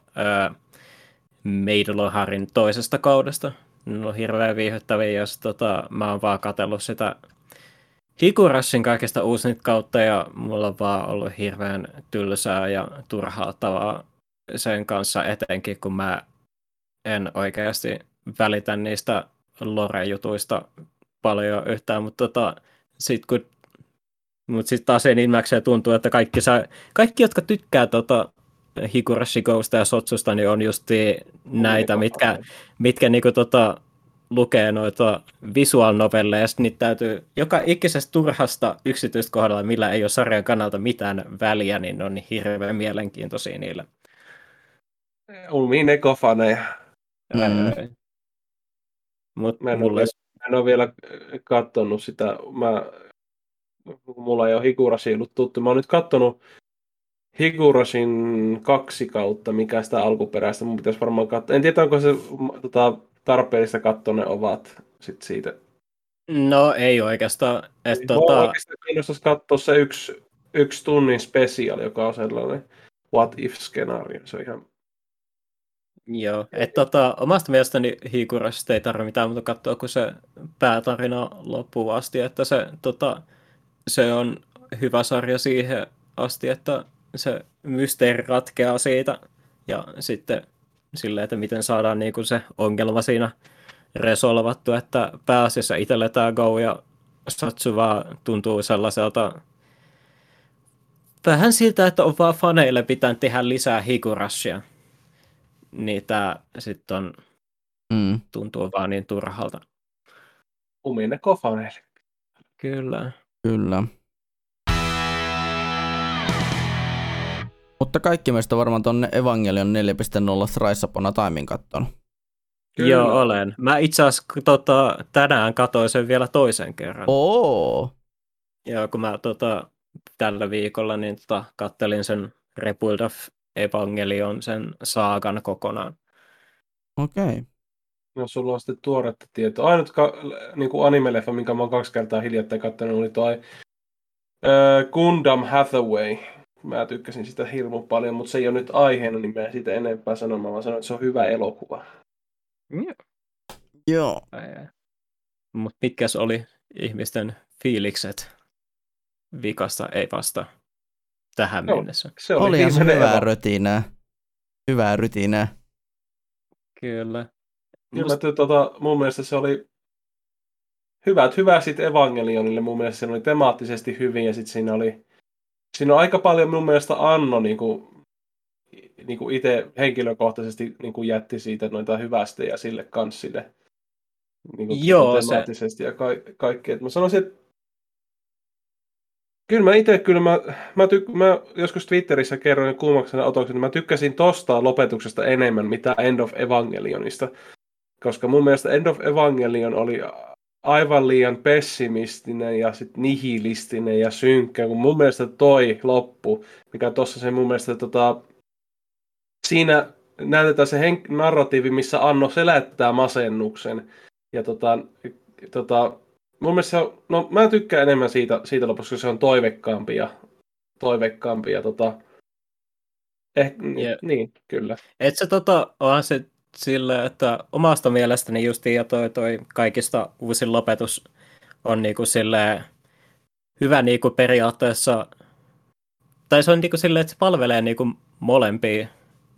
Meidoloharin toisesta kaudesta. Ne on hirveän viihyttäviä, jos tota, mä oon vaan katsellut sitä Hikurassin kaikesta uusinta kautta ja mulla on vaan ollut hirveän tylsää ja turhauttavaa sen kanssa etenkin, kun mä en oikeasti välitä niistä lore-jutuista paljon yhtään, mutta tota, sitten kun mutta sitten taas enimmäkseen tuntuu, että kaikki, saa, kaikki jotka tykkää tota Higurashi Ghosta ja Sotsusta, niin on just näitä, mitkä, mitkä niinku tota, lukee noita visual novelleja, ja niitä täytyy joka ikisestä turhasta yksityiskohdalla, millä ei ole sarjan kannalta mitään väliä, niin on hirveän mielenkiintoisia niillä. Ulmiin ekofaneja. Mm. Mut mä, en mulle... ole, mä en ole vielä katsonut sitä. Mä, mulla ei ole Higurashi ollut tuttu. Mä oon nyt katsonut Higurashin kaksi kautta, mikä sitä alkuperäistä. Mun pitäisi varmaan katsoa. En tiedä, onko se tota, tarpeellista katsoa ne ovat sit siitä. No ei oikeastaan. Et, tota... oikeastaan kiinnostaisi katsoa se yksi, yksi tunnin spesiaali, joka on sellainen what if-skenaario. Se on ihan Joo, että tota, omasta mielestäni Hikurasta ei tarvitse mitään muuta katsoa, kun se päätarina loppuu asti, että se, tota, se on hyvä sarja siihen asti, että se mysteeri ratkeaa siitä ja sitten silleen, että miten saadaan niin kuin se ongelma siinä resolvattu, että pääasiassa itselle tämä Go ja Satsuva tuntuu sellaiselta vähän siltä, että on vaan faneille pitää tehdä lisää Higurashia niin tämä sitten on, mm. tuntuu vaan niin turhalta. Umine kofaneille. Kyllä. Kyllä. Mutta kaikki meistä varmaan tuonne Evangelion 4.0 Thrice Upon a Timein kattonut. Kyllä. Joo, olen. Mä itse asiassa tota, tänään katsoin sen vielä toisen kerran. Oo. Joo, kun mä tota, tällä viikolla niin tota, kattelin sen Rebuild of Evangelion sen saakan kokonaan. Okei. Okay. No sulla on sitten tuoretta tietoa. Ainut ka- niin kuin anime-leffa, minkä mä oon kaksi kertaa hiljattain katsonut, oli toi äh, Gundam Hathaway. Mä tykkäsin sitä hirmu paljon, mutta se ei ole nyt aiheena, niin mä en siitä enempää sanomaan, vaan sanoin, että se on hyvä elokuva. Yeah. Joo. Mutta mitkäs oli ihmisten fiilikset vikasta ei vasta tähän no, mennessä. Se oli, oli ihan hyvää rytinää. Hyvää rytinää. Kyllä. Kyllä, Must... tota, mun mielestä se oli hyvät, hyvä sitten Evangelionille. Mun mielestä se oli temaattisesti hyvin ja sitten siinä oli siinä on aika paljon mun mielestä Anno niin kuin, niin kuin itse henkilökohtaisesti niin kuin jätti siitä noita hyvästä ja sille kanssille. Niin kuin Joo, temaattisesti se... ja ka- kaikkea. Mä sanoisin, että Kyllä mä itse, kyllä mä, mä, tyk, mä joskus Twitterissä kerroin kuumaksena otoksen, että mä tykkäsin tosta lopetuksesta enemmän mitä End of Evangelionista. Koska mun mielestä End of Evangelion oli aivan liian pessimistinen ja sit nihilistinen ja synkkä, kun mun mielestä toi loppu, mikä tossa se mun mielestä tota, siinä näytetään se henk- narratiivi, missä Anno selättää masennuksen. Ja tota, tota, mun mielestä se on, no mä tykkään enemmän siitä, siitä lopussa, koska se on toivekkaampi ja, toivekkaampi ja tota, eh, yeah. niin, kyllä. Et se tota, onhan se sille, että omasta mielestäni justiin ja toi, toi kaikista uusin lopetus on niinku sille hyvä niinku periaatteessa, tai se on niinku silleen, että se palvelee niinku molempia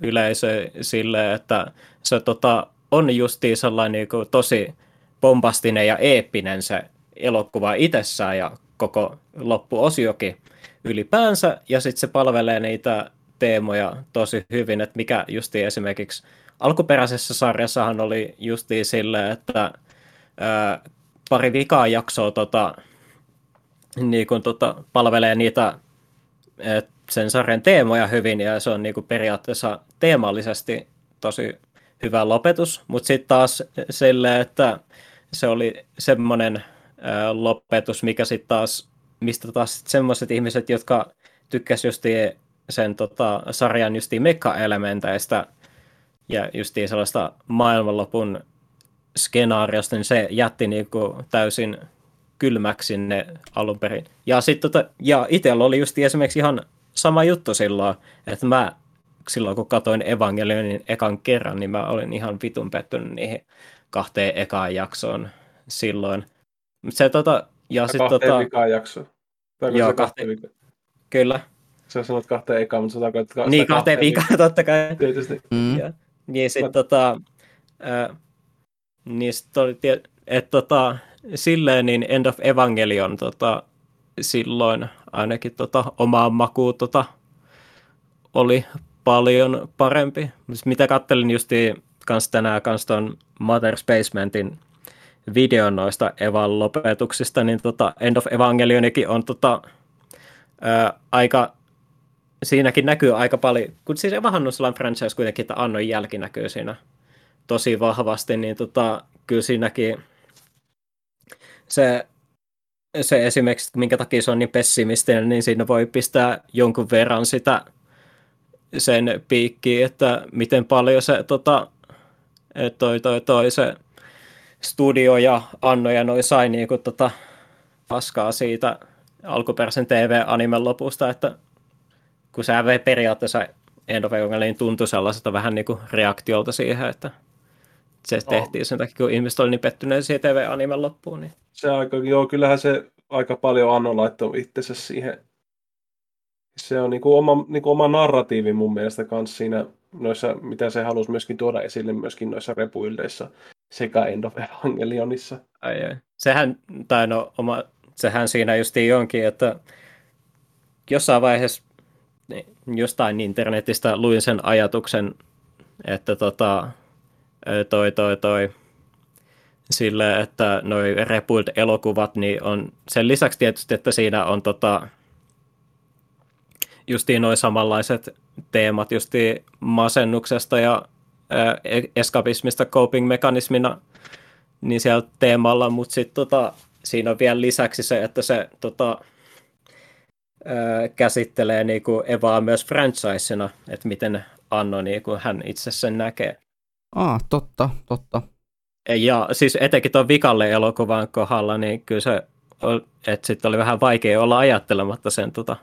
yleisöjä sille, että se tota, on justiin sellainen niinku tosi bombastinen ja eeppinen se elokuva itsessään ja koko loppuosiokin ylipäänsä, ja sitten se palvelee niitä teemoja tosi hyvin, että mikä justi esimerkiksi alkuperäisessä sarjassahan oli justiin silleen, että ää, pari vikaa jaksoa tota, niin kun, tota, palvelee niitä et, sen sarjan teemoja hyvin, ja se on niin kun, periaatteessa teemallisesti tosi hyvä lopetus, mutta sitten taas silleen, että se oli semmoinen lopetus, mikä sitten taas, mistä taas semmoiset ihmiset, jotka tykkäsivät justiin sen tota, sarjan justiin mekka-elementeistä ja justiin sellaista maailmanlopun skenaariosta, niin se jätti niinku täysin kylmäksi ne alun perin. Ja, tota, ja itsellä oli just esimerkiksi ihan sama juttu silloin, että mä silloin kun katoin Evangelionin ekan kerran, niin mä olin ihan vitun pettynyt niihin kahteen ekaan jaksoon silloin. Se, tota, ja sit, kahteen tota, vikaan jaksoon. joo, se kahteen, vikaan? Kyllä. Sä sanot kahteen ekaan, mutta sä tarkoitat kahteen Niin, kahteen vikaan, totta kai. Tietysti. Mm. Ja, niin sit, Mä... tota, äh, niin sit oli, että tota, silleen niin End of Evangelion tota, silloin ainakin tota, omaa makuun tota, oli paljon parempi. Mitä kattelin justiin kans tänään kans ton Mother Spacementin videon noista Evan lopetuksista, niin tota End of Evangelionikin on tota, ää, aika, siinäkin näkyy aika paljon, kun siis Evahan on sellainen franchise kuitenkin, että Annon jälki näkyy siinä tosi vahvasti, niin tota, kyllä siinäkin se, se esimerkiksi, minkä takia se on niin pessimistinen, niin siinä voi pistää jonkun verran sitä sen piikkiin, että miten paljon se tota, toi, toi, toi, se studio ja Anno ja noi sai niinku tota paskaa siitä alkuperäisen TV-animen lopusta, että kun se vei periaatteessa End of niin tuntui sellaiselta vähän niin kuin reaktiolta siihen, että se oh. tehtiin sen takia, kun ihmiset oli niin pettyneet siihen TV-animen loppuun. Niin. Se aika, joo, kyllähän se aika paljon Anno laittoi itsensä siihen. Se on niin kuin oma, niin kuin oma narratiivi mun mielestä kanssa siinä, noissa, mitä se halusi myöskin tuoda esille myöskin noissa repuildeissa sekä End of Evangelionissa. Ai, ai. Sehän, tai no, oma, sehän siinä justiin onkin, että jossain vaiheessa niin, jostain internetistä luin sen ajatuksen, että tota, toi, toi, toi, sille, että noi Rebuild-elokuvat, niin on sen lisäksi tietysti, että siinä on tota, justiin noin samanlaiset teemat justiin masennuksesta ja E-, eskapismista coping-mekanismina niin siellä teemalla, mutta sitten tota, siinä on vielä lisäksi se, että se tota, ää, käsittelee niinku Evaa myös franchisena, että miten Anno niinku, hän itse sen näkee. Ah, totta, totta. Ja siis etenkin tuon vikalle elokuvan kohdalla, niin kyllä se, että sitten oli vähän vaikea olla ajattelematta sen tota,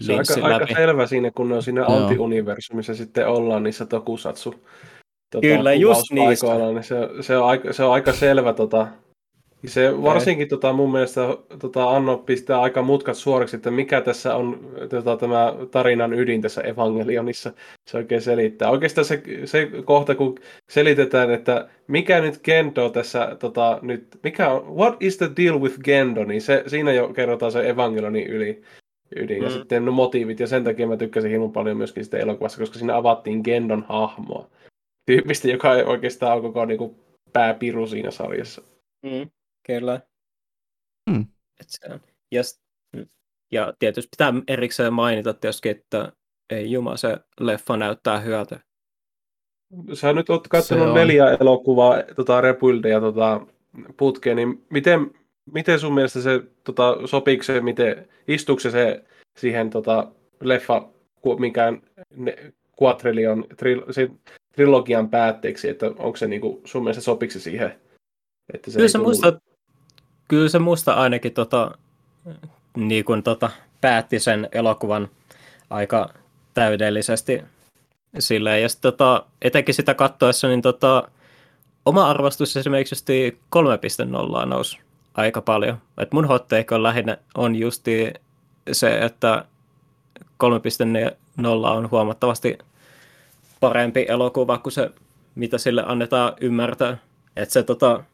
se on aika, läpi. aika selvä siinä, kun ne on siinä anti-universumissa sitten ollaan niissä tokusatsu tota, Kyllä, just niistä. Niin se, se, on aika, se on aika selvä. Tota, se varsinkin tota, mun mielestä tota, Anno pistää aika mutkat suoriksi, että mikä tässä on tota, tämä tarinan ydin tässä evangelionissa. Se oikein selittää. Oikeastaan se, se kohta, kun selitetään, että mikä nyt Gendo tässä, tota, nyt, mikä on, what is the deal with Gendo, niin se, siinä jo kerrotaan se evangelionin yli, ydin. Mm. Ja sitten no motiivit, ja sen takia mä tykkäsin hirveän paljon myöskin sitä elokuvassa, koska siinä avattiin Gendon hahmoa tyyppistä, joka oikeastaan on koko niin kuin, pääpiru siinä sarjassa. Mm, kyllä. Mm. Et se on. Ja, ja tietysti pitää erikseen mainita tietysti, että ei juma, se leffa näyttää hyvältä. Sä nyt oot katsonut neljä elokuvaa, tota, Rebuildia tota, putkeen, niin miten, miten sun mielestä se tota, sopiiko se, miten, istuuko se, se siihen tota, leffa, minkään ne, quadrillion, tri, se, trilogian päätteeksi, että onko se niinku, sun mielestä sopiksi siihen? Että se kyllä, se musta, kyllä se musta ainakin tota, niin kuin, tota, päätti sen elokuvan aika täydellisesti silleen. Ja sit, tota, etenkin sitä kattoessa, niin tota, oma arvostus esimerkiksi 3.0 nousi aika paljon. Et mun hot take on lähinnä on justi se, että 3.0 on huomattavasti parempi elokuva kuin se, mitä sille annetaan ymmärtää. Että se tota,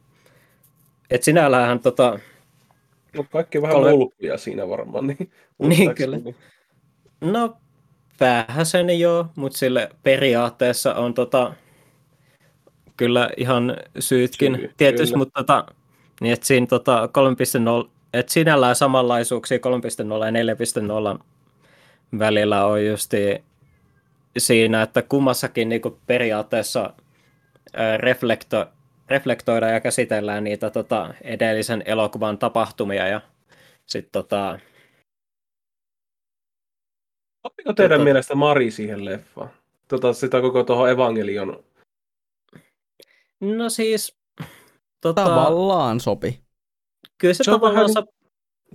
et sinällähän tota... No kaikki vähän kolme... mulppia siinä varmaan. Niin, niin kyllä. No sen joo, mutta sille periaatteessa on tota, kyllä ihan syytkin Syy, tietysti, mutta tota, niin että siinä tota 3.0, että sinällään samanlaisuuksia 3.0 ja 4.0 välillä on justi siinä, että kummassakin niin periaatteessa reflekto, reflektoidaan ja käsitellään niitä tota, edellisen elokuvan tapahtumia ja sitten tota, Sopiko teidän tota... mielestä Mari siihen leffaan? Tota, sitä koko tuohon Evangelion. No siis... Tota... Tavallaan sopi. Kyllä se, se tavallaan... Vähän, so...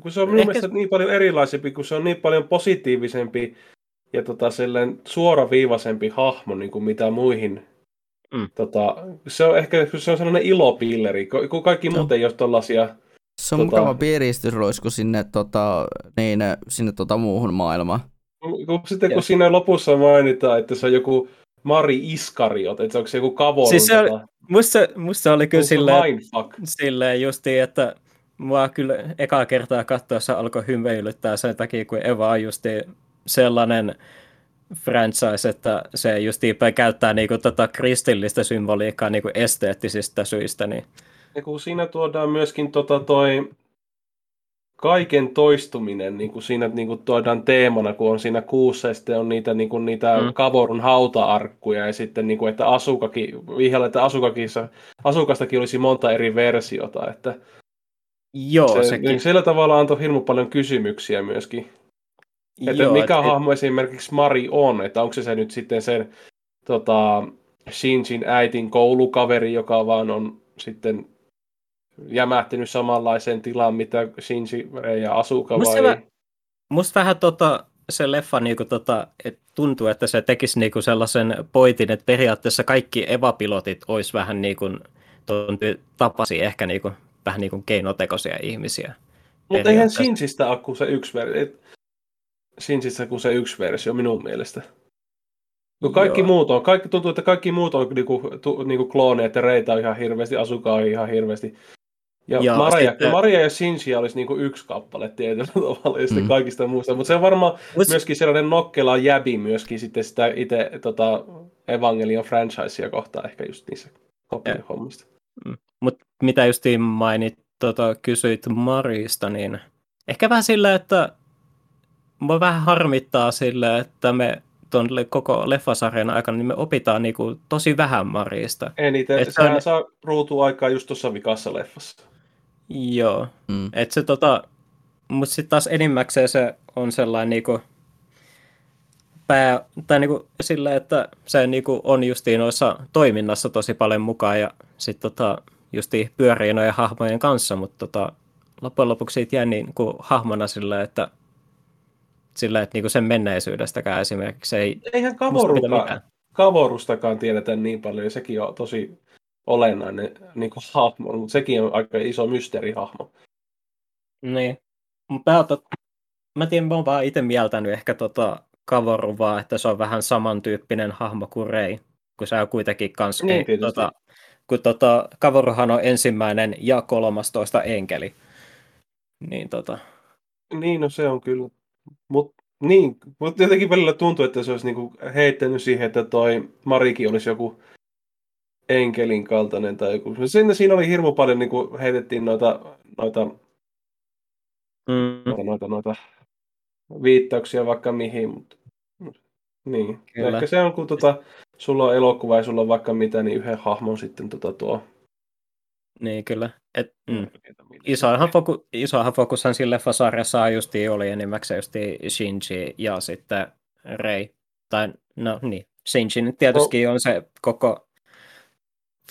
kun se on minun Ehkä... mielestä niin paljon erilaisempi, kun se on niin paljon positiivisempi ja tota, suoraviivaisempi hahmo niin kuin mitä muihin. Mm. Tota, se on ehkä se on sellainen ilopilleri, kun kaikki muut ei ole tollasia... Se on tota... mukava sinne, tota, niin, sinne tota, muuhun maailmaan. Kun, sitten kun siinä lopussa mainitaan, että se on joku Mari Iskariot, että se onko se joku kavorun... Siis se, tota... musta, musta oli kyllä silleen, silleen justi, että mua kyllä ekaa kertaa katsoessa alkoi hymyilyttää sen takia, kun Eva on justi sellainen franchise, että se justi käyttää niinku tota kristillistä symboliikkaa niinku esteettisistä syistä. Niin... Ja kun siinä tuodaan myöskin tota toi kaiken toistuminen niin kuin siinä niin kuin tuodaan teemana, kun on siinä kuussa ja sitten on niitä, niin kuin, niitä mm. Kavorun hauta-arkkuja ja sitten, niin kuin, että asukakin, vihjalla, että asukakissa, asukastakin olisi monta eri versiota, että Joo, se, sekin. Niin sillä tavalla antoi hirmu paljon kysymyksiä myöskin. Että Joo, mikä et, hahmo et... esimerkiksi Mari on, että onko se se nyt sitten sen tota, Shinjin äitin koulukaveri, joka vaan on sitten jämähtynyt samanlaiseen tilaan, mitä Shinji ja Asuka musta vai? Mä, musta vähän tota, se leffa niinku tota, et tuntuu, että se tekisi niinku sellaisen poitin, että periaatteessa kaikki evapilotit olisi vähän niinku, tapasi ehkä niinku, vähän niinku keinotekoisia ihmisiä. Mutta eihän Shinjistä ole kuin se yksi versio. Shinjistä kuin se yksi versio minun mielestä. Kun kaikki Joo. muut on, kaikki tuntuu, että kaikki muut on niinku, tu, niinku klooneja, että Reita on ihan hirveästi, Asuka on ihan hirveästi. Ja, ja Maria, sitten... Maria ja Shinji olisi niinku yksi kappale tietyllä tavalla ja mm. kaikista muusta. Mutta se on varmaan Mut... myöskin sellainen nokkela jäbi myöskin sitten sitä itse tota, Evangelion franchisea kohtaan ehkä just niissä hommista. Mm. Mutta mitä justiin mainit, tota, kysyit Marista, niin ehkä vähän sillä, että mua vähän harmittaa sillä, että me tuon koko leffasarjan aikana, niin me opitaan niinku tosi vähän Marista. Eniten, että sehän on... saa ruutuaikaa just tuossa vikassa leffassa. Joo, mm. että se tota, mutta sitten taas enimmäkseen se on sellainen niinku pää, tai niinku sillä, että se niinku on justiin noissa toiminnassa tosi paljon mukaan ja sitten tota, justiin pyörii noiden hahmojen kanssa, mutta tota, loppujen lopuksi siitä jää niin kuin hahmona sillä, että sillä, että niinku sen menneisyydestäkään esimerkiksi ei... Eihän kavorukaan, kavorustakaan tiedetä niin paljon, ja sekin on tosi olennainen niin kuin hahmo, mutta sekin on aika iso mysteerihahmo. Niin. Mä, tot... mä tiedän, mä oon vaan itse mieltänyt ehkä tota Kavoruvaa, että se on vähän samantyyppinen hahmo kuin Rei, kun se on kuitenkin kans, niin, ei, tota, kun tota, Kavoruhan on ensimmäinen ja kolmastoista enkeli. Niin, tota... niin no se on kyllä. Mut, niin, mutta jotenkin välillä tuntuu, että se olisi niinku heittänyt siihen, että toi Marikin olisi joku enkelin kaltainen tai joku. Siinä, siinä oli hirmu paljon, niin kuin heitettiin noita, noita, mm. noita, noita, noita viittauksia vaikka mihin, mutta niin. Kyllä. Ehkä se on, kun tota, sulla on elokuva ja sulla on vaikka mitä, niin yhden hahmon sitten tota tuo. Niin, kyllä. Et, mm. isohan, foku, isohan fokushan sille leffasarjassa justi oli enimmäkseen justi Shinji ja sitten Rei. Tai no niin, Shinji nyt tietysti on se koko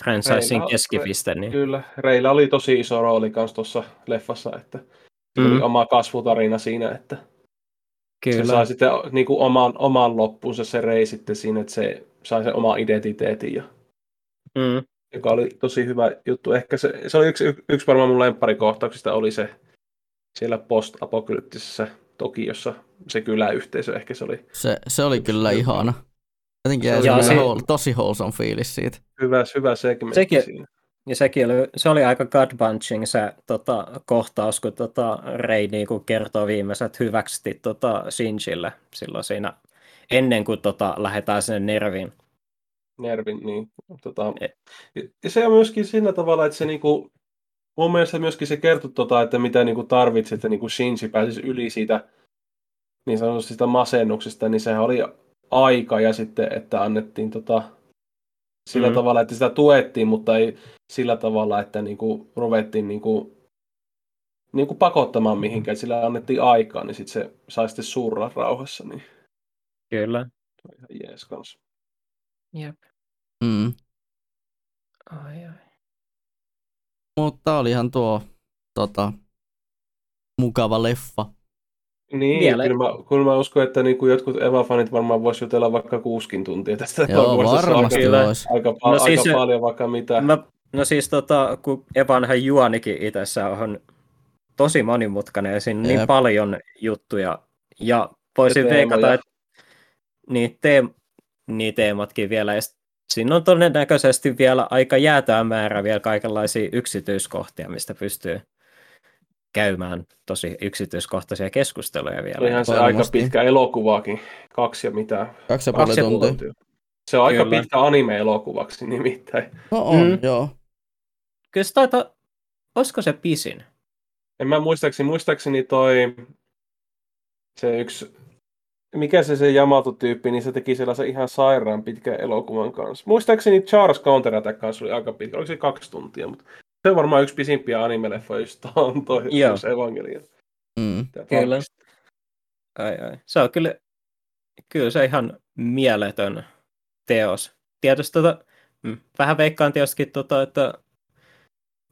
franchisein Reillä- keskipiste. Niin. Kyllä, Reillä oli tosi iso rooli myös tuossa leffassa, että mm. oli oma kasvutarina siinä, että se kyllä. sai sitten niin kuin oman, oman loppuunsa se Rei sitten siinä, että se sai sen oman identiteetin, ja, Mm, joka oli tosi hyvä juttu. Ehkä se, se oli yksi, yksi varmaan mun lempparikohtauksista oli se siellä post-apokalyptisessa Tokiossa se kyläyhteisö, ehkä se oli Se, se oli kyllä ihana. Jotenkin jäi Se Ja whole, tosi wholesome fiilis siitä. hyvä, hyvä segmentti Sekin- siinä. Ja sekin oli, se oli aika gut punching se tota, kohtaus, kun tota, Rei niinku kertoo viimeiset hyväksytti tota, Shinjille silloin siinä, ennen kuin tota, lähdetään sinne Nerviin. Nervin, niin. Tota, E- ja se on myöskin sillä tavalla, että se niinku, mun mielestä myöskin se kertoo, tota, että mitä niinku tarvitset, että niinku Shinji pääsisi yli siitä niin sanotusti sitä masennuksesta, niin sehän oli aika ja sitten, että annettiin tota, sillä mm. tavalla, että sitä tuettiin, mutta ei sillä tavalla, että niinku ruvettiin niinku, niinku pakottamaan mihinkään, että sillä annettiin aikaa, niin sitten se sai sitten surra rauhassa, niin Kyllä. ihan jees kanssa. Jep. Mm. Ai, ai. Mutta olihan tuo tota, mukava leffa. Niin, Vielä- kyllä mä, kyllä mä uskon, että niin kuin jotkut Eva-fanit varmaan voisi jutella vaikka kuuskin tuntia tästä Joo, varmasti voisi. Aika, No aika, siis aika se- paljon vaikka mitä. Mä, no siis tota, kun Evanhan juonikin itsessä on tosi monimutkainen ja siinä on niin paljon juttuja. Ja voisin Ja veikata, että niin, teem, niin teematkin vielä. Ja siinä on todennäköisesti vielä aika jäätää määrä vielä kaikenlaisia yksityiskohtia, mistä pystyy käymään tosi yksityiskohtaisia keskusteluja vielä. Olihan se Varmasti. aika pitkä elokuvaakin. Kaksi ja mitä. Kaksi ja Kaksi puoli puoli tuntia. Se on aika Kyllä. pitkä anime-elokuvaksi nimittäin. No on, Mm. joo. Kyllä se taitaa, olisiko se pisin? En mä muistaakseni, muistaakseni toi se yksi, mikä se se Yamato-tyyppi, niin se teki sellaisen ihan sairaan pitkän elokuvan kanssa. Muistaakseni Charles Counterattack kanssa oli aika pitkä, oliko se kaksi tuntia, mutta se on varmaan yksi pisimpiä anime-leffoja, just on toi Joo. Evangelion. Mm. Kyllä. Ai, ai. Se on kyllä, kyllä se ihan mieletön teos. Tietysti tota, mm, vähän veikkaan tietysti, tota, että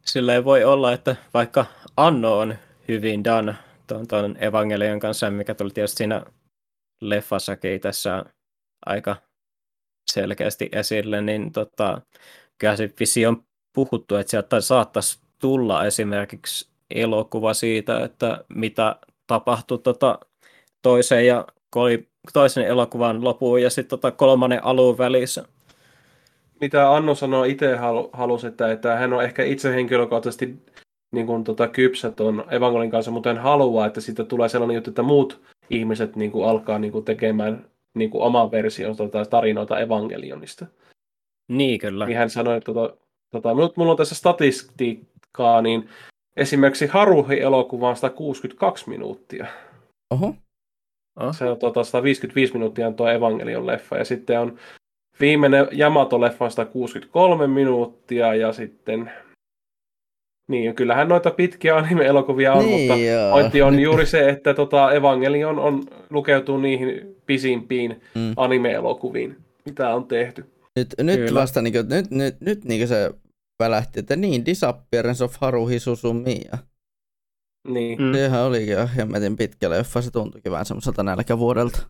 sillä ei voi olla, että vaikka Anno on hyvin done tuon, tuon Evangelion kanssa, mikä tuli tietysti siinä leffassakin tässä aika selkeästi esille, niin tota, kyllä se vissi on puhuttu, että sieltä saattaisi tulla esimerkiksi elokuva siitä, että mitä tapahtui tota toisen ja toisen elokuvan lopuun ja sitten tota kolmannen alun välissä. Mitä Anno sanoi itse halu, halusi, että, että hän on ehkä itse henkilökohtaisesti niin kuin, tota, kypsä tuon Evangelin kanssa, mutta hän haluaa, että siitä tulee sellainen juttu, että muut ihmiset niin kuin, alkaa niin kuin, tekemään niin kuin, oman version tota, tarinoita Evangelionista. Niin kyllä. Niin hän sanoi, että tota, tota, mulla on tässä statistiikkaa, niin esimerkiksi Haruhi-elokuva on 162 minuuttia. Oho. Oh. Se on tota, 155 minuuttia on tuo Evangelion leffa. Ja sitten on viimeinen Yamato-leffa on 163 minuuttia ja sitten... Niin, ja kyllähän noita pitkiä anime-elokuvia on, Niin, mutta joo. pointti on juuri se, että tota Evangelion on, lukeutuu niihin pisimpiin Mm. anime-elokuviin, mitä on tehty. Nyt, nyt Kyllä. vasta niinku, nyt, nyt, nyt niinku se välähti, että niin, Disappearance of Haruhi Suzumiya. Niin. Mm. Sehän olikin jo hemmetin pitkä leffa, se tuntuikin vähän semmoiselta nälkävuodelta.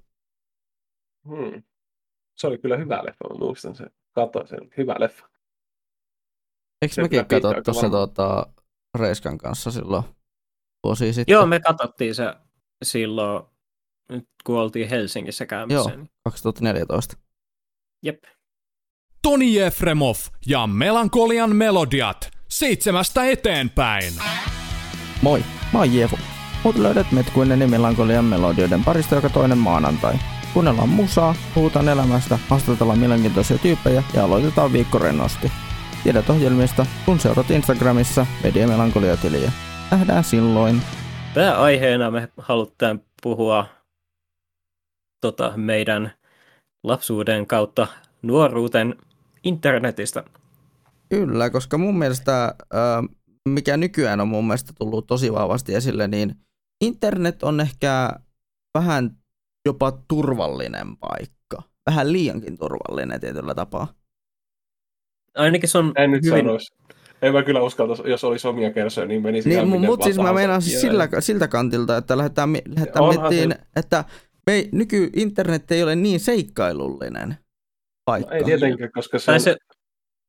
Hmm. Se oli kyllä hyvä leffa, mä muistan sen. Katoin sen, hyvä leffa. Eikö Se mekin se varmaan. tota, Reiskan kanssa silloin vuosi sitten? Joo, me katsottiin se silloin, nyt kun oltiin Helsingissä käymässä. Joo. Niin. 2014. Jep. Toni Efremov ja Melankolian melodiat seitsemästä eteenpäin. Moi, mä oon Jefu. Mut löydät Metkuinen Melankolian melodioiden parista joka toinen maanantai. Kuunnellaan musaa, puhutaan elämästä, haastatellaan mielenkiintoisia tyyppejä ja aloitetaan viikko rennosti. Tiedät ohjelmista, kun seurat Instagramissa Media Melankolia-tiliä. Nähdään silloin. Pääaiheena me halutaan puhua tota, meidän lapsuuden kautta nuoruuden internetistä. Kyllä, koska mun mielestä, mikä nykyään on mun mielestä tullut tosi vahvasti esille, niin internet on ehkä vähän jopa turvallinen paikka. vähän liiankin turvallinen tietyllä tapaa. Ainakin se on En nyt hyvin... sanoisi. En mä kyllä uskaltaisi, jos olisi omia kersoja, niin menisi Niin, ihan mutta siis mä meinaan siis sillä, siltä kantilta, että lähdetään, lähdetään miettimään, se- että me, nyky-internet ei ole niin seikkailullinen paikka. No, ei tietenkään, koska se on, se,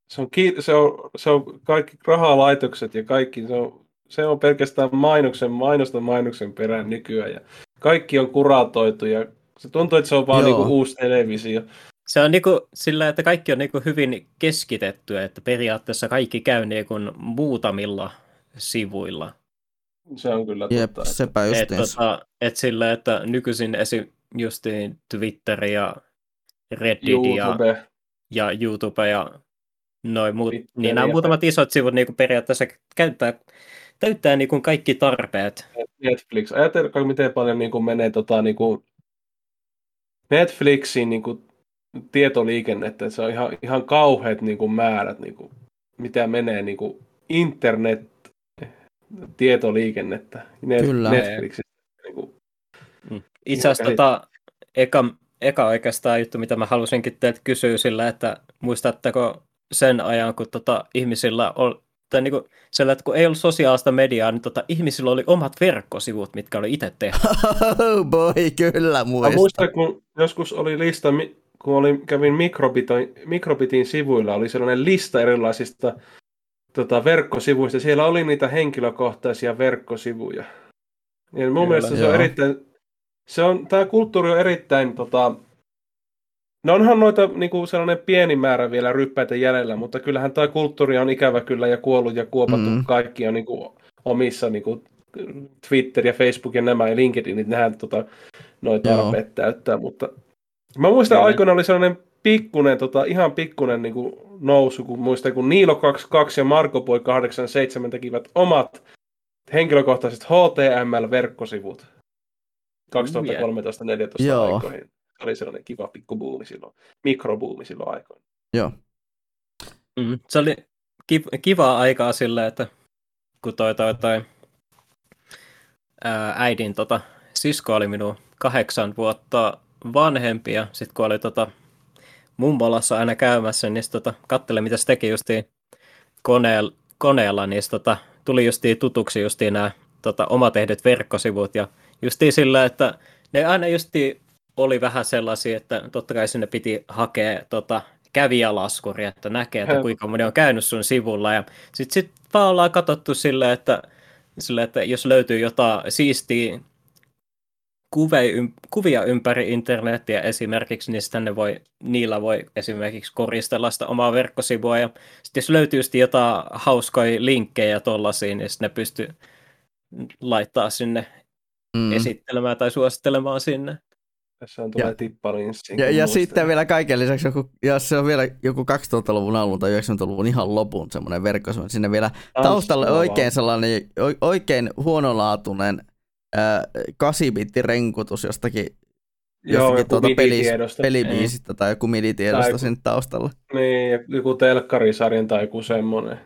se, on, se, on, se on kaikki rahalaitokset ja kaikki, se on, se on pelkästään mainoksen, mainosta mainoksen perään nykyään. Ja kaikki on kuratoitu ja se tuntuu, että se on vaan Joo. niinku uusi televisio. se on niinku sillä, että kaikki on niinku hyvin keskitetty, että periaatteessa kaikki käy niinku muutamilla sivuilla. Se on kyllä Jep, totta. että- sepä Et, justiinsa. tota, et sillä, että nykyisin esim. justiin Twitter ja Reddit ja, YouTube, ja YouTube ja noin muut, Twitter niin nämä ja- muutamat isot sivut niinku periaatteessa käyttää, täyttää niinku kaikki tarpeet. Netflix. Ajatelkaa, miten paljon niin kuin menee tota, niin kuin Netflixiin niin kuin tietoliikennettä. Se on ihan, ihan kauheat niin kuin määrät, niin kuin, mitä menee niin kuin internet tietoliikennettä. Net, Kyllä. Netflixistä. Niin kuin, Itse asiassa tota, eka, eka oikeastaan juttu, mitä mä halusinkin teiltä kysyä sillä, että muistatteko sen ajan, kun tota, ihmisillä oli, tai niinku, sillä, että kun ei ollut sosiaalista mediaa, niin tota, ihmisillä oli omat verkkosivut, mitkä oli itse tehty. Oh boy, kyllä Mä muista. muistan, kun joskus oli lista, kun oli, kävin Mikrobitin, Mikrobitin sivuilla, oli sellainen lista erilaisista tota, verkkosivuista. Siellä oli niitä henkilökohtaisia verkkosivuja. Ja mun Kyllä, mielestä se joo. on erittäin, se on, tämä kulttuuri on erittäin, tota, no onhan noita niinku sellainen pieni määrä vielä ryppäitä jäljellä, mutta kyllähän tämä kulttuuri on ikävä kyllä ja kuollut ja kuopattu. Mm. Kaikki on niinku omissa niinku Twitter ja Facebook ja nämä ja LinkedIn, niin nehän tota, noin Joo. tarpeet täyttää, mutta mä muistan aikoina oli sellainen pikkunen, tota, ihan pikkunen niin kuin nousu, kun muistan, kun Niilo 22 ja Marko Boy 87 tekivät omat henkilökohtaiset HTML-verkkosivut 2013-2014 Joo. aikoihin. Oli sellainen kiva pikku buumi silloin, mikrobuumi silloin aikoina. Joo. Mm. Se oli kiv- kivaa aikaa sillä, että kun toi, toi, toi ää, äidin tota, sisko oli minun kahdeksan vuotta vanhempi ja sitten kun oli tota, mummolassa aina käymässä, niin sit, tota, kattele mitä se teki justiin koneella, koneella niin sit, tota, tuli justiin tutuksi justiin nämä tota, omatehdyt verkkosivut ja justiin sillä, että ne aina justiin oli vähän sellaisia, että totta kai sinne piti hakea tota, kävijälaskuri, että näkee, että kuinka moni on käynyt sun sivulla. Ja sitten sit vaan ollaan katsottu silleen, että, sille, että jos löytyy jotain siistiä kuvia, kuvia ympäri internetiä esimerkiksi, niin sitten ne voi, niillä voi esimerkiksi koristella sitä omaa verkkosivua. Ja sitten jos löytyy sitten jotain hauskoja linkkejä tollaisia, niin sitten ne pystyy laittaa sinne Mm. mm. esittelemään tai suosittelemaan sinne. Tässä on tulee Ja- tippalinssi. Ja, ja sitten vielä kaiken lisäksi, joku, jos se on vielä joku 2000-luvun alun tai 90-luvun ihan lopun semmoinen verkkosivu, niin sinne vielä taustalle oikein sellainen oikein huonolaatuinen äh, 8-bitti renkutus jostakin, Joo, jostakin joku tuota pelis, pelibiisistä tai joku miditiedosta Tai- sinne taustalla. Niin, ja joku telkkarisarjan tai joku semmoinen.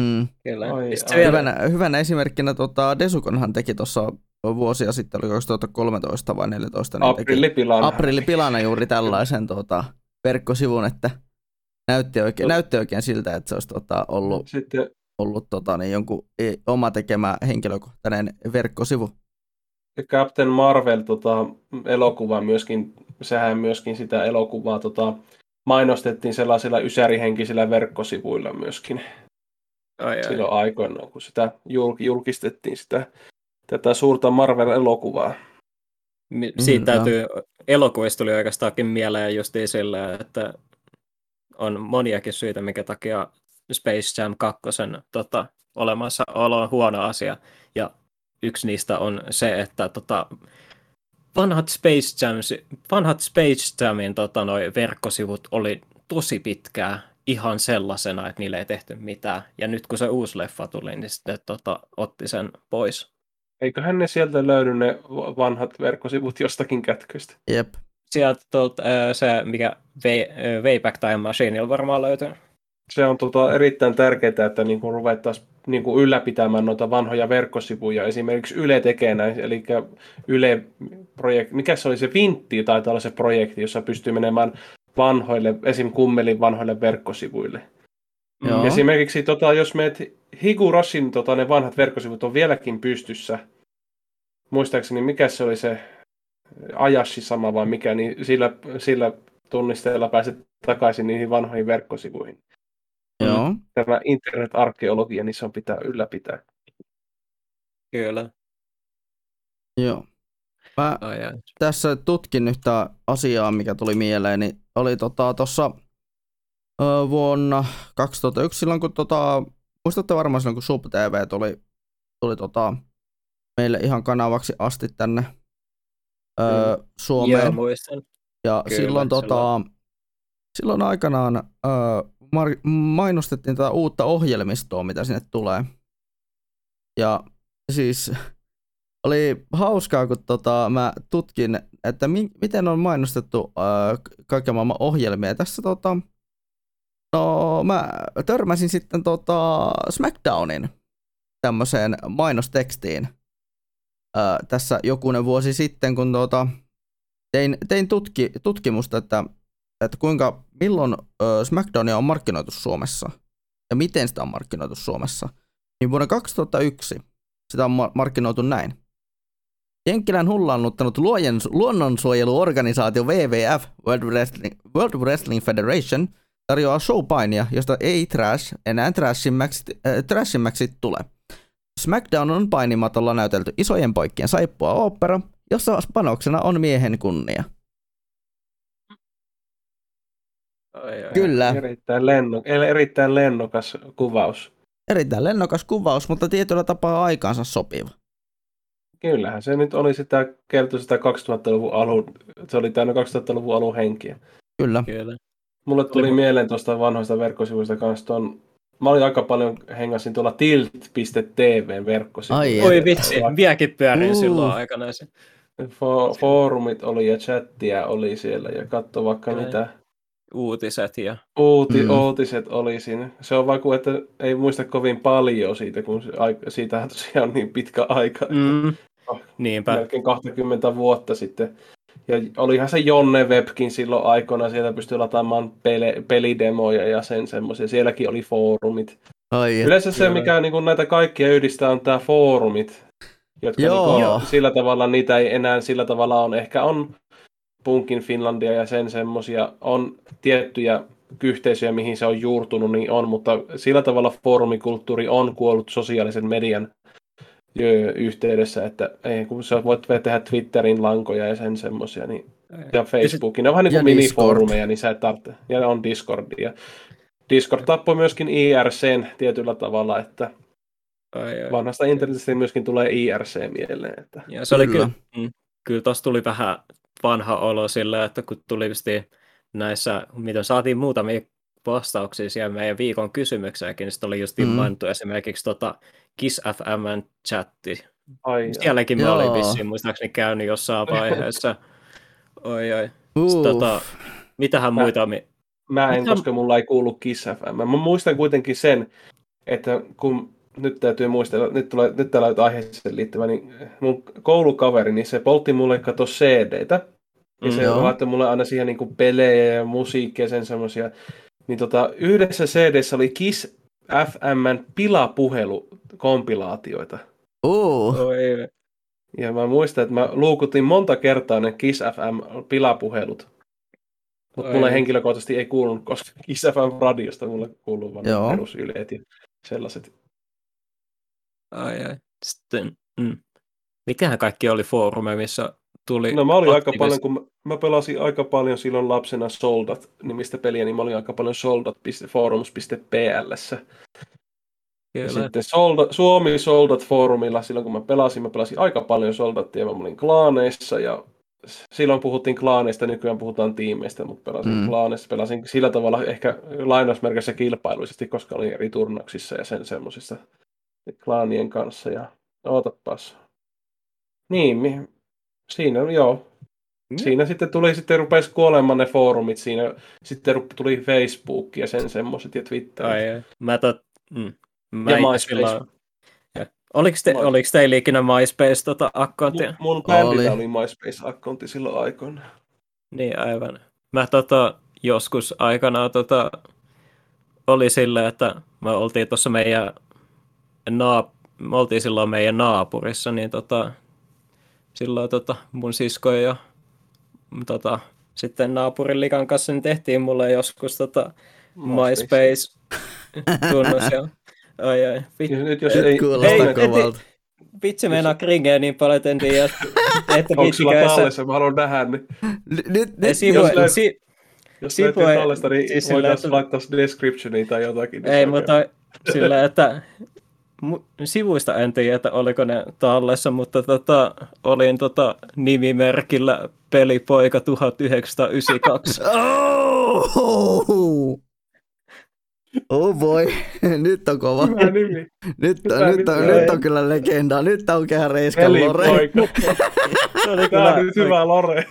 Mm. Ai, Ja ai. vielä, Hyvänä, hyvänä esimerkkinä tota, Desukonhan teki tuossa vuosia sitten, oli 2013 vai 2014, niin teki Aprillipilana. Aprillipilana juuri tällaisen tota, verkkosivun, että näytti oikein, näytti oikein siltä, että se olisi tota, ollut, Sitten ollut tota, niin jonkun e- oma tekemä henkilökohtainen verkkosivu. Captain Marvel tota, elokuva myöskin, sehän myöskin sitä elokuvaa tota, mainostettiin sellaisilla ysärihenkisillä verkkosivuilla myöskin ai, ai. silloin aikoinaan, kun sitä jul- julkistettiin sitä, tätä suurta Marvel-elokuvaa. Mi- Siitä Mm, täytyy, elokuvista tuli oikeastaankin mieleen justiin sillä, että on moniakin syitä, minkä takia Space Jam 2 tota, olemassaolo on huono asia. Ja yksi niistä on se, että tota, vanhat Space, Jams, vanhat Space Jamin tota, noi verkkosivut oli tosi pitkää ihan sellaisena, että niille ei tehty mitään. Ja nyt kun se uusi leffa tuli, niin sitten tota, otti sen pois. Eiköhän ne sieltä löydy ne va- vanhat verkkosivut jostakin kätköistä. Jep. sieltä tuolta, se, mikä Way, Wayback Time Machineilla varmaan löytyy. Se on tota, erittäin tärkeää, että niinku ruvettaisiin niinku ylläpitämään noita vanhoja verkkosivuja. Esimerkiksi Yle tekee näin, eli Yle projekti, mikä se oli se Vintti, taitaa olla se projekti, jossa pystyy menemään vanhoille, esim. kummelin vanhoille verkkosivuille. Joo. Esimerkiksi tota, jos meet Higurashin, tota, ne vanhat verkkosivut on vieläkin pystyssä. Muistaakseni, mikä se oli se Ajashi sama vai mikä, niin sillä, sillä tunnisteella pääset takaisin niihin vanhoihin verkkosivuihin. Joo. Tämä internet-arkeologia, niin se on pitää ylläpitää. Kyllä. Joo. Mä Ai, ai. tässä tutkin yhtä asiaa, mikä tuli mieleen, niin oli tota tuossa vuonna 2001, silloin kun tota, muistatte varmaan silloin kun Sub TV tuli, tuli tota, meille ihan kanavaksi asti tänne ö, Joo, Suomeen. muistan. Ja Kyllä, silloin, tota, silloin. aikanaan ö, mar- mainostettiin tätä uutta ohjelmistoa, mitä sinne tulee. Ja siis oli hauskaa, kun tota, mä tutkin, että mi- miten on mainostettu ö, kaiken maailman ohjelmia. Tässä tota, no, mä törmäsin sitten tota, SmackDownin tämmöiseen mainostekstiin ö, tässä jokunen vuosi sitten, kun tota, tein, tein tutki, tutkimusta, että, että kuinka, milloin SmackDownia on markkinoitu Suomessa ja miten sitä on markkinoitu Suomessa. Niin vuonna 2001 sitä on ma- markkinoitu näin. Jenkkilän hullaannuttanut luojen, luonnonsuojeluorganisaatio WWF, World Wrestling, World Wrestling Federation, tarjoaa showpainia, josta ei trash enää trashimmäksi, äh, trashimmäksi tule. SmackDown on painimatolla näytelty isojen poikkien saippua opera, jossa panoksena on miehen kunnia. Ai, ai. Kyllä, Erittäin, lenno, erittäin lennokas kuvaus. erittäin lennokas kuvaus, mutta tietyllä tapaa aikaansa sopiva. Kyllähän se nyt oli sitä, kertoi sitä 2000-luvun alun, se oli täynnä 2000-luvun alun henkiä. Kyllä. Kyllä. Mulle tuli Oli- mieleen tuosta vanhoista verkkosivuista kanssa tuon, mä olin aika paljon hengasin tuolla tilt.tvn verkkosivuilla. Ai Oi vitsi, vieläkin pyörin Uh. silloin aikana se. Fo- foorumit oli ja chattia oli siellä ja katso vaikka Kyllä. mitä uutiset ja uuti- Mm. uutiset oli siinä. Se on vaan kuin, että ei muista kovin paljon siitä, kun se, aika- siitähän tosiaan on niin pitkä aika. mm. Oh, niinpä. melkein 20 vuotta sitten. Ja olihan se Jonne Webkin silloin aikoina, sieltä pystyi lataamaan pele, pelidemoja ja sen semmoisia. Sielläkin oli foorumit. Ai. Yleensä se, mikä niin näitä kaikkia yhdistää, on tämä foorumit. Jotka Joo. niin Joo. sillä tavalla, niitä ei enää sillä tavalla on. Ehkä on Punkin Finlandia ja sen semmoisia. On tiettyjä yhteisöjä, mihin se on juurtunut, niin on, mutta sillä tavalla foorumikulttuuri on kuollut sosiaalisen median yhteydessä, että ei, kun sä voit tehdä Twitterin lankoja ja sen semmoisia, niin, ja Facebookin, ne on vähän niin kuin minifoorumeja, niin sä et tarvitse, ja on Discord, ja Discord tappoi myöskin IRCn tietyllä tavalla, että Ai, ai. vanhasta internetistä myöskin tulee IRC mieleen, että Ja se oli Kyllä. kyllä, mm, kyllä tossa tuli vähän vanha olo sillä, että kun tuli näissä, mitä saatiin muutamia vastauksia siellä meidän viikon kysymykseenkin, niin sitten oli just Mm. mm. mainittu esimerkiksi tota Kiss FMn chatti. ai, Sielläkin mä olin vissiin muistaakseni käynyt jossain vaiheessa. Oi oi. Sitten Tota, mitähän Mä- muita mi- Mä en, Mitä- koska mulla ei kuulu Kiss FM. Mä muistan kuitenkin sen, että kun nyt täytyy muistella, nyt, tulee, nyt täällä on aiheeseen liittyvä, niin mun koulukaveri, niin se poltti mulle kato CD-tä. Ja Mm, se joo. laittoi mulle aina siihen niin pelejä ja musiikkia ja sen semmosia. Niin tota, yhdessä CD-ssä oli Kiss FMn pilapuhelu-kompilaatioita. uh, Oi, Ja mä muistan, että mä luukutin monta kertaa ne Kiss FM pilapuhelut. Mutta Ai mulle henkilökohtaisesti ei kuulunut, koska Kiss FM radiosta mulle kuuluu vain perusyleet ja sellaiset. ai, ai. Sitten, mm. Mitähän kaikki oli foorumeja, missä tuli No mä olin aika paljon, kun mä, mä pelasin aika paljon silloin lapsena Soldat nimistä peliä, niin mä olin aika paljon soldat.forums.plssä. Ja Kyllä. sitten Soldat, Suomi Soldat Forumilla, silloin kun mä pelasin, mä pelasin aika paljon Soldattia, mä olin klaaneissa ja silloin puhuttiin klaaneista, nykyään puhutaan tiimeistä, mutta pelasin Mm. klaaneissa, pelasin sillä tavalla ehkä lainausmerkissä kilpailuisesti, koska olin eri turnauksissa ja sen semmoisissa klaanien kanssa ja ootapas. Niin, mi- siinä joo. Mm. Siinä sitten tuli, sitten rupesi kuolemaan ne foorumit siinä, sitten tuli Facebook ja sen semmoiset ja Twitter. Ai. Mä tot... mm. Mä Ja MySpace. Oliko, te, My- oliko teillä ikinä MySpace tota, akkoontia? Mun, mun Oli. oli MySpace-akkontti silloin aikoina. Niin, aivan. Mä tota, joskus aikanaan tota, oli silleen, että me oltiin tuossa meidän naap, me oltiin silloin meidän naapurissa, niin tota, silloin tota, mun sisko ja tota, sitten naapurin likan kanssa niin tehtiin mulle joskus tota, MySpace tunnus ja ai ai. Vit, Nyt jos ei, kuulosta ei, kovalta. vitsi meinaa kringeä niin paljon, että en tiedä, että onko sulla tallessa, mä haluan nähdä, niin Nyt, nyt, sivu, jos löyt- si, jos Sipu löytyy tallesta, niin siis voitaisiin että- laittaa descriptioniin tai jotakin. niin ei, mutta sillä, että sivuista en tiedä, että oliko ne tallessa, mutta tota, olin tota nimimerkillä pelipoika 1992. Oh! oh boy, nyt on kova. Hyvä nimi. Nyt, Hyvä on, nyt, on, nimi. nyt on kyllä legenda. Nyt on kehä Reiskan Lore. Pelipoika. Se oli on kyllä, nyt hyvä Lore.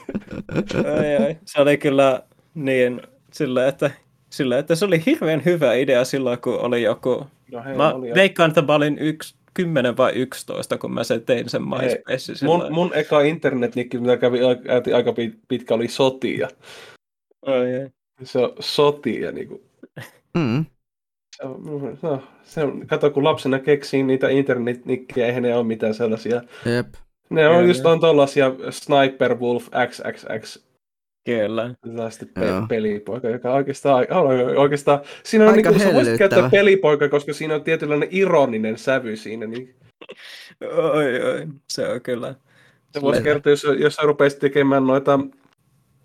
ai, ai, se oli kyllä niin sillä, että, sillä, että se oli hirveän hyvä idea silloin, kun oli joku... No hei, Mä oli veikkaan, että mä olin yksi, 10 vai 11, kun mä sen tein sen MySpace. Mun, mun eka internetnikki, mitä kävi aika, aika pit- pitkä, oli sotia. Ai, ai. Se on sotia. Niin kuin, Mm. se on, no, se on, kato, kun lapsena keksii niitä internetnikkejä, eihän ne ole mitään sellaisia. Jep. Ne on Kyllä. just on tollasia Sniper Wolf XXX Kyllä. tällaista Joo. pe- pelipoika, joka oikeastaan, oikeastaan siinä on Aika niin kuin, voisit käyttää pelipoika, koska siinä on tietynlainen ironinen sävy siinä, niin Oi, oi, se on kyllä. se voisi kertoa, jos, jos sä rupeisit tekemään noita,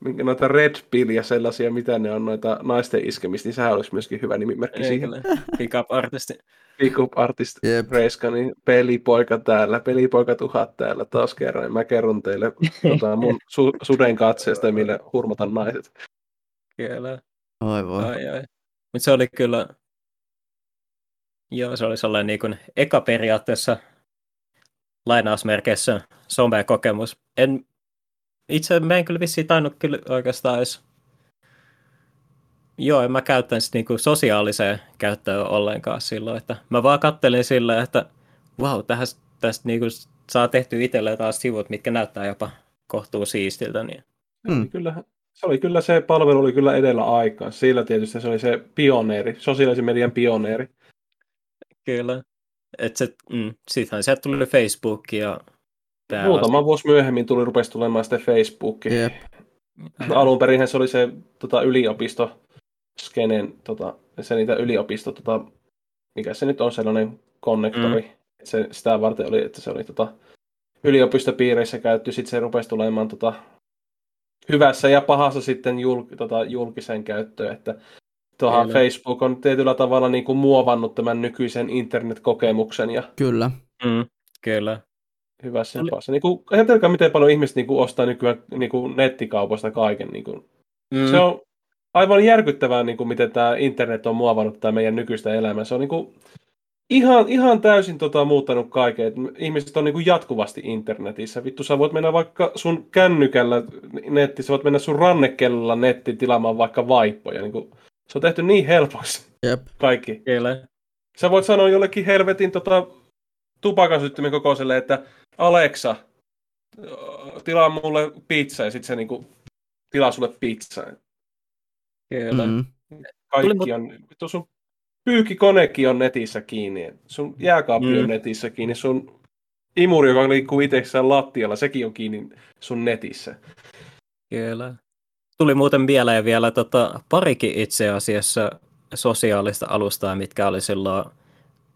minkä- noita red pillia sellaisia, mitä ne on noita naisten iskemistä, niin sehän olisi myöskin hyvä nimimerkki Ei, siihen. Pick up artisti. Pick up artist Jep. Reiska, niin pelipoika täällä, pelipoika tuhat täällä taas kerran. Mä kerron teille tota, mun su- suden katseesta, millä hurmatan naiset. Kyllä. Oi voi. Ai, ai. Mutta se oli kyllä, joo, se oli sellainen niin kuin eka periaatteessa lainausmerkeissä somekokemus. En, itse mä en kyllä vissiin tainnut kyllä oikeastaan edes, joo, en mä käyttänyt sitä niin kuin sosiaaliseen käyttöön ollenkaan silloin, että mä vaan kattelin sillä, että wow, tästä, tästä niin kuin saa tehty itselleen taas sivut, mitkä näyttää jopa kohtuu siistiltä, niin Mm. kyllä, se oli kyllä se palvelu oli kyllä edellä aikaa. Sillä tietysti se oli se pioneeri, sosiaalisen median pioneeri. Kyllä. Et se, mm, siitähän sieltä tuli Facebook ja tää Muutama vuosi myöhemmin tuli, rupesi tulemaan sitten Facebook. Jep. Alun perin se oli se tota, yliopisto skenen, tota, se niitä yliopisto, tota, mikä se nyt on sellainen konnektori. Mm. Se, sitä varten oli, että se oli tota, yliopistopiireissä käytetty, sitten se rupesi tulemaan tota, hyvässä ja pahassa sitten jul, tota, julkiseen käyttöön, että tuohan. Facebook on tietyllä tavalla niin kuin muovannut tämän nykyisen internetkokemuksen ja Kyllä. Mm, kyllä. Hyvässä ja Oli- pahassa. Niin kuin, ajatelkaa, miten paljon ihmiset niin kuin, ostaa nykyään niin kuin, nettikaupoista kaiken. Niin kuin, Mm, Se on aivan järkyttävää, niin kuin miten tämä internet on muovannut tämä meidän nykyistä elämää. Se on niin kuin ihan, ihan täysin tota, muuttanut kaiken. Et ihmiset on niin kuin jatkuvasti internetissä. Vittu, sä voit mennä vaikka sun kännykällä netti, sä voit mennä sun rannekellolla nettiin tilaamaan vaikka vaippoja. Niin kuin, se on tehty niin helpoksi Jep. kaikki. Kyllä. Sä voit sanoa jollekin helvetin tota, tupakasyttimen kokoiselle, että Alexa, tilaa mulle pizza ja sitten se niinku tilaa sulle pizzaa. Kyllä. Mm. Mm. Kaikki Tuli on, vittu sun pyykkikonekin on netissä kiinni, sun jääkaappi Mm. on netissä kiinni, sun imuri, joka liikkuu itsekseen lattialla, sekin on kiinni sun netissä. Kyllä. Tuli muuten mieleen vielä tota, parikin itse asiassa sosiaalista alustaa, mitkä oli silloin 2000,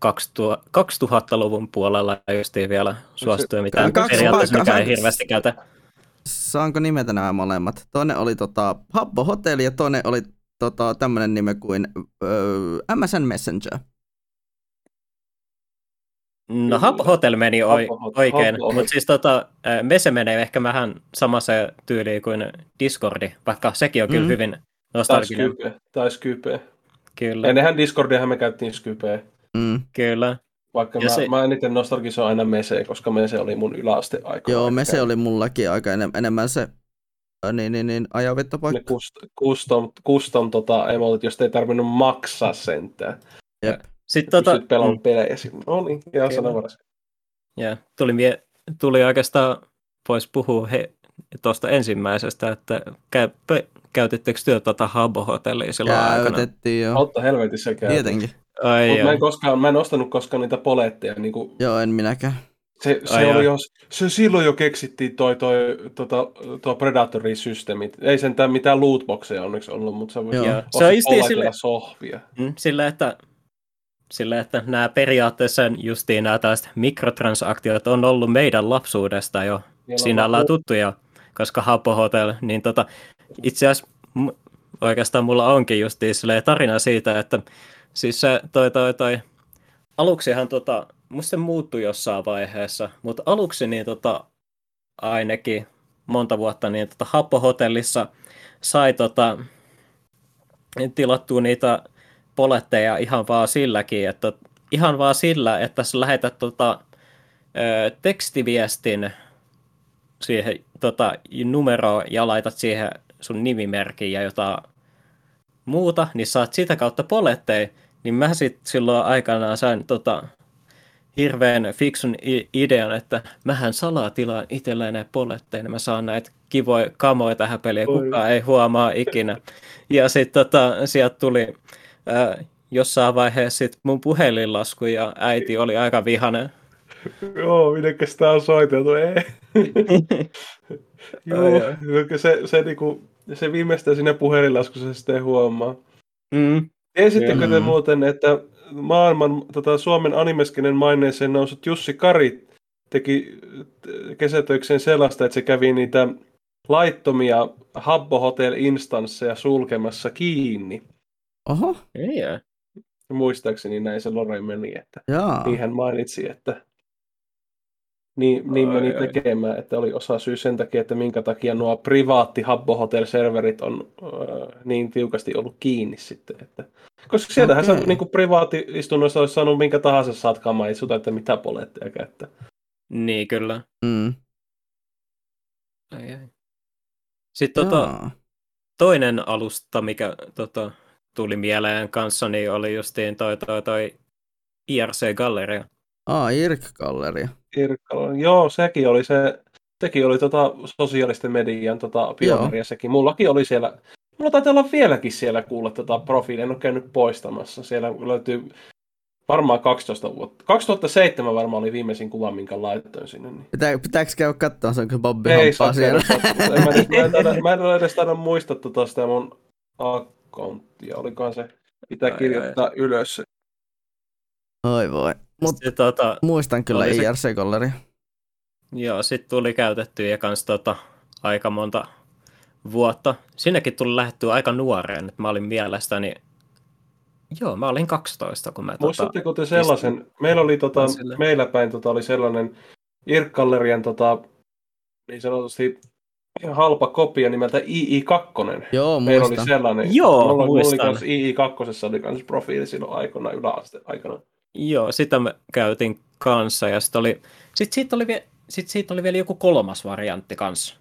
2000-luvun puolella justiin vielä suosittuja, mitä kaksi periaatteessa mikä ei hirveästi käytä. Saanko nimetä nämä molemmat? Toinen oli tota, Habbo Hotel ja toinen oli tota, tämmönen nime kuin öö, MSN Messenger. No Hub Hotel meni Hotel- oikein, mutta siis tota, ää, Mese menee ehkä vähän samassa tyyliin kuin Discordi, vaikka sekin on kyllä Mm. hyvin Tai nostalginen. Skype. Tai Skype. Kyllä, Ennenhän Discordiahan me käyttiin Skypeä. Mm. kyllä. Vaikka Ja mä, se- mä eniten nostalgisoin aina Mese, koska Mese oli mun yläasteaika. Joo, Mese oli mullakin aika enem- enemmän se niin, niin, niin, ne ajanvetopaikka. custom, custom, custom tota, emotit, josta ei tarvinnut maksaa sentään. Jep. Sitten Tota, pelaamaan mm, pelejä siinä. No niin, ja Kyllä. sanavaras. ja, tuli, mie- tuli oikeastaan, voisi puhua he, tuosta ensimmäisestä, että käy, pe, käytittekö työ tuota Habbo-hotellia silloin aikana? Käytettiin jo. Totta helvetissä käy. Tietenkin. Ai Mut joo. mä en koskaan, mä en ostanut koskaan niitä poletteja. Niin kuin, Joo, en minäkään. se, se, Ai oli jo, se silloin jo keksittiin toi, toi, tota, toi Predatory-systeemit. Ei sentään mitään lootboxeja onneksi ollut, mutta se ostaa Se on poletilla sille, sohvia. mm, sille, että sille, että nämä periaatteessa justiin nämä tällaiset mikrotransaktiot on ollut meidän lapsuudesta jo Niillä on sinällään vaan- tuttuja, koska Habbo Hotel, niin tota, itse asiassa m- oikeastaan mulla onkin justiin tarina siitä, että siis se toi toi toi, aluksihan tota, musta se muuttui jossain vaiheessa, mutta aluksi niin tota, ainakin monta vuotta niin tota, Habbo Hotellissa sai tota, tilattua niitä poletteja ihan vaan silläkin, että ihan vaan sillä, että sä lähetät tota, ö, tekstiviestin siihen tota, numeroon ja laitat siihen sun nimimerkin ja jotain muuta, niin saat sitä kautta poletteja, niin mä sit silloin aikanaan sain tota, hirveän fiksun idean, että mähän salaa tilaan itselleen näitä poletteja, niin mä saan näitä kivoja kamoja tähän peliin, kukaan ei huomaa ikinä. Ja sitten tota, sieltä tuli ää, jossain vaiheessa sit mun puhelinlasku ja äiti oli aika vihainen. Joo, mitenkäs tää on soiteltu? Ei. Joo, se, se, niinku, se viimeistään siinä puhelinlaskussa sitten huomaa. Mm. Tiesittekö te muuten, että maailman tota, Suomen animeskinen maineeseen noussut Jussi Kari teki kesätöikseen sellaista, että se kävi niitä laittomia Habbo Hotel-instansseja sulkemassa kiinni. Oho, Ei, jää. Muistaakseni näin se Lore meni, että jaa. niin hän mainitsi, että niin, niin meni Ai, ai. tekemään, että oli osa syy sen takia, että minkä takia nuo privaatti Habbo Hotel-serverit on äh, niin tiukasti ollut kiinni sitten. Että, koska sieltähän okay. sä niin privaatti-istunnoissa olisi saanut minkä tahansa saat kamaa, ei suta, että mitä poletteja käyttää. Niin kyllä. Mm. Ai, ai. Sitten tota, toinen alusta, mikä tota, tuli mieleen kanssa, niin oli justiin toi, toi, toi IRC-galleria. Aa, Irk-galleria. Irkkalo. Joo, sekin oli se, sekin oli tota sosiaalisten median tota pioneeria sekin. Mullakin oli siellä, mulla taitaa olla vieläkin siellä kuulla tota profiilia, en ole käynyt poistamassa. Siellä löytyy varmaan 12 vuotta. 2007 varmaan oli viimeisin kuva, minkä laitoin sinne. Niin. Pitää, pitääkö käydä katsoa, se onko Bobby Ei Hampaa saa siellä? En mä, edes- mä, en taida, mä en ole edes taida muistaa tota sitä mun accounttia. Olikohan se, pitää Ai, kirjoittaa ylös. Oi voi. Mut Sitten, tota, muistan kyllä se- IRC-galleria. joo, sitten tuli käytettyä ja kans tota, aika monta vuotta. Sinnekin tuli lähettyä aika nuoreen, että mä olin mielestäni, joo, mä olin 12, kun mä tota, Muistatteko te sellaisen? Meillä oli tota, meillä päin tota, oli sellainen Irk-gallerian tota, niin sanotusti ihan halpa kopia nimeltä II2. Joo, Meillä oli muistan. sellainen. Joo, mulla, mulla oli muistan. kans II2 oli kans profiili silloin aikana yläaste aikana. Joo, sitä mä käytin kanssa ja sitten oli, sit siitä oli, vie, sit siitä oli vielä joku kolmas variantti kanssa.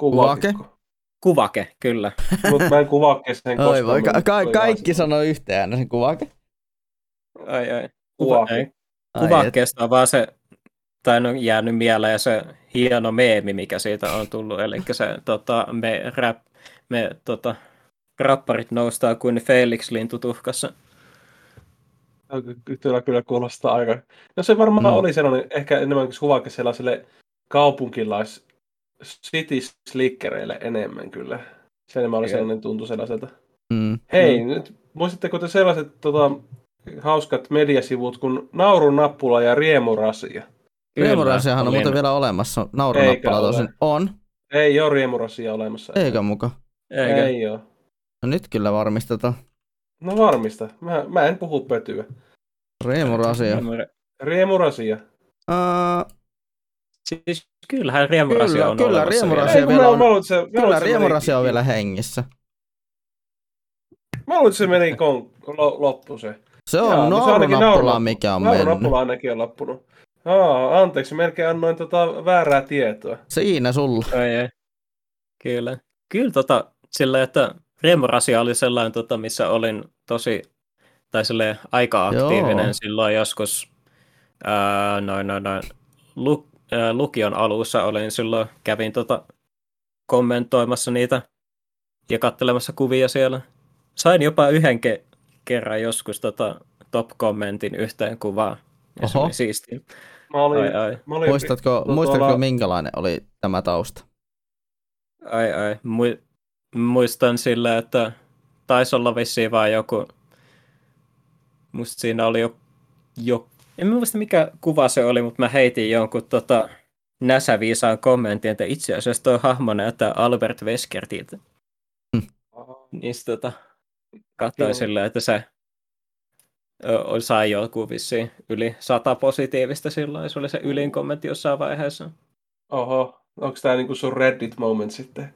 Kuvake? Kuvake, kyllä. Mutta mä en kuvake sen koskaan. Oi voi, ka- ka- kaikki sanoo yhteen sen kuvake. Ai, ai. Kuvake. Kuvakkeesta on vaan se, tai on jäänyt mieleen se hieno meemi, mikä siitä on tullut, eli se tota, me, rap, me tota, rapparit noustaa kuin Felix lintutuhkassa. Kyllä, kyllä kuulostaa aika... No se varmaan mm. oli sellainen, ehkä enemmän kuin kuvake sellaiselle kaupunkilais city slickereille enemmän kyllä. Se enemmän oli sellainen tuntu sellaiselta. Mm. Hei, mm. nyt muistatteko te sellaiset tota, hauskat mediasivut kuin Naurun nappula ja Riemurasia? Riemurasiahan on muuten vielä olemassa. Naurunappala Eikä ole. tosin. On. Ei ole Riemurasia olemassa. Eikä muka. Eikä. Ei ole. No nyt kyllä varmistetaan. No varmista. Mä, mä en puhu pötyä. Riemurasia. Riemurasia. Uh, Siis kyllähän riemurasia Kyllä, on kyllä, olemassa riemurasia vielä. Ei, on- että se- kyllä Riemurasia on vielä hengissä. Mä luulen, että se meni kon, lo, loppu se. Se on Jaa, no ainakin naurunappula, naurunappula. mikä on mennyt. Naurunapula ainakin on loppunut. Aa, anteeksi, melkein annoin tota väärää tietoa. Siinä sulla. Ai, ei. Kyllä. Kyllä tota, sillä, että riemurasia oli sellainen, tota, missä olin tosi, tai aika aktiivinen Joo. silloin joskus, ää, noin, noin, noin, lu, ää, lukion alussa olin silloin, kävin tota, kommentoimassa niitä ja katselemassa kuvia siellä. Sain jopa yhden ke- kerran joskus tota top-kommentin yhteen kuvaan. Ja se Oho. oli. Mä olin, Ai, ai. Mä olin Muistatko, no, muistatko tuolla- minkälainen oli tämä tausta? Ai ai. Mu- muistan sillä, että taisi olla vissiin vaan joku... Musta siinä oli jo, jo... En mä muista mikä kuva se oli, mutta mä heitin jonkun tota, näsäviisaan kommentin, että itse asiassa tuo hahmo näyttää Albert Weskertiltä. Niin sit tota, katsoin silleen, että se ö, sai joku vissiin yli sata positiivista silloin. Se oli se ylin kommentti jossain vaiheessa. Oho, onko tää niinku sun Reddit moment sitten?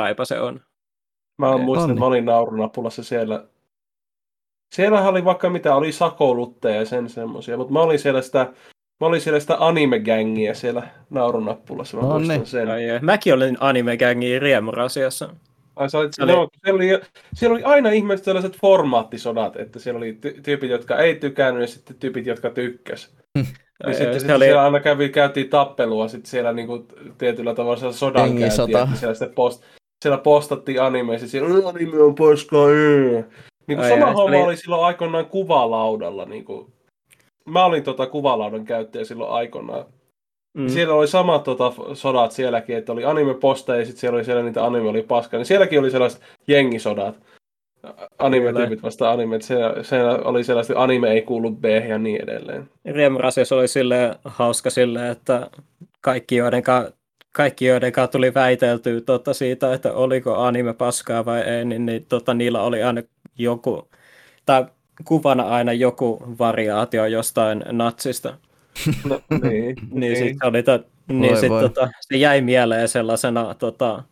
Kaipa se on. Mä Okei. muistan, että mä olin naurunapulassa siellä. Siellähän oli vaikka mitä, oli sakoulutteja ja sen semmosia, mutta mä olin siellä sitä, mä olin siellä sitä anime-gängiä siellä naurunappulassa. Mä Nonni. muistan sen. Ai, ai. Mäkin olin anime-gängin riemurasiassa. Ai, sä olit, Se oli- no, siellä, oli, siellä oli aina ihmiset sellaiset formaattisodat, että siellä oli ty- tyypit, jotka ei tykännyt ja sitten tyypit, jotka tykkäs. Ai, Ja ai, sitten, sitten oli- siellä aina kävi, käytiin tappelua sitten siellä niinku tietyllä tavalla sodan käyntiä, siellä, sitten post, siellä postattiin animeissa, siellä "Ää, anime on paskaa, ää." niin kuin sama homma oli- oli silloin aikoinaan kuvalaudalla. Niin kuin, mä olin tota kuvalaudan käyttäjä silloin aikoinaan. Mm. Siellä oli samat tota, sodat sielläkin, että oli anime-posteja ja sitten siellä oli siellä niitä anime oli paskaa. Niin sielläkin oli sellaiset jengisodat. Anime-tyypit vasta anime. Siellä, siellä oli sellaiset, että anime ei kuulu B ja niin edelleen. Riemurasiassa oli sille hauska sille, että kaikki joidenka, kaikki joidenka tuli väiteltyä tota siitä, että oliko anime paskaa vai ei, niin, niin tota, niillä oli aina joku, tai kuvana aina joku variaatio jostain natsista. No, niin. Niin, sit se, oli to, niin Voi sit, voi. tota, se jäi mieleen sellaisena tota,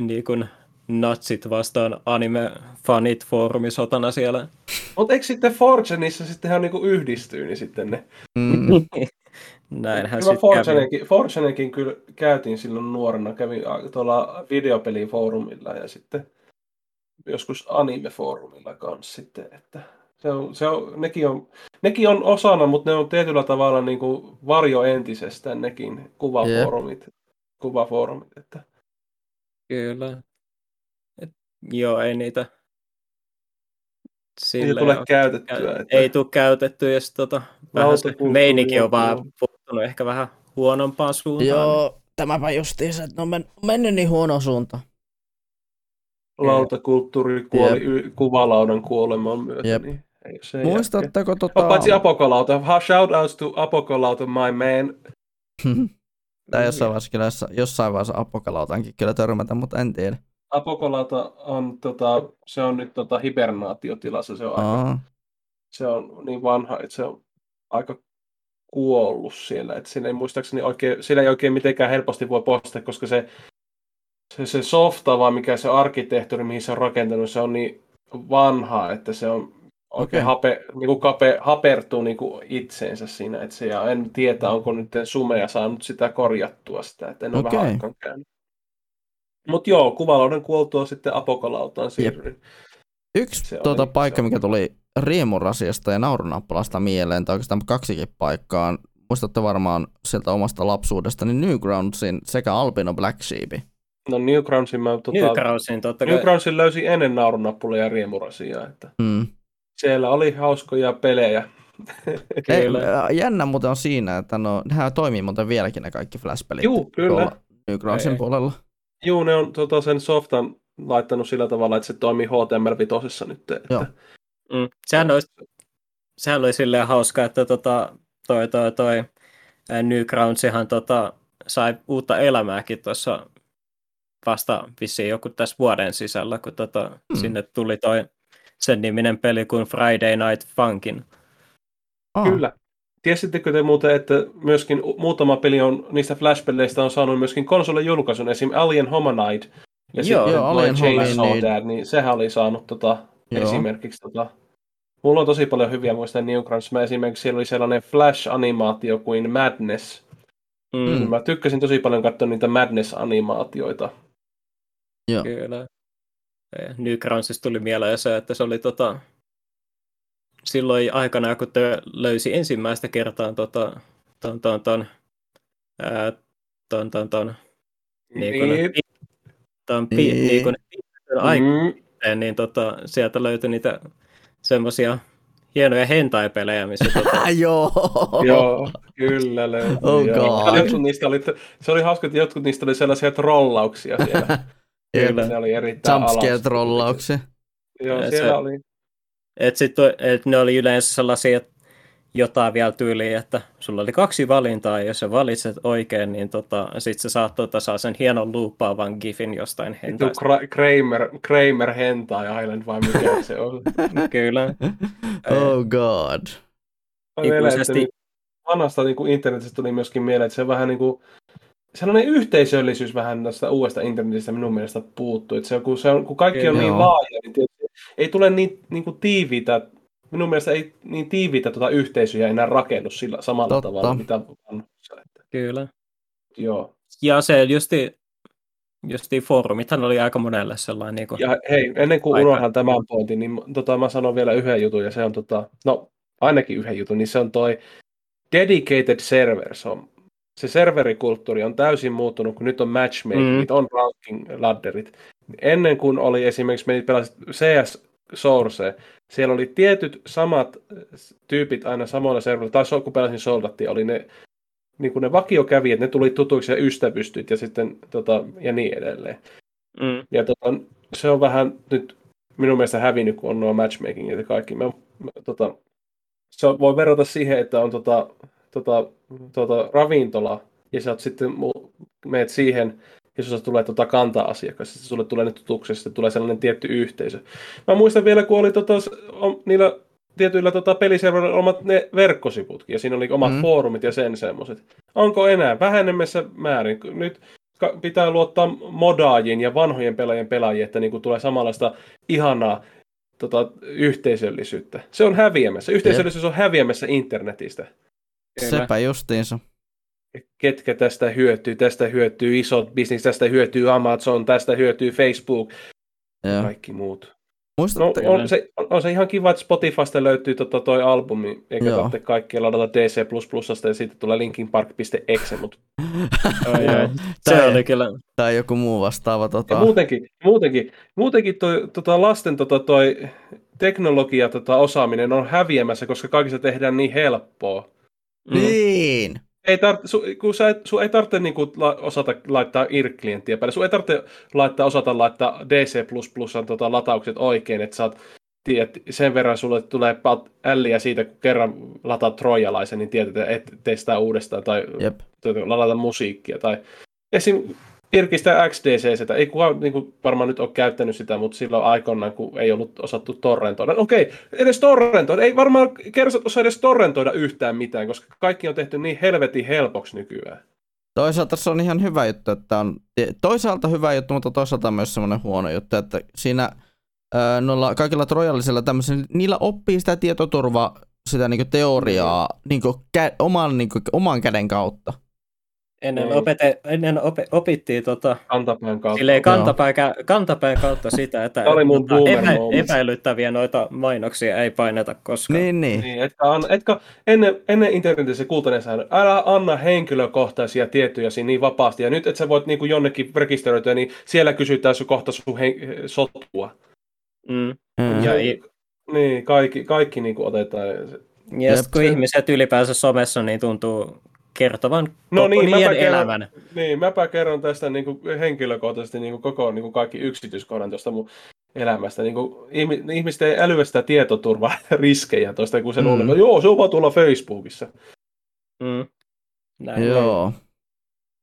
niin kuin natsit vastaan anime-fanit foorumisotana siellä. Mutta eikö sitten Fortuneissa sitten ihan niinku yhdistyy, niin sitten ne... Mm. Näinhän Kyllä. Fortunekin, Fortunekin kyllä käytiin silloin nuorena, kävin tuolla videopelifoorumilla ja sitten joskus anime-foorumilla kanssa sitten, että se on, se on, nekin, on, nekin on osana, mutta ne on tietyllä tavalla niin kuin varjo entisestään nekin kuvafoorumit. kuvafoorumit että Kyllä. Et, joo, ei niitä niitä sillä tulee käytettyä. Että, ei tule käytetty ja tota, vähän se meininki on- vaan muuttunut ehkä vähän huonompaan suuntaan. Joo, tämäpä justiinsa, että ne on men- mennyt niin huono suunta. Lautakulttuuri kuoli y- kuvalaudan kuoleman myötä. Jep. Niin ei se Muistatteko jälkeen. tota... Oh, paitsi Apokolauta. Ha- Shout outs to Apokolauta, my man. Tää jossain vaiheessa, kyllä, jossa- jossain vaiheessa apokalautankin kyllä törmätä, mutta en tiedä. Apokolauta on, tota, se on nyt tota, hibernaatiotilassa. Se on, aika, se on niin vanha, että se on aika kuollut siellä. Että siinä ei muistaakseni oikein, siinä ei oikein mitenkään helposti voi postata, koska se, se, se softa, vaan mikä se arkkitehtuuri, mihin se on rakentanut, se on niin vanha, että se on oikein Okei. hape, niin kuin kape, hapertuu niin kuin itseensä siinä. Että se, ja en tiedä, onko nyt Sumea saanut sitä korjattua sitä, että en ole Okei. vähän käynyt. Mutta joo, kuvalauden kuoltua sitten apokolautaan siirryin. Yksi Se tuota oli- paikka, se mikä tuli riemurasiasta ja naurunappalasta mieleen, tai oikeastaan kaksikin paikkaa, muistatte varmaan sieltä omasta lapsuudesta, niin Newgroundsin sekä Albino Black Sheep. No Newgroundsin mä tota, Newgroundsin totta kai. Newgroundsin löysin ennen naurunappulia ja riemurasia, että Mm. siellä oli hauskoja pelejä. Ei, jännä muuten on siinä, että no, nehän toimii muuten vieläkin ne kaikki Flash-pelit. Juu, kyllä. Newgroundsin Ei. puolella. Juu, ne on tota, sen softan laittanut sillä tavalla, että se toimii HTML5 nyt. Että... Joo. Mm. Sehän, olisi, sehän oli silleen hauska, että tota, toi, toi, toi Newgroundsihan tota, sai uutta elämääkin tuossa vasta vissiin joku tässä vuoden sisällä, kun tota, mm. sinne tuli toi sen niminen peli kuin Friday Night Funkin. Aa, Kyllä. Tiesittekö te muuten, että myöskin muutama peli on, niistä Flash-peleistä on saanut myöskin konsolin julkaisun, esim. Alien Hominide ja Joo. sitten Joo, Alien Alien Chainsaw Hominide. Dad, niin sehän oli saanut tota, Joo. esimerkiksi tota, Mulla on tosi paljon hyviä muista Newgrounds. Mä esimerkiksi siellä oli sellainen Flash-animaatio kuin Madness. Mm. Mm. Mä tykkäsin tosi paljon katsoa niitä Madness-animaatioita. Joo. Kyllä. Newgroundsista tuli mieleen se, että se oli tota, silloin aikana, kun te löysi ensimmäistä kertaa tota, ton, ton, ton, ää, ton, ton, ton, niin kun Niin. ton, pi, Niin. niin kun aika, Mm, niin tota, sieltä löytyi niitä semmoisia hienoja hentai-pelejä, missä tota, joo. Joo, kyllä löytyy. Oh joo. God. Jotkut niistä oli, se oli hauska, että jotkut niistä oli sellaisia trollauksia siellä. Kyllä, ne oli erittäin Jumpscare-trollauksia. Joo, Ja siellä se- oli. et sit, et ne oli yleensä sellaisia jotain vielä tyyliä, että sulla oli kaksi valintaa, ja jos sä valitset oikein, niin tota, sit sä saat tota, saa sen hienon luuppaavan gifin jostain Vittu hentaista. Kra- Kramer, Kramer Hentai Island vai mikä se on. Kyllä. Oh god. Ikuisesti. niin vanhasta niin kuin internetistä tuli myöskin mieleen, että se vähän niin kuin, sellainen yhteisöllisyys vähän tästä uudesta internetistä minun mielestä puuttuu. Että se kun, se on, kun kaikki on niin Joo. laaja, niin tietysti ei tule niin, niin kuin tiiviitä, minun mielestä ei niin tiiviitä tuota yhteisöjä enää rakennu sillä samalla Totta. tavalla, mitä. Että, Kyllä. joo. Ja se justi, justi foorumithan oli aika monelle sellainen niin kuin, Ja hei, ennen kuin Aika- unohdan tämän pointin, niin tota, mä sanon vielä yhden jutun, ja se on, tota, no ainakin yhden jutun, niin se on toi dedicated servers. On, se serverikulttuuri on täysin muuttunut, kun nyt on matchmakingit, Mm. on ranking ladderit. Ennen kuin oli esimerkiksi, menit pelasit CS Source, siellä oli tietyt samat tyypit aina samoilla serverillä, tai kun pelasin Soldattia, oli ne, niin kuin ne vakiokävijät, ne tuli tutuiksi ja ystävystyt ja sitten tota, ja niin edelleen. mm, Ja tota, se on vähän nyt minun mielestä hävinnyt, kun on nuo matchmakingit ja kaikki. Mä, mä, tota, se voi verrata siihen, että on tota, tota, tota, ravintola, ja sä oot sitten meet siihen, ja susta tulee tota kanta-asiakas, sitten sulle tulee ne tutuksi, sitten tulee sellainen tietty yhteisö. Mä muistan vielä, kun oli tota, niillä tietyillä tota, peliservereillä omat ne verkkosivutkin, ja siinä oli omat Mm. foorumit ja sen semmoiset. Onko enää vähenemässä määrin? Nyt pitää luottaa modaajiin ja vanhojen pelaajien pelaajiin, että niin tulee samanlaista ihanaa tota, yhteisöllisyyttä. Se on häviämässä. Yhteisöllisyys on häviämässä internetistä. Sepä justiinsa. Ketkä tästä hyötyy? Tästä hyötyy isot bisnis, tästä hyötyy Amazon, tästä hyötyy Facebook ja Joo. kaikki muut. No, Muistatteko? on, se, on se ihan kiva, että Spotifysta löytyy tota toi albumi, eikä Joo. tarvitse kaikkia ladata DC++ ja siitä tulee linkinpark.exe, mutta Tai- oli kyllä, Tai joku muu vastaava. Ja Tota... muutenkin, muutenkin, muutenkin toi, tota lasten tota, toi teknologia tota, osaaminen on häviämässä, koska kaikista tehdään niin helppoa. mm, Niin. Ei tar- su, kun sä et, sun ei tarvitse niinku, la, osata laittaa IRC-klienttiä päälle. Sun ei tarvitse laittaa, osata laittaa DC++ tota, lataukset oikein, että saat tiedät, sen verran sulle tulee älliä siitä, kun kerran lataat trojalaisen, niin tiedät, että et tee sitä uudestaan tai Jep. tuota, ladata musiikkia. Tai esim. Irkistä XDC, ei kukaan niin kuin, varmaan nyt ole käyttänyt sitä, mutta silloin aikoinaan, kun ei ollut osattu torrentoida. No Okei, edes torrentoida. Ei varmaan kersat osaa edes torrentoida yhtään mitään, koska kaikki on tehty niin helvetin helpoksi nykyään. Toisaalta se on ihan hyvä juttu, että on toisaalta hyvä juttu, mutta toisaalta myös semmoinen huono juttu, että siinä noilla kaikilla trojallisilla tämmöisillä, niillä oppii sitä tietoturvaa, sitä niinku teoriaa niinku kä- oman, niinku, oman käden kautta. Ennen, opete, ennen ope, opittiin tota, Kantapään kautta. silleen kantapään, kantapään kautta sitä, että oli mun tota, epä, epäilyttäviä noita mainoksia ei paineta koskaan. Niin, niin. Niin, etkä, an, etkä ennen, ennen internetissä kultainen säännö, älä anna henkilökohtaisia tietoja niin vapaasti. Ja nyt, että sä voit niin kuin jonnekin rekisteröityä, niin siellä kysytään sun kohta sun hen, sotua. Mm. Mm. Ja i- Niin, kaikki, kaikki niin kuin otetaan. Ja sit, kun ihmiset ylipäänsä somessa, niin tuntuu kertovan No koko niin, mäpä niiden kerron- elämän. Niin, mäpä kerron tästä niin kuin henkilökohtaisesti niin kuin koko niin kuin kaikki yksityiskohdan tuosta mun elämästä. Niin kuin, ihmi- ihmiset ei älyä sitä tietoturvaa riskejä tuosta, kun se Mm. luulee, joo, se on vaan tuolla Facebookissa. Mm. Näin. Joo.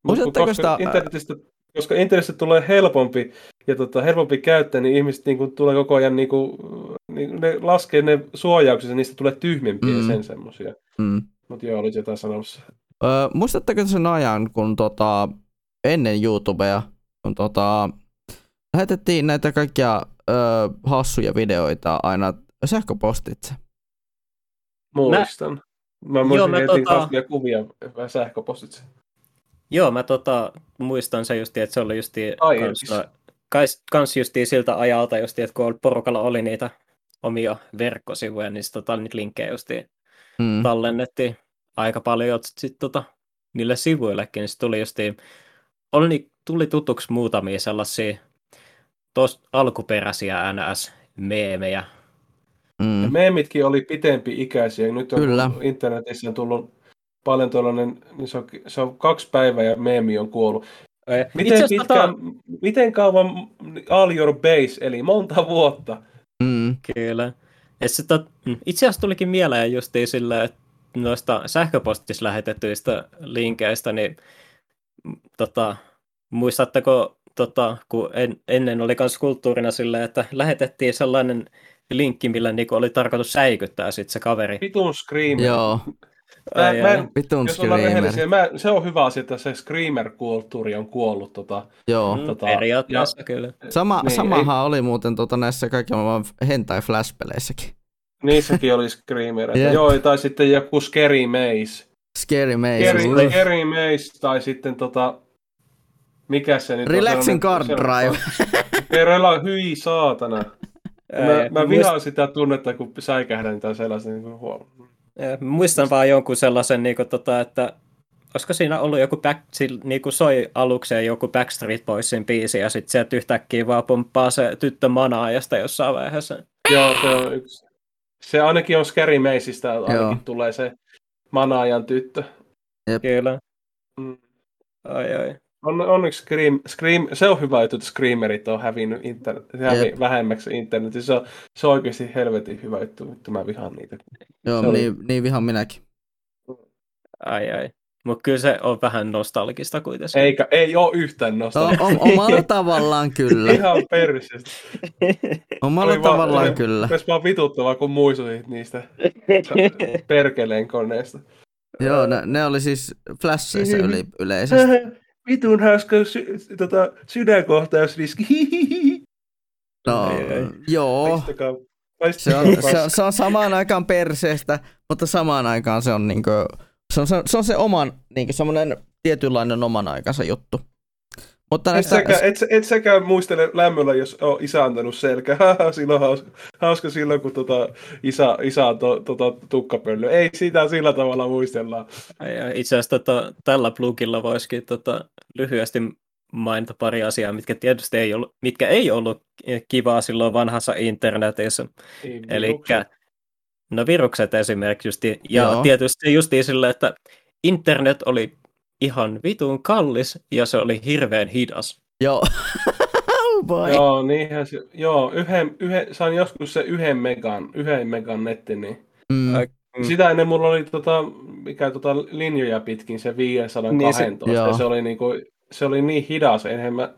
Muistatteko koska, sitä- internetistä, koska internetistä tulee helpompi ja tota, helpompi käyttää, niin ihmiset niin kuin, tulee koko ajan, niin kuin, niin, ne laskee ne suojaukset ja niistä tulee tyhmempiä Mm. sen semmoisia. Mm. Mutta joo, olisi jotain sanomassa. Öö, muistatteko sen ajan, kun tota, ennen YouTubea, kun tota, lähetettiin näitä kaikkia öö, hassuja videoita aina sähköpostitse? Muistan. Mä, Joo, muistin, mä että tota- kasvia kuvia vähän sähköpostitse. Joo, mä tota, muistan se justi, että se oli justi kans, siis. kans, kans justi siltä ajalta, justi, että kun porukalla oli niitä omia verkkosivuja, niin sit, tota, niitä linkkejä justi Mm. tallennettiin aika paljon sit, tota, niille sivuillekin, niin sit tuli justi oli, tuli tutuksi muutamia sellaisia tos, alkuperäisiä NS-meemejä. Mm. Ja meemitkin oli pitempi ikäisiä. Nyt on Kyllä. internetissä on tullut paljon tuollainen, niin se on, se on kaksi päivää ja meemi on kuollut. Miten, pitkä, tota... miten kauan All Your Base, eli monta vuotta? Mm. Kyllä. Tot, mm, itse asiassa tulikin mieleen just sillä, että noista sähköpostissa lähetetyistä linkeistä, niin tota, muistatteko, tota, kun en, ennen oli myös kulttuurina sillä, että lähetettiin sellainen linkki, millä niinku oli tarkoitus säikyttää sit se kaveri. Vitun Screamer. Joo. Mä, ai, mä en, Vitun jos Screamer. Mä, se on hyvä asia, että se Screamer-kulttuuri on kuollut. Tota, Joo. Mm, tota, Periaatteessa ja, kyllä. Sama, niin, samahan ei, oli muuten tota, näissä kaikilla hentai flash-peleissäkin. Niissäkin oli Screamer. Yep. Joo, tai sitten joku Scary Maze. Scary Maze. Scary, Scary Maze, tai sitten tota, mikä se nyt Relaxing Card Drive. Rela, hyi saatana. Mä, mä vihaan sitä tunnetta, kun säikähdän tai sellaista. Niin kuin, Muistan vaan jonkun sellaisen, niin kuin, tota, että olisiko siinä ollut joku, back, niin kuin soi alukseen joku Backstreet Boysin biisi ja sitten sieltä yhtäkkiä vaan pomppaa se tyttö manaajasta jossain vaiheessa. Joo, se on yksi. Se ainakin on Scary Maceista, ainakin Joo. tulee se manaajan tyttö. Jep. Kyllä. Mm. Ai ai. On, onneksi Scream, Scream, se on hyvä juttu, että Screamerit on hävinnyt internet, hävi, vähemmäksi internetissä. Se on, se on oikeasti helvetin hyvä juttu, että mä vihaan niitä. Joo, se niin, oli... niin vihaan minäkin. Ai ai. Mutta kyllä se on vähän nostalgista kuitenkin. Eikä, ei ole yhtään nostalgista. O, omalla tavallaan kyllä. Ihan persestä. Omalla oli tavallaan vaan, kyllä. Olisi vaan vituttavaa, kun muistutit niistä perkeleen koneesta. Joo, ne, ne oli siis flasheissa yli, yleisesti. Vitun hauska sy, tota, sydänkohtausriski. No, joo. Se on, se, on, se on samaan aikaan perseestä, mutta samaan aikaan se on, niinku, se, on, se, se on se oman, niinku, semmoinen tietynlainen oman aikansa juttu. Mutta et, näistä... säkä, et, et säkään muistele lämmöllä, jos on isä antanut selkä. silloin hauska, hauska silloin, kun tota, isä, isä on to, tota, tukkapöllö. Ei sitä sillä tavalla muistella. Itse asiassa tota, tällä plugilla voisikin tota, lyhyesti mainita pari asiaa, mitkä tietysti ei ollut, mitkä ei ollut kivaa silloin vanhassa internetissä. Eli no virukset esimerkiksi justi, ja Joo. tietysti justiin sille, että internet oli ihan vitun kallis ja se oli hirveän hidas. Joo. oh joo, niinhän se, joo, yhden, yhden, sain joskus se yhden megan, yhden megan netti, niin mm. Sitä ennen mulla oli tota, mikä tota linjoja pitkin se 512, niin se, ja se oli, niinku, se oli niin hidas, enhän mä,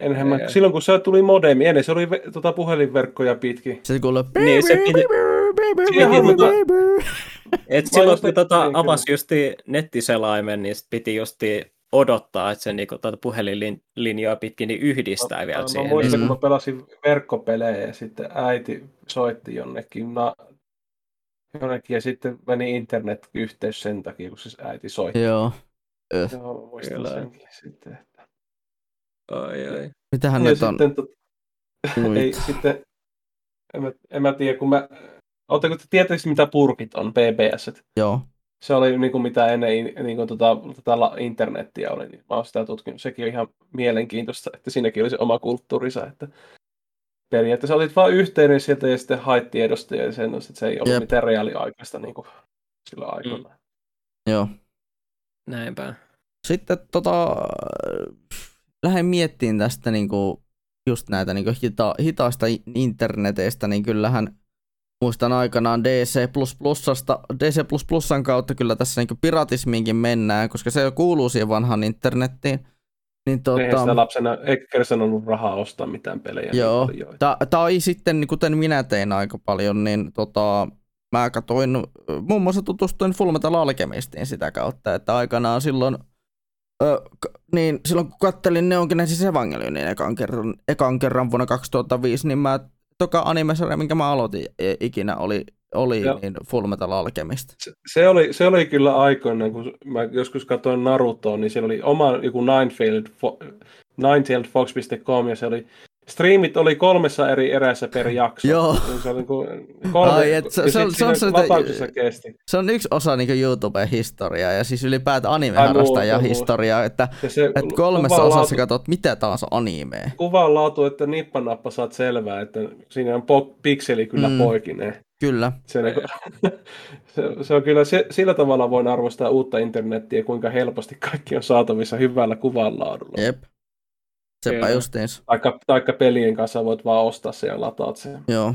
enhän mä, silloin kun se tuli modemi, ennen se oli tota, puhelinverkkoja pitkin. Se kuuluu, niin, se piti, et silloin kun tota, avasi justi nettiselaimen, niin piti justi odottaa, että se niinku, tuota puhelinlinjaa pitkin niin yhdistää mä, vielä mä, siihen. Mä muistan, niin... kun mä pelasin verkkopelejä ja sitten äiti soitti jonnekin, na, jonnekin ja sitten meni internet-yhteys sen takia, kun siis äiti soitti. Joo. Öh. Joo, muistan senkin sitten. Että... Ai ai. Mitähän ja nyt on? Sitten, tot... ei, sitten, en mä, en mä tiedä, kun mä Oletteko te tietysti mitä purkit on, BBS? Joo. Se oli niin kuin mitä ennen niin kuin tota, tota internettiä oli, niin mä oon sitä tutkinut. Sekin on ihan mielenkiintoista, että siinäkin oli se oma kulttuurissa, että periaatteessa olit vain yhteinen sieltä ja sitten hait tiedosta ja sen, että se ei ollut Jep. mitään reaaliaikaista niin kuin sillä aikoina. Mm. Joo. Näinpä. Sitten tota, lähden miettimään tästä niin kuin, just näitä niin kuin hita, hitaista interneteistä, niin kyllähän muistan aikanaan DC++, DC++ kautta kyllä tässä niin piratismiinkin mennään, koska se kuuluu siihen vanhaan internettiin. Niin tuota, Eihän sitä lapsena, eikä ollut rahaa ostaa mitään pelejä. Niin joo, niin tai sitten kuten minä tein aika paljon, niin tota, mä katsoin, muun muassa tutustuin Fullmetal Alchemistiin sitä kautta, että aikanaan silloin, ö, niin silloin kun kattelin Neon Genesis Evangelionin ekan kerran, ekan kerran vuonna 2005, niin mä toka animesarja, minkä mä aloitin ikinä, oli, oli niin Full Metal Alchemist. Se, se, oli, se oli kyllä aikoina, kun mä joskus katsoin Narutoa, niin siellä oli oma joku Ninetailed, Ninetailed Fox.com ja se oli striimit oli kolmessa eri erässä per jakso. Joo. Se oli niin kuin kolme, Ai, et se- se on- se on kesti. Se on yksi osa niin YouTuben historiaa ja siis ylipäätään anime-harrastajan historiaa, että, se että kolmessa osassa laatu- katsot mitä taas animea. Kuvan laatu, että nippanappa saat selvää, että siinä on po- pikseli kyllä Mm. mm. poikineen. Kyllä. Se, niinku- se, se on kyllä, se, sillä tavalla voin arvostaa uutta internettiä, kuinka helposti kaikki on saatavissa hyvällä kuvanlaadulla. Jep. Sepä Kyllä. justiinsa. Taikka, taikka pelien kanssa voit vaan ostaa sen ja lataat sen. Joo.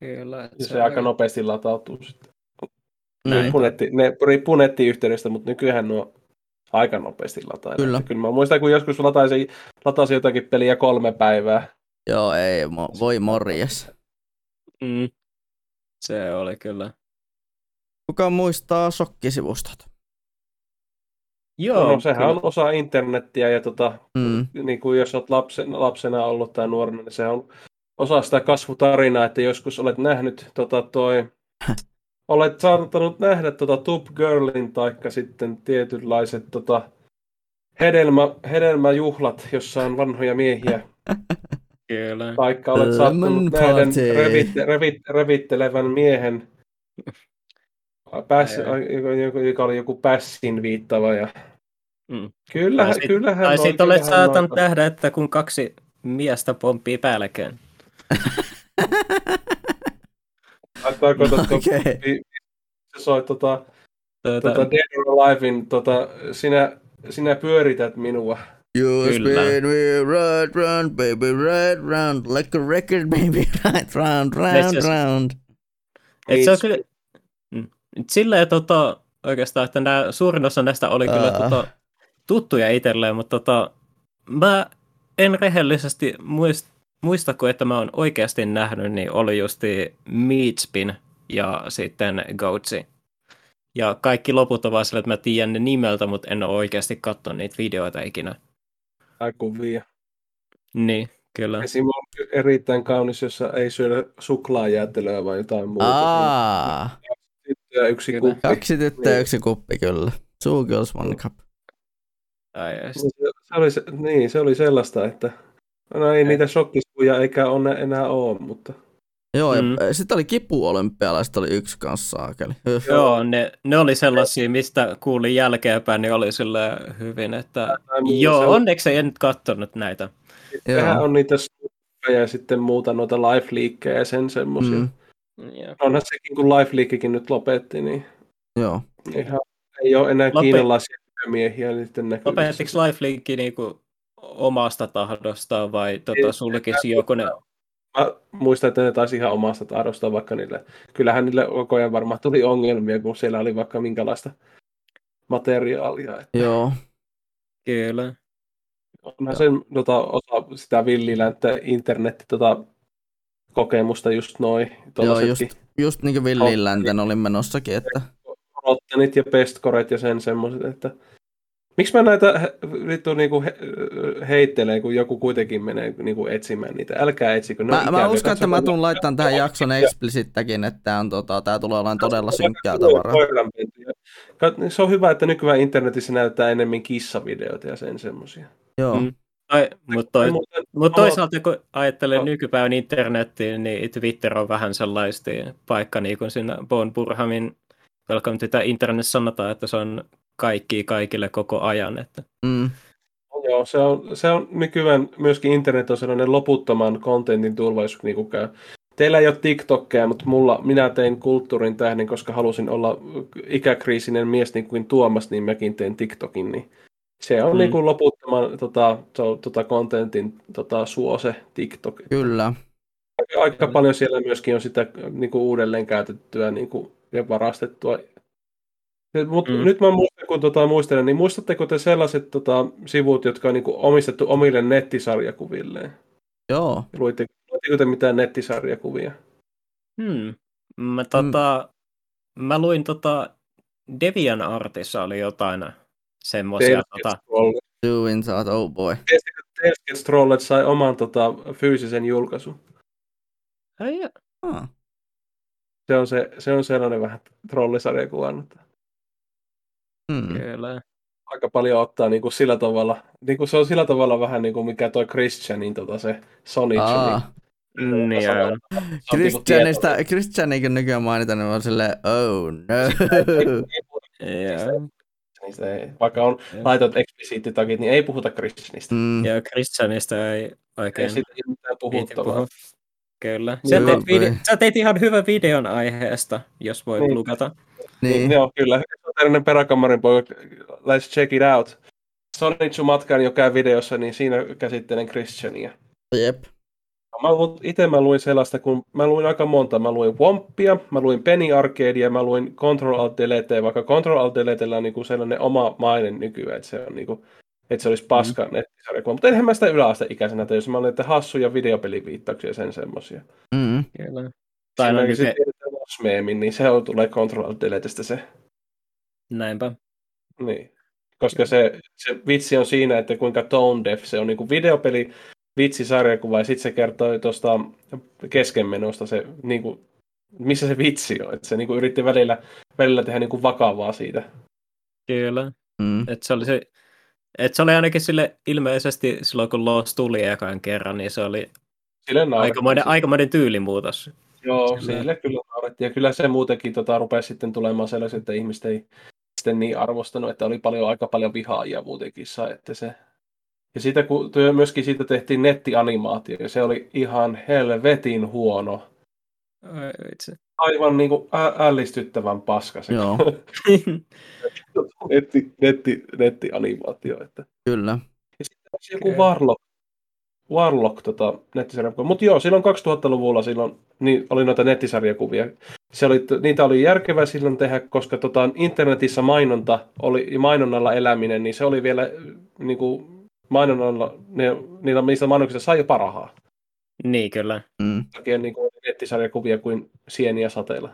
Kyllä. Ja se aika nopeasti latautuu sitten. Näin. Riippuu, netti, ne riippuu nettiyhteydestä, mutta nykyään nuo aika nopeasti lataa. Kyllä. Kyllä mä muistan, kun joskus lataisin, lataisin jotakin peliä kolme päivää. Joo, ei, mo- voi morjes. Mm. Se oli kyllä. Kuka muistaa shokkisivustot? Joo, no, sehän kyllä. on osa internettiä ja tota, Mm. niin kuin jos olet lapsen, lapsena ollut tai nuorena, niin se on osa sitä kasvutarinaa, että joskus olet nähnyt tota, toi, olet saattanut nähdä tota Top Girlin taikka sitten tietynlaiset tota, hedelmä, hedelmäjuhlat, jossa on vanhoja miehiä, Kyllä. taikka olet saattanut nähdä revitte, revit, revittelevän miehen, Ai, joka, joka, joka oli joku pässin viittava. Ja... Mm. Kyllähän, Tai sit- kyllähän Tai sitten olet saatan nähdä, että kun kaksi miestä pomppii päällekkäin. Ai, Tarkoitatko, Okei. okay. se soi tota, Tuota, tota Dead or Alivein, tota, sinä, sinä pyörität minua. You Kyllä. spin me right round, baby, right round, like a record, baby, right round, round, round. Et se on kyllä. Silleen tota, oikeastaan, että nämä, suurin osa näistä oli kyllä Ää. tota, tuttuja itselleen, mutta tota, mä en rehellisesti muist, muista, kun että mä oon oikeasti nähnyt, niin oli justi Meatspin ja sitten Goatsi. Ja kaikki loput on vaan sillä, että mä tiedän ne nimeltä, mutta en ole oikeasti katsonut niitä videoita ikinä. Tai kuvia. Niin, kyllä. Esim. on erittäin kaunis, jossa ei syödä suklaajäätelöä vai jotain muuta. Aa, Ja yksi Kyllä. kuppi. kaksi tyttöä, Niin. yksi kuppi, kyllä. Two girls, one cup. Ai, ai, Se, se oli, se, niin, se oli sellaista, että no ei niitä shokkiskuja eikä on enää ole, mutta Joo, ja Mm. sitten oli kipu-olympialaiset, oli yksi kanssa saakeli. Joo, ne, ne oli sellaisia, mistä kuulin jälkeenpäin, niin oli sillä hyvin, että Tai niin, joo, se on- onneksi en nyt katsonut näitä. sehän on niitä ja sitten muuta noita life-liikkejä ja sen semmoisia. Mm, Ja. Onhan sekin, kun life-liikkekin nyt lopetti, niin joo. ihan, ei ole enää Lope- kiinalaisia miehiä niiden näkyvissä. Lopettiko Lifelink niinku omasta tahdostaan vai tota, sulkisi joku ne? Mä muistan, että ne taisi ihan omasta tahdosta, vaikka niille, kyllähän niille koko ajan varmaan tuli ongelmia, kun siellä oli vaikka minkälaista materiaalia. Että Joo, Kyllä. onhan sen tota, osa sitä villilänttä internetti tota, kokemusta just noin. joo just, just niin kuin villilänten olin menossakin, että rottenit ja pestkoret ja sen semmoiset, että miksi mä näitä he- vittu niinku he, heittelee, kun joku kuitenkin menee niinku etsimään niitä. Älkää etsikö. Mä, mä uskon, että mä tuun laittamaan tähän jakson explisittäkin, että tää, on, tota, tää tulee olemaan todella synkkää tavaraa. Se on hyvä, että nykyään internetissä näyttää enemmän kissavideoita ja sen semmoisia. Joo, Mm. Tai, mutta toi, Muuten- mut toisaalta kun ajattelee No. nykypäivän internettiin, niin Twitter on vähän sellaista paikka, niin kuin siinä Bon Burhamin Welcome to the Internet sanotaan, että se on kaikki kaikille koko ajan. Että, mm, Joo, se on, se on nykyään myöskin internet on sellainen loputtoman kontentin turvallisuus, niin kuin käy. Teillä ei ole TikTokia, mutta mulla, minä tein kulttuurin tähden, koska halusin olla ikäkriisinen mies niin kuin Tuomas, niin mäkin tein TikTokin. Niin se on Mm. mm. niin kuin loputtoman tota, se on, tota, kontentin tota, suose TikTok. kyllä. Aika, aika paljon siellä myöskin on sitä niin kuin uudelleen käytettyä niin kuin, ja varastettua. Mutta Mm. mm. nyt mä muistan, kun tota, muistelen, niin muistatteko te sellaiset tota, sivut, jotka on niin kuin, omistettu omille nettisarjakuvilleen? Joo, Luitteko, luitteko te mitään nettisarjakuvia? hmm. mä, tota, mä luin tota, Devian Artissa oli jotain semmoisia. Tota, doing that, oh boy. Tales Trollet sai oman tota, fyysisen julkaisun. ai, ja- Ah, Se on, se, se on sellainen vähän trollisarjakuva. mutta hmm. kyllä. aika paljon ottaa niin kuin sillä tavalla, niin kuin se on sillä tavalla vähän niin kuin mikä toi Christianin tota se Sonic. Mm, Niin, on- joo. on niinku Christianista, kun nykyään mainitaan, niin mä oon silleen, oh no. Joo. Niistä ei, vaikka on laitot eksplisiittitakit, niin ei puhuta Christianista. Mm, Joo, Christianista ei Ei oikein siitä ei mitään viiti puhuttavaa. Kyllä. Niin, Sä joo, teit, vide- sä teit ihan hyvän videon aiheesta, jos voi Niin. lukata. Niin. niin, Joo, kyllä. Tällainen peräkammarin poika, let's check it out. Sonichu matkan jo käy videossa, niin siinä käsittelen Christiania. jep. Mä itse mä luin sellaista, kun mä luin aika monta. Mä luin Wompia, mä luin Penny Arcadea, mä luin Control Alt Delete, vaikka Control Alt Deletellä on niinku sellainen oma maine nykyään, että se on niinku, että se olisi paska mm. nettisarja. Mutta enhän mä sitä yläasteikäisenä jos mä olin, että hassuja videopeliviittauksia sen semmosia. Mm. Kyllä. Tai Esimerkiksi se, Lost-meemin, niin se on, tulee Control Alt Deletestä se. näinpä. Niin. Koska se, se vitsi on siinä, että kuinka tone deaf se on niin kuin videopeli, vitsisarjakuva ja sitten se kertoo tuosta keskenmenosta se, niin kuin, missä se vitsi on. Että se niin kuin yritti välillä, välillä tehdä niin kuin vakavaa siitä. Kyllä. Mm. Et se oli se, et se oli ainakin sille ilmeisesti silloin, kun Lost tuli ekan kerran, niin se oli Sille aikamoinen, aikamoinen tyylimuutos. Joo, Kyllä. sille kyllä naurettiin. Ja kyllä se muutenkin tota, rupesi sitten tulemaan sellaiset, että ihmiset ei sitten niin arvostanut, että oli paljon, aika paljon vihaajia muutenkin. Että se... Ja siitä, kun myöskin siitä tehtiin nettianimaatio, ja se oli ihan helvetin huono. Ai Itse. Aivan niin kuin ä- ällistyttävän paska se Joo, netti, netti, nettianimaatio. Että. kyllä. Ja sitten olisi joku Okei. Warlock, Warlock tota, nettisarja. Mutta joo, silloin 2000-luvulla silloin, niin oli noita nettisarjakuvia. Se oli, niitä oli järkevää silloin tehdä, koska tota, internetissä mainonta oli, ja mainonnalla eläminen, niin se oli vielä niin kuin, mainonnalla, ne, niillä, niistä mainoksista sai jopa rahaa. niin, kyllä. Mm. Takia niin kuin nettisarjakuvia kuin sieniä sateella.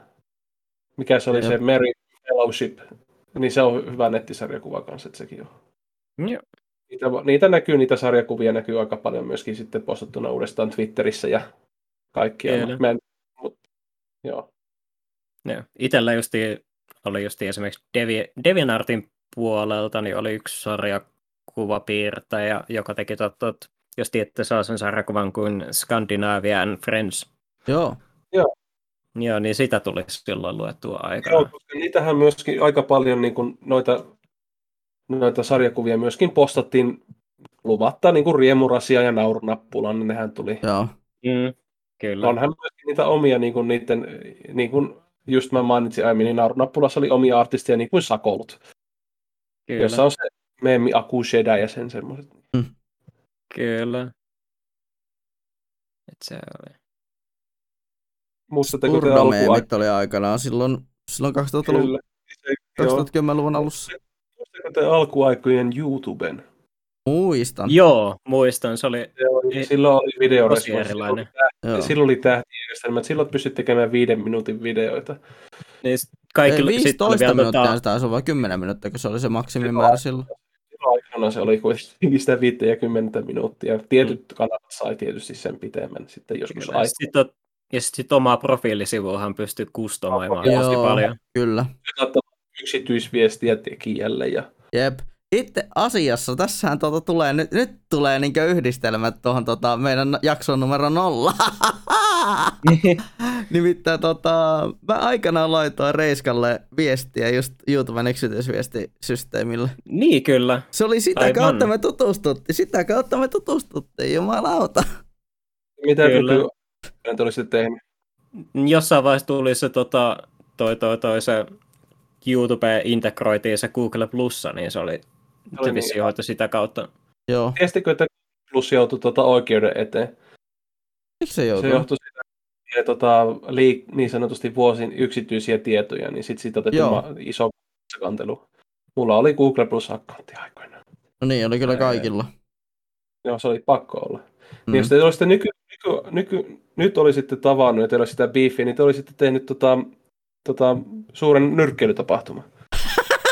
Mikä se oli Jep. se Mary Fellowship, niin se on hyvä nettisarjakuva kanssa, että sekin on. Joo. Niitä, niitä näkyy, niitä sarjakuvia näkyy aika paljon myöskin sitten postattuna uudestaan Twitterissä ja kaikkia. Kyllä. Mä en, mut, joo. Joo. Itellä justi, oli justi esimerkiksi Devi, DeviantArtin puolelta, niin oli yksi sarjakuvapiirtäjä, joka teki tot, tot, jos tiedätte saa sen sarjakuvan kuin Scandinavian Friends. Joo, Joo, niin sitä tuli silloin luettua Joo, aikaa. koska niitähän myöskin aika paljon niin kuin noita, noita sarjakuvia myöskin postattiin luvatta niin kuin riemurasia ja naurunappulan, niin nehän tuli. joo. Mm, kyllä. Onhan myöskin niitä omia niin kuin niiden, niin kuin just mä mainitsin aiemmin, niin naurunappulassa oli omia artisteja niin kuin Sakolut, kyllä. jossa on se meemi Aku Sheda ja sen semmoiset. Kyllä. Et se oli. Muistatteko te? Urdomeemit oli aikanaan silloin, silloin 2000-luvun, Kyllä. Se, joo. 2010-luvun alussa. Muistatteko te alkuaikojen YouTuben? Muistan. Joo, muistan. Se oli Se oli, Ei- silloin oli erilainen. Joo. Silloin oli tähtijärjestelmä. Silloin pystyt tekemään viiden minuutin videoita. Niin Ei, kaikki, oli 15 vielä minuuttia, tota, sitä taisi olla vain 10 minuuttia, kun se oli se maksimimäärä silloin. Aikana se oli kuitenkin sitä 50 minuuttia. Tietyt kanavat sai tietysti sen pitemmän sitten joskus kyllä. aikaa. Sit, tot- ja sitten sit omaa profiilisivuahan pystyy kustomoimaan Joo, tosi paljon. kyllä. Yksityisviestiä tekijälle. Ja... Jep. Itse asiassa, tässähän tuota tulee, nyt, nyt tulee niinkö yhdistelmät tuohon tota, meidän jakson numero nolla. Nimittäin tota, mä aikanaan laitoin Reiskalle viestiä just YouTuben yksityisviestisysteemille. niin kyllä. Se oli sitä Aivan. kautta me tutustuttiin, sitä kautta me tutustuttiin, jumalauta. Mitä Kyllä. te olisitte tehnyt? Jossain vaiheessa tuli se tota, toi, toi, toi, se YouTube integroitiin se Google Plussa, niin se oli, se niin. sitä kautta. Joo, Tiestikö, että Plus joutui tuota oikeuden eteen? miksi se Se joutui? johtui siitä, että tota, liik- niin sanotusti vuosin yksityisiä tietoja, niin sitten siitä otettiin ma- iso kantelu. Mulla oli Google Plus-akkontti aikoinaan. No niin, oli kyllä Ää, kaikilla. Joo, se oli pakko olla. Mm. Mm. Niin jos te olisitte nyky, nyky, nyky, nyt olisitte tavannut ja teillä olisi sitä beefiä, niin te olisitte tehnyt tota, tota, suuren nyrkkeilytapahtuman.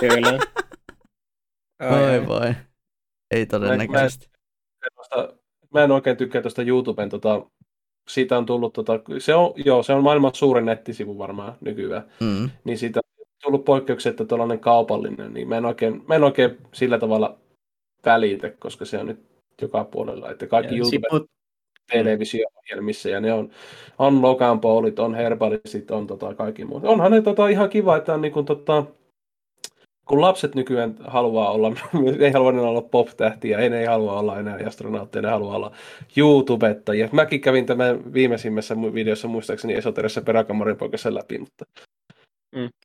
Kyllä. Oi voi. Ei todennäköisesti. Sellaista- Mä en oikein tykkää tuosta YouTuben, tota, siitä on tullut, tota, se on, joo, se on maailman suurin nettisivu varmaan nykyään, Mm. niin siitä tullut poikkeuksetta tuollainen kaupallinen, niin mä en, oikein, mä en oikein sillä tavalla välitä, koska se on nyt joka puolella. Että kaikki Ja YouTube sit- televisio-ohjelmissa ja ne on, on Logan Paulit, on Herbalistit, on tota kaikki muut. Onhan ne tota ihan kiva, että on niin kuin, tota, kun lapset nykyään haluaa olla, ei halua enää olla pop-tähtiä, ei ne ei halua olla enää astronautteja, ne haluaa olla YouTubettajia. Mäkin kävin tämän viimeisimmässä videossa muistaakseni esoterissa peräkamarin poikassa läpi, mutta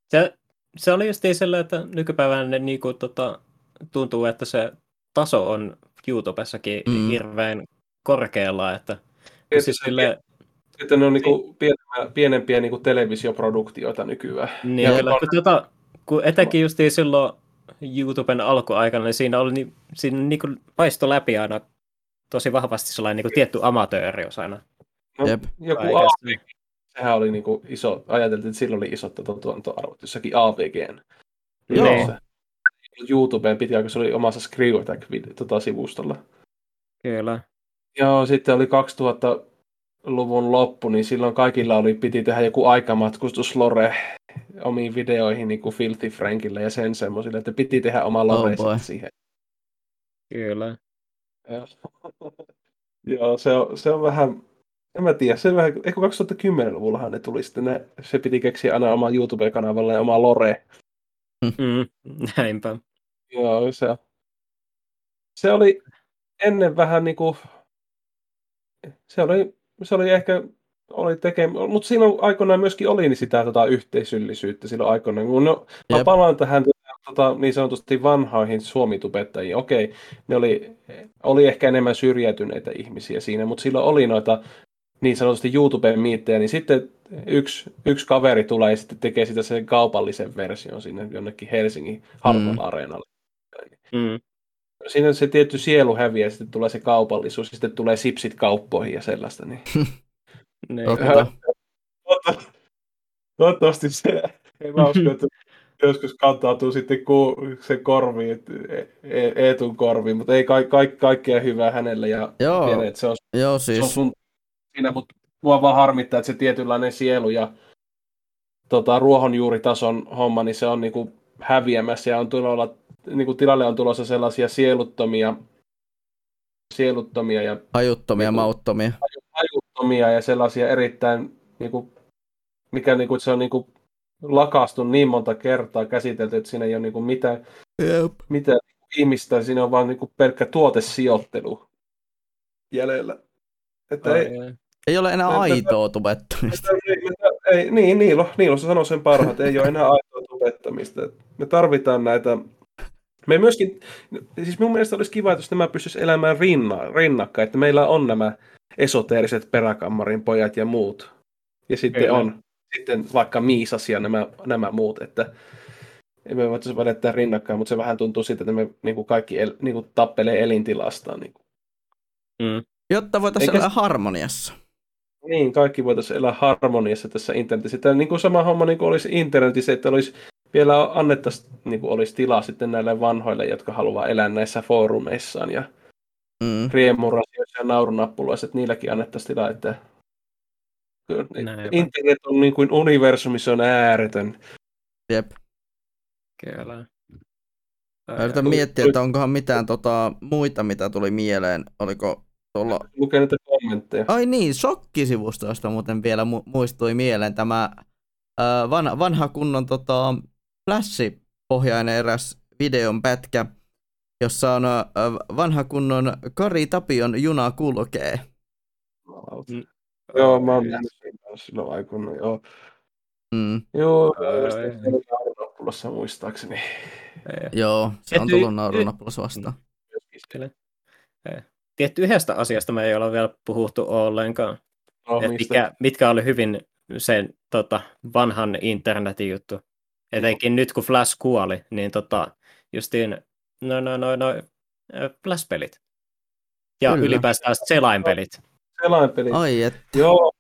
Se, se oli just sillä, että nykypäivänä ne niinku, tota, tuntuu, että se taso on YouTubessakin Mm. mm. hirveän korkealla, että Tietysti siis sille, sitten ne on niinku pienempiä, pienempiä niinku televisioproduktioita nykyään. niin, Ja kyllä, on- kun, tota, kun etenkin just silloin YouTuben alkuaikana, niin siinä oli niin, siinä niinku paisto läpi aina tosi vahvasti sellainen niinku tietty amatöörius aina. No, Jep. joku. AVG, sehän oli niinku iso, ajateltiin, että sillä oli isot tota tuotantoarvot, jossakin AVGn. Joo. YouTubeen piti aika, se oli omassa Screw Attack tota, sivustolla. Kyllä. Joo, sitten oli 2000-luvun loppu, niin silloin kaikilla oli, piti tehdä joku aikamatkustuslore omiin videoihin, niin kuin Filthy Frankille ja sen semmoisille, että piti tehdä oma lore Oh siihen. Kyllä. Joo. Joo, se on, se on vähän, en mä tiedä, se on vähän, eikö 2010-luvullahan ne tuli sitten, ne, se piti keksiä aina oma YouTube-kanavalle ja oma lore. Mm, näinpä. Joo, se, se oli ennen vähän niinku, se oli, se oli ehkä, oli teke, mutta silloin aikoinaan myöskin oli niin sitä tota, yhteisöllisyyttä silloin aikoinaan. Kun no, mä Jep. palaan tähän tota, niin sanotusti vanhoihin suomitubettajiin. Okei, ne oli, oli ehkä enemmän syrjäytyneitä ihmisiä siinä, mutta silloin oli noita niin sanotusti YouTuben miittejä, niin sitten yksi, yksi kaveri tulee ja sitten tekee sitä sen kaupallisen version sinne jonnekin Helsingin Hartwall Areenalle. Mm. Siinä se tietty sielu häviää, ja sitten tulee se kaupallisuus, ja sitten tulee sipsit kauppoihin ja sellaista. Niin. Niin. Toivottavasti se, en mä usko, että joskus kantautuu sitten ku, se korvi, et, e, Eetun korvi, mutta ei ka, ka, kaikkea hyvää hänelle, ja Joo. tiedän, että se on, Joo, se on siis sun siinä, mutta mua vaan harmittaa, että se tietynlainen sielu ja tota, ruohonjuuritason homma, niin se on niinku häviämässä, ja on tulolla, niinku tilalle on tulossa sellaisia sieluttomia, sieluttomia ja hajuttomia, Niinku- mauttomia. Hajuttomia ja sellaisia erittäin, niinku, mikä niinku, se on niinku, lakastu niin monta kertaa käsitelty, että siinä ei ole niinku mitään, Jep. mitään ihmistä, siinä on vaan niinku pelkkä tuotesijoittelu jäljellä. Että ei, ai. Ei ole enää aitoa tubettamista. ei, ei, niin, Niilo, Niilo sanoi sen parhaat, ei ole enää aitoa tubettamista. Me tarvitaan näitä, me myöskin, siis mun mielestä olisi kiva, jos nämä pystyisi elämään rinna, rinnakkain, että meillä on nämä esoteeriset peräkammarin pojat ja muut. Ja sitten Kyllä. on sitten vaikka Miisas ja nämä, nämä muut, että emme voitaisiin välittää rinnakkain, mutta se vähän tuntuu siitä, että me niin kuin kaikki el, niin kuin tappelee elintilastaan. Niin, kuin. Mm. Jotta voitaisiin Eikä- elää harmoniassa. niin, kaikki voitaisiin elää harmoniassa tässä internetissä. Tämä niin kuin sama homma niin kuin olisi internetissä, että olisi vielä annettaisiin, niin kuin olisi tilaa sitten näille vanhoille, jotka haluaa elää näissä foorumeissaan ja Mm. riemurasioissa ja naurunappuloissa, että niilläkin annettaisiin tilaa, että Näinpä. internet on niin kuin universumi, se on ääretön. Jep. Kyllä. Mä yritän miettiä, että onkohan mitään tota, muita, mitä tuli mieleen. Oliko tuolla... Lukee näitä kommentteja. Ai niin, shokkisivustoista muuten vielä mu- muistui mieleen tämä ää, vanha, vanha kunnon tota, Flash-pohjainen eräs videon pätkä, jossa on vanha kunnon Kari Tapion juna kulkee. Mm. Joo, mä oon nähnyt sen kanssa silloin aikoina. Joo, Mm, joo Ai. Naurunappulossa muistaakseni. joo, se on tullut naurunappulossa vastaan. Tietty yhdestä asiasta me ei olla vielä puhuttu ollenkaan. No, mikä, mitkä oli hyvin sen tota, vanhan internetin juttu. Etenkin nyt kun Flash kuoli, niin tota, justiin no, no, no, no, Flash-pelit. Ja Kyllä. ylipäätään selainpelit. Selainpeli. Ai et, Joo,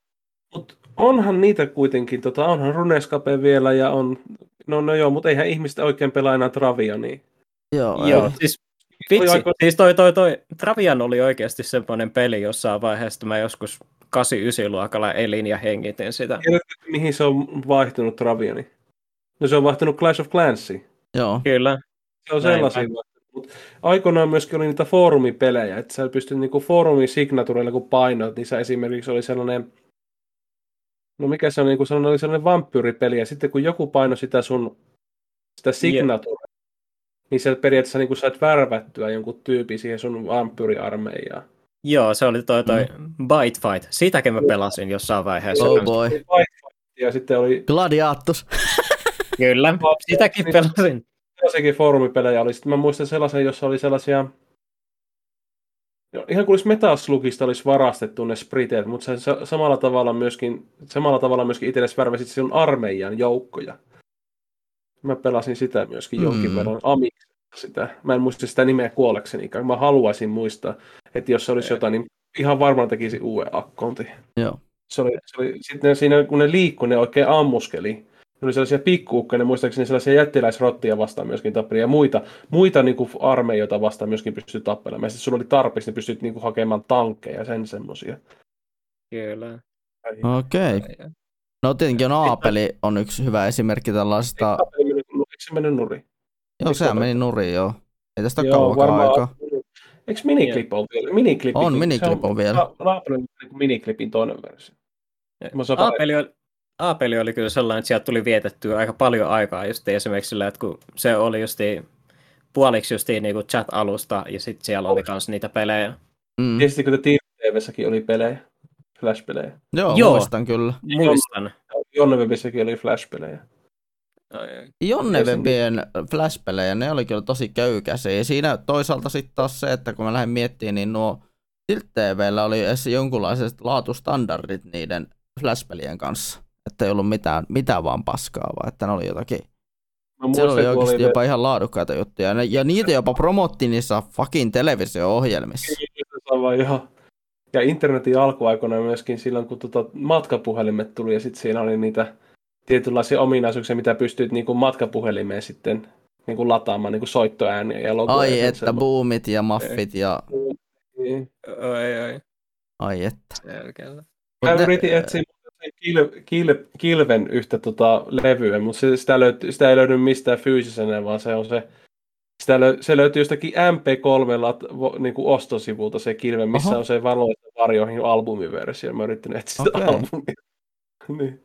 mutta onhan niitä kuitenkin, tota, onhan Runescape vielä ja on, no, no joo, mutta eihän ihmiset oikein pelaa enää Travia, niin joo, Joo, ei. siis Toi vitsi, aiko- siis toi, toi, toi, Travian oli oikeasti semmoinen peli jossain vaiheessa, että mä joskus 8-9 luokalla elin ja hengitin sitä. Tiedätkö, mihin se on vaihtunut Travia, niin No se on vaihtunut Clash of Clansiin. Joo. Kyllä. Se on sellaisia. Mut aikoinaan myöskin oli niitä foorumipelejä, että sä pystyt niinku foorumisignaturilla kun painoit, niin sä esimerkiksi oli sellainen, no mikä se on, niinku sellainen, oli sellainen vampyyripeli, ja sitten kun joku painoi sitä sun, sitä signaturia, niin sä periaatteessa niinku sait värvättyä jonkun tyypin siihen sun vampyyriarmeijaan. Joo, se oli toi, toi Bite Fight. Sitäkin mä pelasin jossain vaiheessa. Oh boy. Ja sitten oli Gladiatus. Kyllä, sitäkin pelasin. Sellaisiakin foorumipelejä oli. Sitten mä muistan sellaisen, jossa oli sellaisia... Ihan kuin olisi Metaslugista olisi varastettu ne spriteet, mutta se, samalla tavalla myöskin, samalla tavalla myöskin itsellesi värväsit sinun armeijan joukkoja. Mä pelasin sitä myöskin jonkin Mm. verran Amix sitä. Mä en muista sitä nimeä kuollekseni. Mä haluaisin muistaa, että jos se olisi jotain, niin ihan varmaan tekisi uuden akkonti. Joo. Se oli, se oli, sitten siinä, kun ne liikkui, ne oikein ammuskeli. Ne oli sellaisia pikkuukkoja, ne muistaakseni sellaisia jättiläisrottia vastaan myöskin tappeli, ja muita, muita niin kuin armeijoita vastaan myöskin pystyi tappelemaan. Ja sitten sulla oli tarpeeksi, niin pystyt niin kuin hakemaan tankkeja ja sen semmoisia. Kyllä. Okei. Okay. No tietenkin on Aapeli on yksi hyvä esimerkki tällaisesta. Eikö se mennyt nurin? Joo, sehän meni nurin joo. Ei tästä Joo, kauankaan varmaan. aikaa. Eikö Miniclip ole vielä? Miniclip, On, Miniclip on vielä. Naapelin niin Miniclipin toinen versio. Mä saan A-peli oli, kyllä sellainen, että sieltä tuli vietettyä aika paljon aikaa just esimerkiksi sillä, että kun se oli justi puoliksi justiin niin chat-alusta ja sitten siellä oli myös niitä pelejä. Mm. Tiesittekö, että TVssäkin oli pelejä? Flash-pelejä. Joo, Joo. muistan kyllä. Muistan. Jonnevebissäkin oli Flash-pelejä. Jonnevempien flashpelejä, ne oli kyllä tosi köykäisiä. Siinä toisaalta sitten taas se, että kun mä lähdin miettimään, niin nuo Tilt TVllä oli edes jonkunlaiset laatustandardit niiden flashpelien kanssa. Että ei ollut mitään, mitään vaan paskaa, vaan että ne oli jotakin. Mä Siellä oli oikeasti oli jopa ihan laadukkaita juttuja. Ja, ne, ja niitä jopa promottiin niissä fucking televisio-ohjelmissa. Sama, joo. Ja internetin alkuaikoina myöskin silloin, kun tota matkapuhelimet tuli ja sitten siinä oli niitä tietynlaisia ominaisuuksia, mitä pystyt niin kuin matkapuhelimeen sitten niin kuin lataamaan, niin kuin soittoääniä ja logoja. Ai ja että semmoista. boomit ja maffit ja Niin. Oi, oi. ai että. Selkeä. Mut Mä ne- yritin etsiä kil, kil, kilven yhtä tota levyä, mutta se, sitä, löyty, sitä ei löydy mistään fyysisenä, vaan se on se, sitä löy, se löytyy jostakin MP3 lat, vo, niin kuin ostosivulta se kilve, missä Oho. on se valoista varjoihin albumiversio. Mä yritin etsiä sitä Okei. albumia. niin.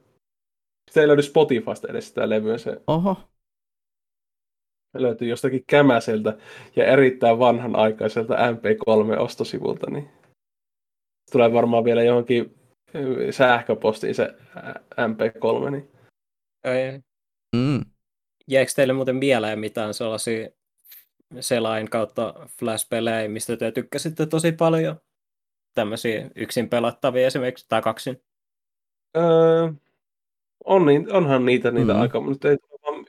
Sitä ei löydy Spotifysta edes sitä levyä, se Oho, löytyy jostakin kämäseltä ja erittäin vanhanaikaiselta MP3-ostosivulta, niin se tulee varmaan vielä johonkin sähköpostiin se ä, MP3, niin mm. Jääkö teille muuten mieleen mitään sellaisia selain kautta flash-pelejä, mistä te tykkäsitte tosi paljon? Tämmöisiä yksin pelattavia esimerkiksi, tai kaksin. Öö, on, niin- onhan niitä, niitä Mm. aika, mutta ei tule vaan...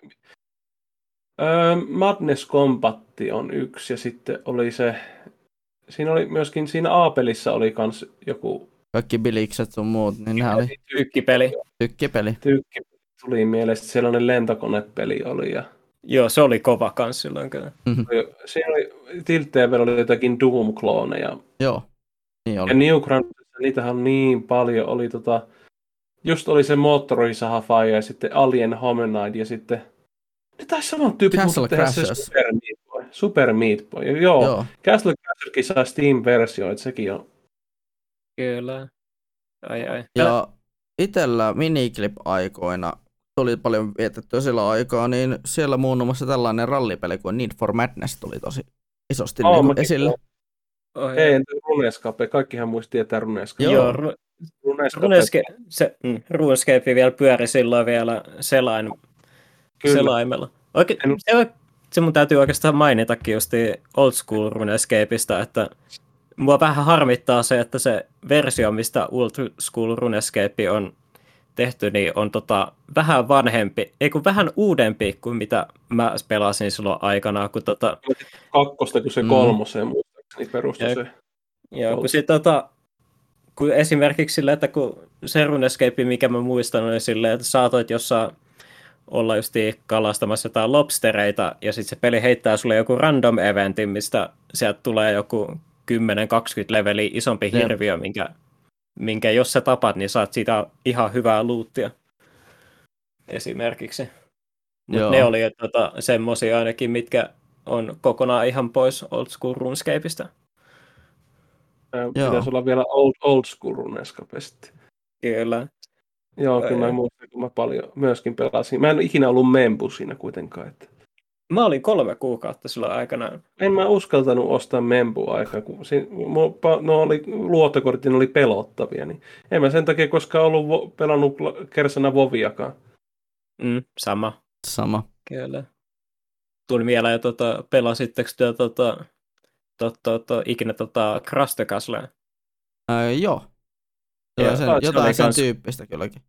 öö, Madness Combat on yksi ja sitten oli se, siinä oli myöskin, siinä A-pelissä oli kans joku kaikki bilikset sun muut, niin nehän oli Tykkipeli. tykkipeli. tykki, tuli mieleen, sitten sellainen lentokonepeli oli ja Joo, se oli kova kans silloin kyllä. oli- siinä oli, Tilt TV:llä oli jotakin Doom-klooneja Joo, niin oli. Ja Newgroundsissa niitähän on niin paljon. Oli tota, just oli se moottorisaha ja sitten Alien Hominide ja sitten ne taisi saman tyypit, Castle mutta tehdä se Crashers. Super Meat Boy. Super Meat Boy. Joo, Joo. Joo. Castle Crasherkin saa Steam-versio, että sekin on. Kyllä. Ai ai. Ja itellä miniclip-aikoina tuli paljon vietettyä sillä aikaa, niin siellä muun muassa tällainen rallipeli kuin Need for Madness tuli tosi isosti Oo, niin esille. Oi, Ei, entä Runescape? Kaikkihan muisti tietää Runescape. Joo. Ru- Runescape, se, mm, RuneScape vielä pyöri silloin vielä selain, Kyllä. selaimella. Oikein, En- se, se mun täytyy oikeastaan mainitakin just old school RuneScapeista, että mua vähän harmittaa se, että se versio, mistä old school RuneScape on tehty, niin on tota, vähän vanhempi, ei kun vähän uudempi kuin mitä mä pelasin silloin aikanaan, kun tota, Kakkosta, kun se Mm. kolmoseen muistaakseni perustui Jep. se. Joo, kun, sit, tota, kun esimerkiksi sille, että kun se RuneScape, mikä mä muistan, oli silleen, että saatoit jossain olla just kalastamassa jotain lobstereita, ja sitten se peli heittää sulle joku random eventin, mistä sieltä tulee joku 10-20 leveli isompi Jep. hirviö, minkä, minkä jos sä tapat, niin saat siitä ihan hyvää luuttia. Esimerkiksi. Mutta Joo. ne oli tota, semmosia ainakin, mitkä on kokonaan ihan pois old school RuneScapeista. Pitäisi olla vielä old, old school runescape sitten. Kyllä. Joo, kyllä mä muistan, kun mä paljon myöskin pelasin. Mä en ikinä ollut membu siinä kuitenkaan. Että... Mä olin kolme kuukautta silloin aikanaan. En mä uskaltanut ostaa membua aikaa, kun siinä, no oli, luottokortit ne oli pelottavia. Niin en mä sen takia koskaan ollut vo, pelannut la- kersana Voviakaan. Mm, sama. Sama. Kyllä. Tuli mieleen, että tota, pelasitteko te tota, tota, tota, ikinä tota Crash Castle? Ää, joo. Sen, se jotain sen kans- tyyppistä kylläkin.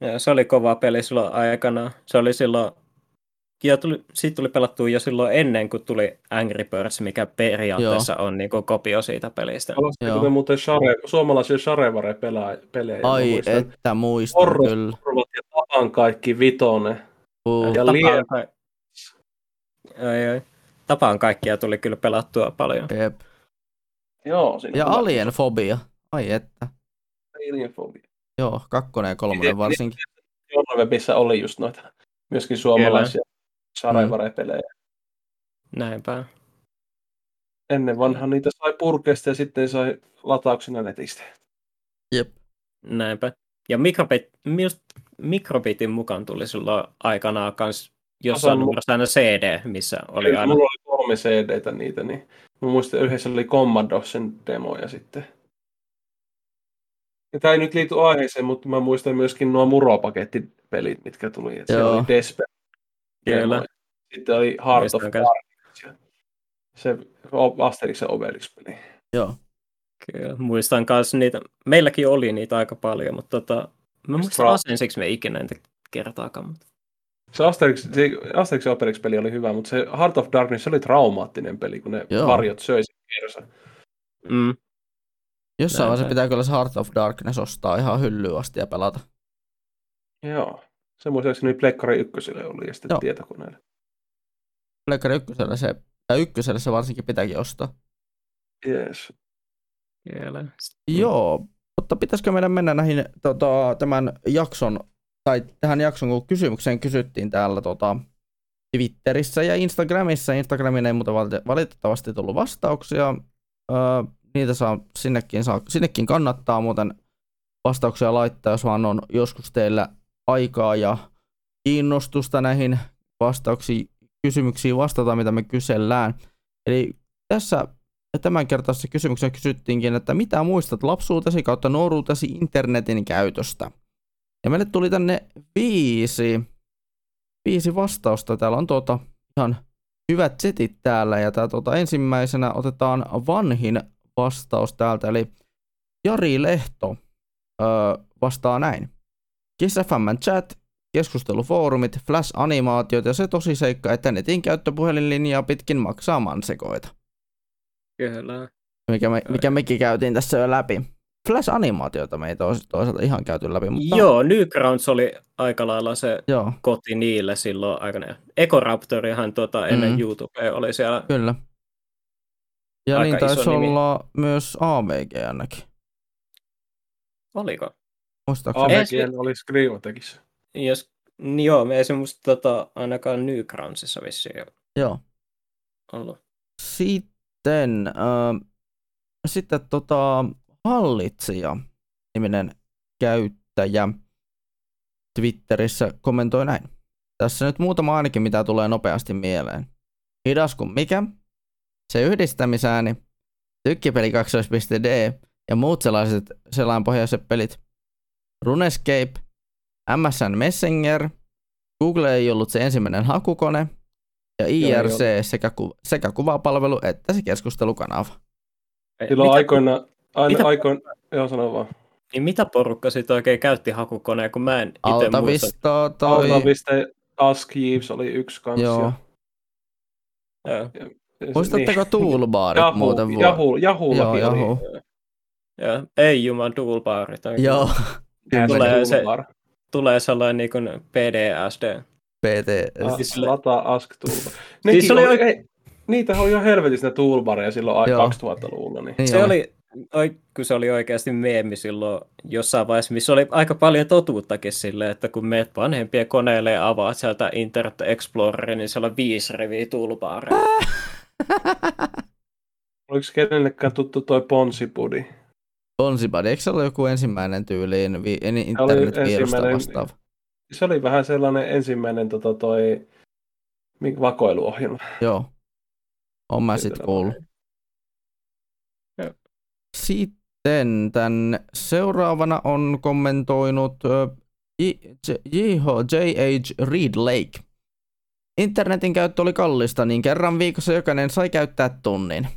Ja se oli kova peli silloin aikana. Se oli silloin, ja tuli, siitä tuli pelattua jo silloin ennen kuin tuli Angry Birds, mikä periaatteessa Joo. on niin kuin kopio siitä pelistä. Joo. me muuten share, suomalaisia Sharevare-pelejä? Mä Ai, muistan että muistan Horror- kyllä. Horrot ja Tapan kaikki vitonen. Uh, Ja Tapaan, liian- ai, ai. Tapaan kaikkia tuli kyllä pelattua paljon. jep. Joo, siinä Ja tulee Alienfobia. Ai että. Alienfobia. Joo, kakkonen ja kolmonen Miten- varsinkin. Journalwebissa oli just noita myöskin suomalaisia Sharevare-pelejä. Näinpä. Ennen vanhan niitä sai purkeista ja sitten sai latauksena netistä. Jep. Näinpä. Ja Microbit, just Microbitin mukaan tuli silloin aikanaan kans jossain numerossa aina CD, missä oli Kyllä, aina. Mulla oli kolme CD-tä niitä, niin mä muistan yhdessä oli Commandosen demoja sitten. Ja tämä ei nyt liity aiheeseen, mutta mä muistan myöskin nuo muropakettipelit, mitkä tuli. Et siellä Joo. oli Desper. Kyllä. Sitten oli Heart of. Darkness. Se Asterix ja Obelix-peli. Joo. Kyllä, muistan kanssa niitä. Meilläkin oli niitä aika paljon, mutta tota, mä muistan Stra- asensiksi me ikinä niitä kertaakaan. Mutta... Se Asterix, se Asterix ja Obelix-peli oli hyvä, mutta se Heart of Darkness se oli traumaattinen peli, kun ne Joo. varjot söi sen kersa. Mm, Jossain vaiheessa pitää kyllä se Heart of Darkness ostaa ihan hyllyyn asti ja pelata. Joo. Se muistaakseni Plekkari ykköselle oli ja sitten Joo. tietokoneelle. Pleikkari ykkösellä se, tai ykkösellä se varsinkin pitääkin ostaa. Yes. kyllä. Joo, mutta pitäisikö meidän mennä näihin tota, tämän jakson, tai tähän jakson, kun kysymykseen kysyttiin täällä tota, Twitterissä ja Instagramissa. Instagramiin ei muuten valite- valitettavasti tullut vastauksia. Öö, niitä saa sinnekin, saa, sinnekin kannattaa muuten vastauksia laittaa, jos vaan on joskus teillä aikaa ja kiinnostusta näihin vastauksiin, kysymyksiin vastata, mitä me kysellään. Eli tässä tämänkertaisessa kysymyksessä kysyttiinkin, että mitä muistat lapsuutesi kautta nuoruutesi internetin käytöstä? Ja meille tuli tänne viisi, viisi vastausta. Täällä on tuota ihan hyvät setit täällä. Ja tää, tuota, ensimmäisenä otetaan vanhin vastaus täältä, eli Jari Lehto öö, vastaa näin. Kiss FM chat, keskustelufoorumit, flash-animaatiot ja se tosi seikka, että netin käyttöpuhelinlinjaa pitkin maksaa mansekoita Kyllä. mikä, me, mikä mekin käytiin tässä jo läpi. Flash-animaatioita me ei tois, toisaalta ihan käyty läpi, mutta Joo, Newgrounds oli aika lailla se joo koti niille silloin aikana. Ecoraptorihan tota, ennen Mm. mm. YouTubea oli siellä. kyllä. Ja Aika niin taisi iso nimi. olla myös AVG ainakin. Oliko? Muistaakseni? Ei, AVG oli Skrivotekissa. Jos, niin joo, me ei semmoista tota, ainakaan Newgroundsissa vissiin Joo. ollut. Sitten, äh, sitten tota, hallitsija niminen käyttäjä Twitterissä kommentoi näin. Tässä nyt muutama ainakin, mitä tulee nopeasti mieleen. Hidas kuin mikä, se yhdistämisääni, tykkipeli 2.d ja muut sellaiset selainpohjaiset pelit. Runescape, MSN Messenger, Google ei ollut se ensimmäinen hakukone, ja IRC sekä, ku, sekä kuvapalvelu että se keskustelukanava. Silloin mitä, aikoina, aina, mitä- aikoina, joo sano vaan. niin mitä porukka sitten oikein käytti hakukoneen, kun mä en itse Alta muista. Vista toi... Altavista Ask Jeeves oli yksi kanssa. Joo. Joo. Muistatteko toolbarit Yahoo, muuten Yahoollakin Joo, oli. Yahoo. Joo. Ei juman toolbarit. Joo, Tulee se-. Tulee sellainen niin kuin PDSD. PT. Ah, Siis- Lata Ask Toolbar. Siis Nekin oli oli, oikein- ei, niitä oli ihan helvetisti ne toolbareja silloin Joo. 2000-luvulla. Niin. Niin Se oli. oli, oi, kun se oli oikeasti meemi silloin jossain vaiheessa, missä oli aika paljon totuuttakin sille, että kun meet vanhempien koneelle ja avaat sieltä Internet Explorerin, niin siellä on viisi riviä toolbaria. Oliko kenellekään tuttu toi Ponsipudi? Ponsibody, eikö se ole joku ensimmäinen tyyliin vi- en- internetvirusta vastaava? Se oli vähän sellainen ensimmäinen tota, toi vakoiluohjelma. Joo. On mä sit Kyllä kuullut. Joo. Sitten tän seuraavana on kommentoinut. J.H. Reed Lake. Internetin käyttö oli kallista, niin kerran viikossa jokainen sai käyttää tunnin.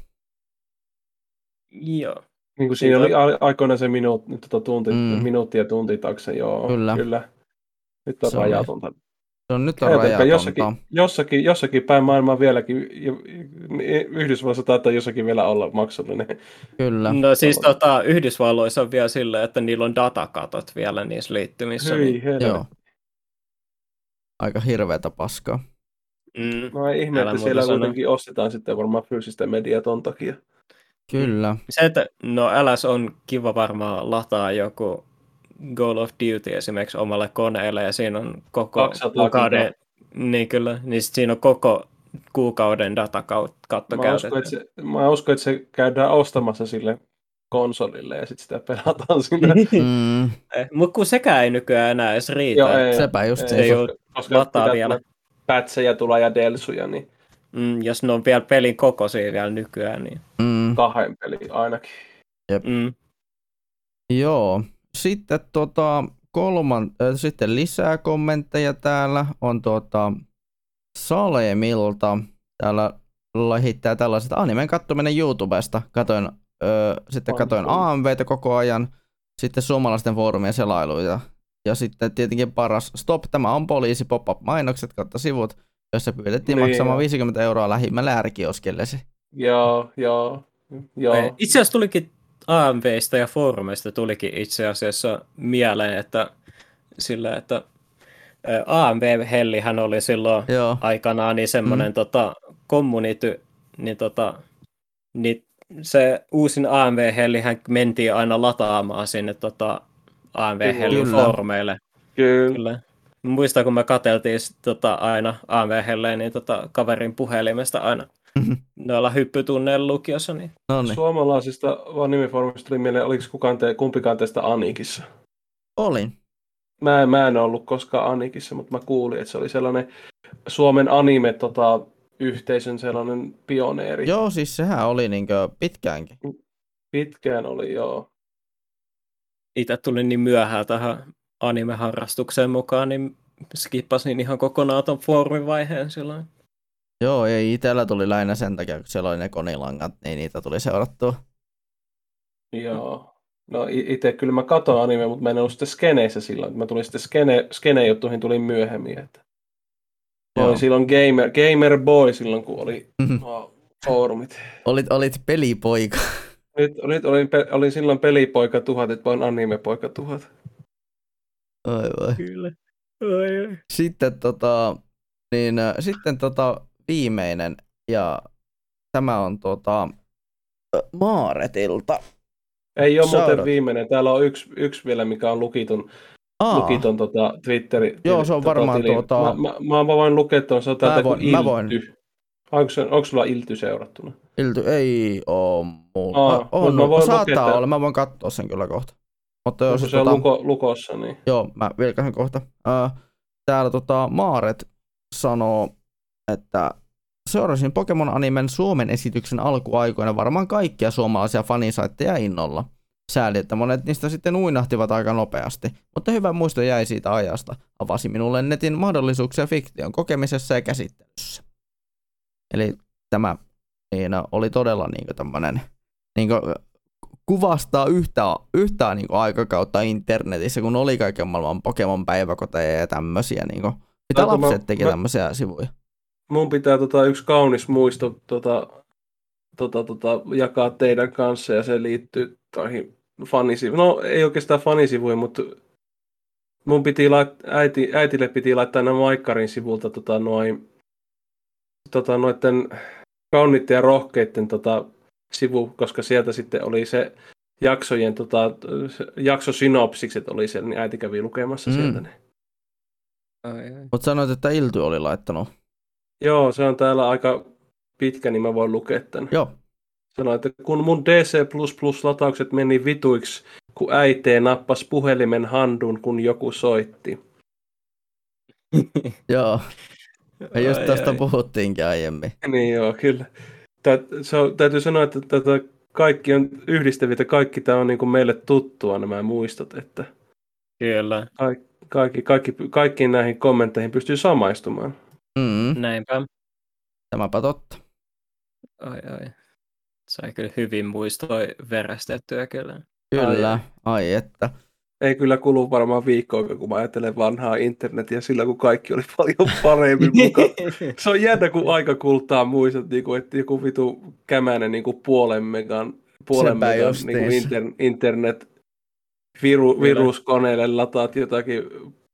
Joo. Niin kuin siinä Siitä- oli a- aikoinaan se minuut, tota, tunti, Mm. minuutti ja tunti takse, joo. Kyllä. kyllä. Nyt on Se rajatonta. Se on nyt on Ajatelkaa, rajatonta. jossakin, jossakin, jossakin päin maailmaa vieläkin, jo- Yhdysvalloissa taitaa jossakin vielä olla maksullinen. Kyllä. No siis tota, Yhdysvalloissa on vielä silleen, että niillä on datakatot vielä niissä liittymissä. Niin, Hyi helvetti. Joo. Aika hirveätä paskaa. mm, No ei ihme, että siellä kuitenkin ostetaan sitten varmaan fyysistä mediaa ton takia. Kyllä. se, että no LS on kiva varmaan lataa joku Call of Duty esimerkiksi omalle koneelle ja siinä on koko 200 kuukauden, niin kyllä, niin sit siinä on koko kuukauden datakatto Mä uskon, että se, mä uskon, että se käydään ostamassa sille konsolille ja sitten sitä pelataan sinne. Mm, Mutta kun sekään ei nykyään enää edes riitä. Joo, ei, sepä just ei, se. ei oo koska, koska lataa vielä. Pätsejä tulla ja delsuja, niin Mm, jos ne on vielä pelin kokoisia vielä nykyään, niin Mm, kahden pelin ainakin. mm, joo. Sitten tota, kolman, äh, sitten lisää kommentteja täällä on tota Salemilta. Täällä lähittää tällaiset animen kattominen YouTubesta. Katoin, öö, sitten katoin. AMVtä koko ajan. Sitten suomalaisten foorumien selailuita. Ja sitten tietenkin paras stop, tämä on poliisi pop-up mainokset kautta sivut, jossa pyydettiin Niin, maksamaan joo. 50 euroa lähimmälle ärkioskellesi. Joo, joo, joo. Ei, Itse asiassa tulikin AMVistä ja foorumeista tulikin itse asiassa mieleen, että sillä, että AMV-hellihän oli silloin Joo, aikanaan niin semmoinen mm. tota, community, niin, tota, niin se uusin AMV-hellihän mentiin aina lataamaan sinne tota, AMV-hellin foorumeille. Kyllä. Kyllä. Muistan, kun me katseltiin sit, tota, aina AMV-helleen, niin tota, kaverin puhelimesta aina noilla hyppytunneilla lukiossa, niin no niin. Suomalaisista vaan nimiformista tuli mieleen, oliko kukaan te, kumpikaan teistä Anikissa? Olin. Mä, mä en ollut koskaan Anikissa, mutta mä kuulin, että se oli sellainen Suomen anime tota, yhteisön sellainen pioneeri. Joo, siis sehän oli niinkö pitkäänkin. Pitkään oli, joo. itse tulin niin myöhään tähän anime-harrastukseen mukaan, niin skippasin ihan kokonaan ton foorumin vaiheen silloin. Joo, ei itellä tuli lähinnä sen takia, kun siellä oli ne konilangat, niin niitä tuli seurattua. Joo. No itse kyllä mä katoin anime, mutta mä en ollut sitten skeneissä silloin. Mä tulin sitten skene, skene-juttuihin tulin myöhemmin. Että... Mä Joo. olin silloin gamer, gamer boy silloin, kun oli Mhm. foorumit. Olit, olit pelipoika. Nyt, nyt olin, pe- olin silloin pelipoika tuhat, että vaan anime-poika tuhat. Oi, voi. Kyllä. Oi, oi. Sitten, tota, niin, äh, sitten tota, viimeinen, ja tämä on tota, äh, Maaretilta. Ei ole Shoutout. muuten viimeinen. Täällä on yksi, yksi vielä, mikä on lukiton, Aa, lukiton tota, Twitteri. Joo, se on varmaan tili. tuota- Mä, mä, mä, mä voin lukea tuon, se on täältä Mä kuin voin- mä voin. Ilty. Onko, se, onko sulla Ilty seurattuna? Ilty ei oo mulla. Aa, on, mä voin saattaa lukea olla, mä voin katsoa sen kyllä kohta. Mutta jos se tota, luko, lukossa, niin... Joo, mä vilkaisen kohta. Äh, täällä tota, Maaret sanoo, että seurasin Pokemon-animen Suomen esityksen alkuaikoina varmaan kaikkia suomalaisia fanisaitteja innolla. Sääli, että monet niistä sitten uinahtivat aika nopeasti, mutta hyvä muisto jäi siitä ajasta. Avasi minulle netin mahdollisuuksia fiktion kokemisessa ja käsittelyssä. Eli tämä niin, oli todella niin tämmöinen niin kuvastaa yhtä, yhtä niin aikakautta internetissä, kun oli kaiken maailman Pokemon päiväkoteja ja tämmöisiä. Niin kuin, mitä mä- lapset teki mä- tämmöisiä sivuja. Mun pitää tota, yksi kaunis muisto tota, tota, tota, jakaa teidän kanssa ja se liittyy toihin fanisivuihin. No ei oikeastaan fanisivuihin, mutta mun piti lait, äiti, äitille piti laittaa nämä Maikkarin sivulta tota, noin, tota, noiden kauniitten ja rohkeiden tota, sivu, koska sieltä sitten oli se jaksojen, tota, jaksosynopsikset oli siellä, niin äiti kävi lukemassa Mm. sieltä. Niin. Ai. Mutta sanoit, että Ilty oli laittanut. Joo, se on täällä aika pitkä, niin mä voin lukea tämän. Joo. Sanoi, että kun mun DC++-lataukset meni vituiksi, kun äitee nappas puhelimen handun, kun joku soitti. Joo. Ja just tästä ai. puhuttiinkin aiemmin. Niin joo, kyllä. Tää, se on, täytyy sanoa, että tätä kaikki on yhdistäviä, kaikki tämä on niin kuin meille tuttua nämä muistot, että Kyllä, kaikki, kaikki, kaikkiin näihin kommentteihin pystyy samaistumaan. Mm, näinpä. tämäpä totta. Ai, ai. Sai kyllä hyvin muistoi verestettyä kyllä. Kyllä, ai että. Ei kyllä kulu varmaan viikkoa, kun mä ajattelen vanhaa internetiä sillä, kun kaikki oli paljon paremmin mukaan. Se on jännä, kun aika kultaa muistat, niin kuin, että joku vitu kämänen niin kuin puolen megan, puolen Sepä megan niin kuin inter, internet viru, viruskoneelle lataat jotakin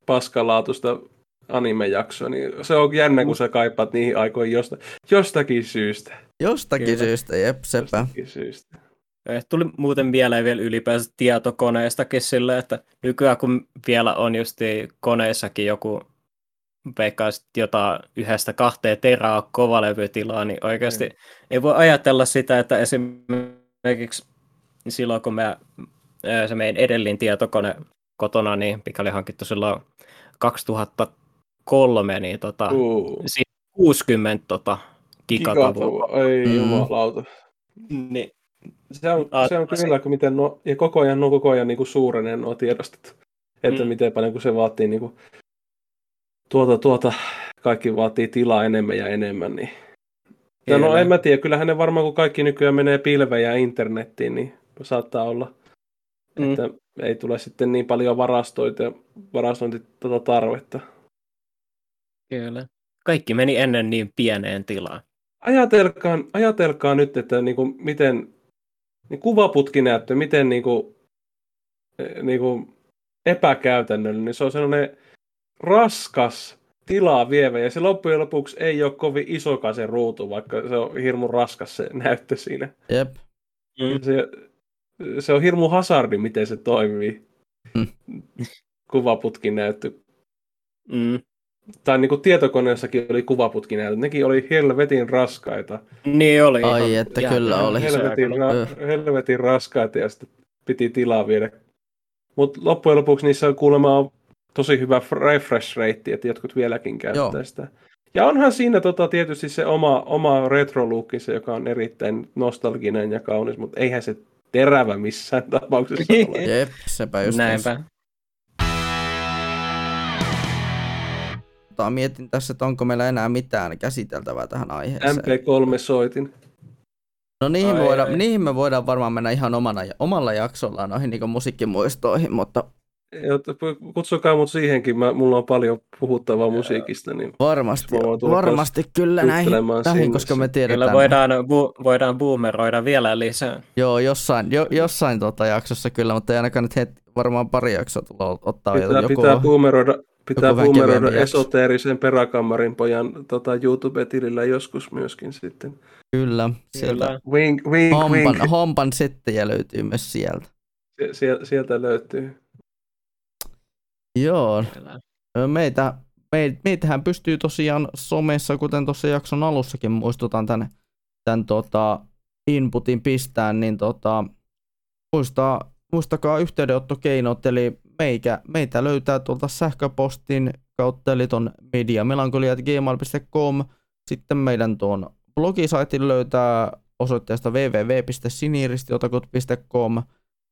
paskalaatusta anime-jaksoa, niin se on jännä, kun sä kaipaat niihin aikoihin josta, jostakin syystä. Jostakin Kyllä. syystä, jep, sepä. Jostakin syystä. Eh, Tuli muuten mieleen vielä ylipäänsä tietokoneistakin sille, että nykyään kun vielä on just koneissakin joku vaikka sit jotain yhdestä kahteen teraa kovalevytilaa, niin oikeasti ei voi ajatella sitä, että esimerkiksi silloin kun me, eh, se meidän edellinen tietokone kotona, niin mikä oli hankittu silloin 2003, niin tota, Uh, siinä 60 tota, gigatavua. gigatavua. Ei Mm. mm. jumalauta. Niin, Se on, Ah, se on se- kyllä, kun miten no, ja koko ajan, no koko ajan niin kuin suurenee nuo tiedostot. Että Mm. miten paljon, kun se vaatii niin kuin, tuota, tuota, kaikki vaatii tilaa enemmän ja enemmän. Niin. Ja no en mä tiedä, kyllähän ne varmaan, kun kaikki nykyään menee pilveen ja internettiin, niin saattaa olla, Mm. että ei tule sitten niin paljon varastoita, varastointi tota tarvetta. Kyllä. Kaikki meni ennen niin pieneen tilaan. Ajatelkaa, ajatelkaa nyt, että niin kuin miten niin kuvaputkinäyttö, miten niin kuin, eh, niin kuin epäkäytännöllinen, niin se on sellainen raskas tilaa vievä, ja se loppujen lopuksi ei ole kovin isokaan se ruutu, vaikka se on hirmu raskas se näyttö siinä. Jep. Mm. Se, se on hirmu hasardi, miten se toimii. Mm. Kuvaputkinäyttö. Mm. Tai niin kuin tietokoneessakin oli kuvaputkinäyttö. Nekin oli helvetin raskaita. Niin oli. Ai, ihan- että kyllä oli. Helvetin, ra- helvetin raskaita ja sitten piti tilaa viedä. Mutta loppujen lopuksi niissä on kuulemma tosi hyvä refresh rate, että jotkut vieläkin käyttää Joo. Sitä. Ja onhan siinä tota, tietysti se oma, oma retro se, joka on erittäin nostalginen ja kaunis, mutta eihän se terävä missään tapauksessa ole. Jep, sepä just. Näinpä. Tota, mietin tässä, että onko meillä enää mitään käsiteltävää tähän aiheeseen. MP3-soitin. No niihin, me Ai, voidaan, ai. niihin me voidaan varmaan mennä ihan omana, omalla jaksolla noihin niin musiikkimuistoihin, mutta Kutsukaa mut siihenkin, mä, mulla on paljon puhuttavaa musiikista, niin varmasti, varmasti kyllä näihin, näihin koska me tiedetään. Kyllä voidaan, bu- voidaan boomeroida vielä lisää. Joo, jossain, jo, jossain tota jaksossa kyllä, mutta ei ainakaan nyt heti, varmaan pari jaksoa tulla ottaa pitää, joku. pitää boomeroida, pitää boomeroida esoteerisen peräkammarin pojan tota, YouTube-tilillä joskus myöskin sitten. Kyllä, sieltä Kyllä. Wink, wink, wink. hompan, hompan settejä löytyy myös sieltä. Sie- sie- sieltä löytyy. Joo, meitä, me, meitähän pystyy tosiaan somessa, kuten tuossa jakson alussakin muistutan tämän, tämän tota, inputin pistään, niin tota, muistaa, muistakaa yhteydenottokeinot, eli meikä, meitä löytää tuolta sähköpostin kautta, eli ton mediamelankolia.gmail.com, sitten meidän tuon blogisaitin löytää osoitteesta www.siniristiotakut.com,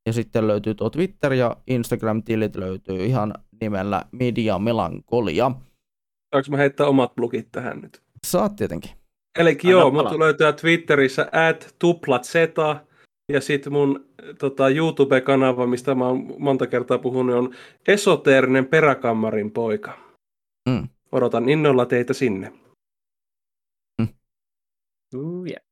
ja sitten löytyy tuo Twitter ja Instagram-tilit löytyy ihan nimellä Media Melankolia. Saanko mä heittää omat blogit tähän nyt? Saat tietenkin. Eli joo, mut löytää Twitterissä at tuplatzeta ja sitten mun tota, YouTube-kanava, mistä mä oon monta kertaa puhunut, on esoteerinen peräkammarin poika. Mm. Odotan innolla teitä sinne. Uh, yeah.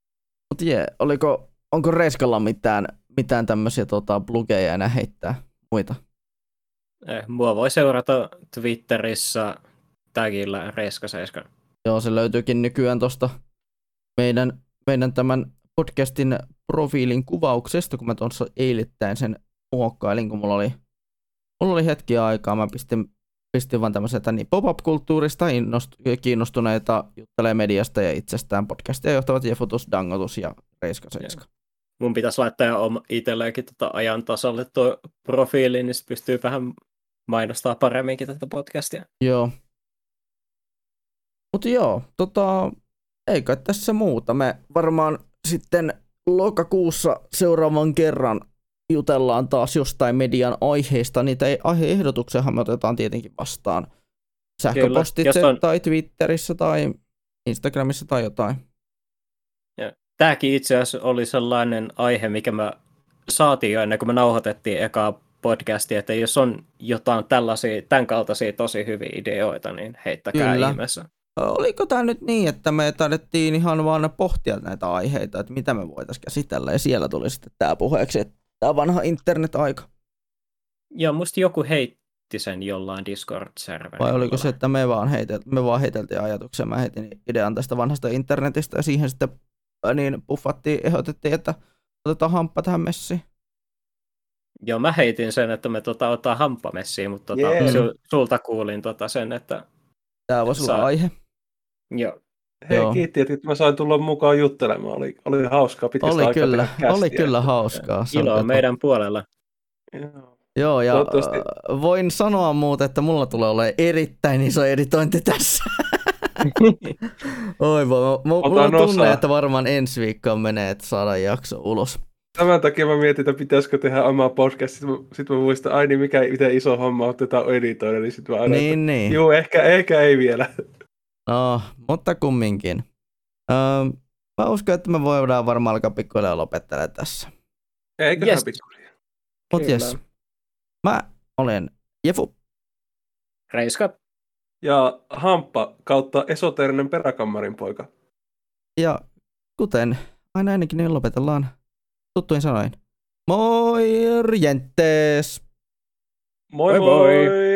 Mut jee, oliko, onko Reiskalla mitään, mitään tämmöisiä tota, blogeja enää heittää muita? Eh, Mua voi seurata Twitterissä tagillä Reiska7. Joo, se löytyykin nykyään tuosta meidän, meidän tämän podcastin profiilin kuvauksesta, kun mä tuossa eilittäin sen muokkailin, kun mulla oli, mulla oli hetki aikaa. Mä pistin, pistin vaan tämmöiseltä niin pop-up-kulttuurista innost- kiinnostuneita juttelee mediasta ja itsestään podcastia johtavat Jefutus, Dangotus ja Reiska Seiska. Mun pitäisi laittaa jo oma itselleenkin tota ajan tasalle tuo profiili, niin sit pystyy vähän mainostaa paremminkin tätä podcastia. Joo. Mutta joo, tota, ei kai tässä muuta. Me varmaan sitten lokakuussa seuraavan kerran jutellaan taas jostain median aiheista. Niitä ei, aiheehdotuksenhan me otetaan tietenkin vastaan sähköpostitse on- tai Twitterissä tai Instagramissa tai jotain. Tämäkin itse asiassa oli sellainen aihe, mikä me saatiin jo ennen kuin me nauhoitettiin ekaa podcastia, että jos on jotain tällaisia, tämän kaltaisia tosi hyviä ideoita, niin heittäkää Kyllä. ihmeessä. Oliko tämä nyt niin, että me taidettiin ihan vaan pohtia näitä aiheita, että mitä me voitaisiin käsitellä, ja siellä tuli sitten tämä puheeksi, että tämä vanha internet-aika. Ja musta joku heitti sen jollain Discord-serverillä. Vai oliko se, että me vaan, heitel, me vaan heiteltiin ajatuksia, mä heitin idean tästä vanhasta internetistä, ja siihen sitten niin puffattiin, ehdotettiin, että otetaan hamppa tähän messiin. Joo, mä heitin sen, että me tota, ottaa hamppamessiin, mutta tota, su, sulta kuulin tota sen, että Tämä voisi olla aihe. Joo, Hei, Joo. kiitti, että mä sain tulla mukaan juttelemaan. Oli, oli hauskaa pitkästä Oli aikaa kyllä, oli kästiä. kyllä hauskaa. Se ilo oli on meidän puolella. Joo. Joo, ja äh, voin sanoa muuten, että mulla tulee olemaan erittäin iso editointi tässä. Oi voi, mulla on tunne, osaa. että varmaan ensi viikkoon menee, että saadaan jakso ulos. Tämän takia mä mietin, että pitäisikö tehdä oma podcast. Sitten mä, sit mä muistan, ai niin mikä miten iso homma otetaan editoida. Niin sitten mä aina, Niin, että, niin. Juu, ehkä, ehkä ei vielä. No, mutta kumminkin. Öö, mä uskon, että me voidaan varmaan alkaa pikkuhiljaa lopettelemaan tässä. Eiköhän Yes. pikkuhiljaa. Mut jes, mä olen Jefu. Reiska, Ja Hamppa kautta esoterinen peräkammarin poika. Ja kuten aina ennenkin, niin lopetellaan tuttuin sanoin. Moi, jentes! Moi Moi moi! moi!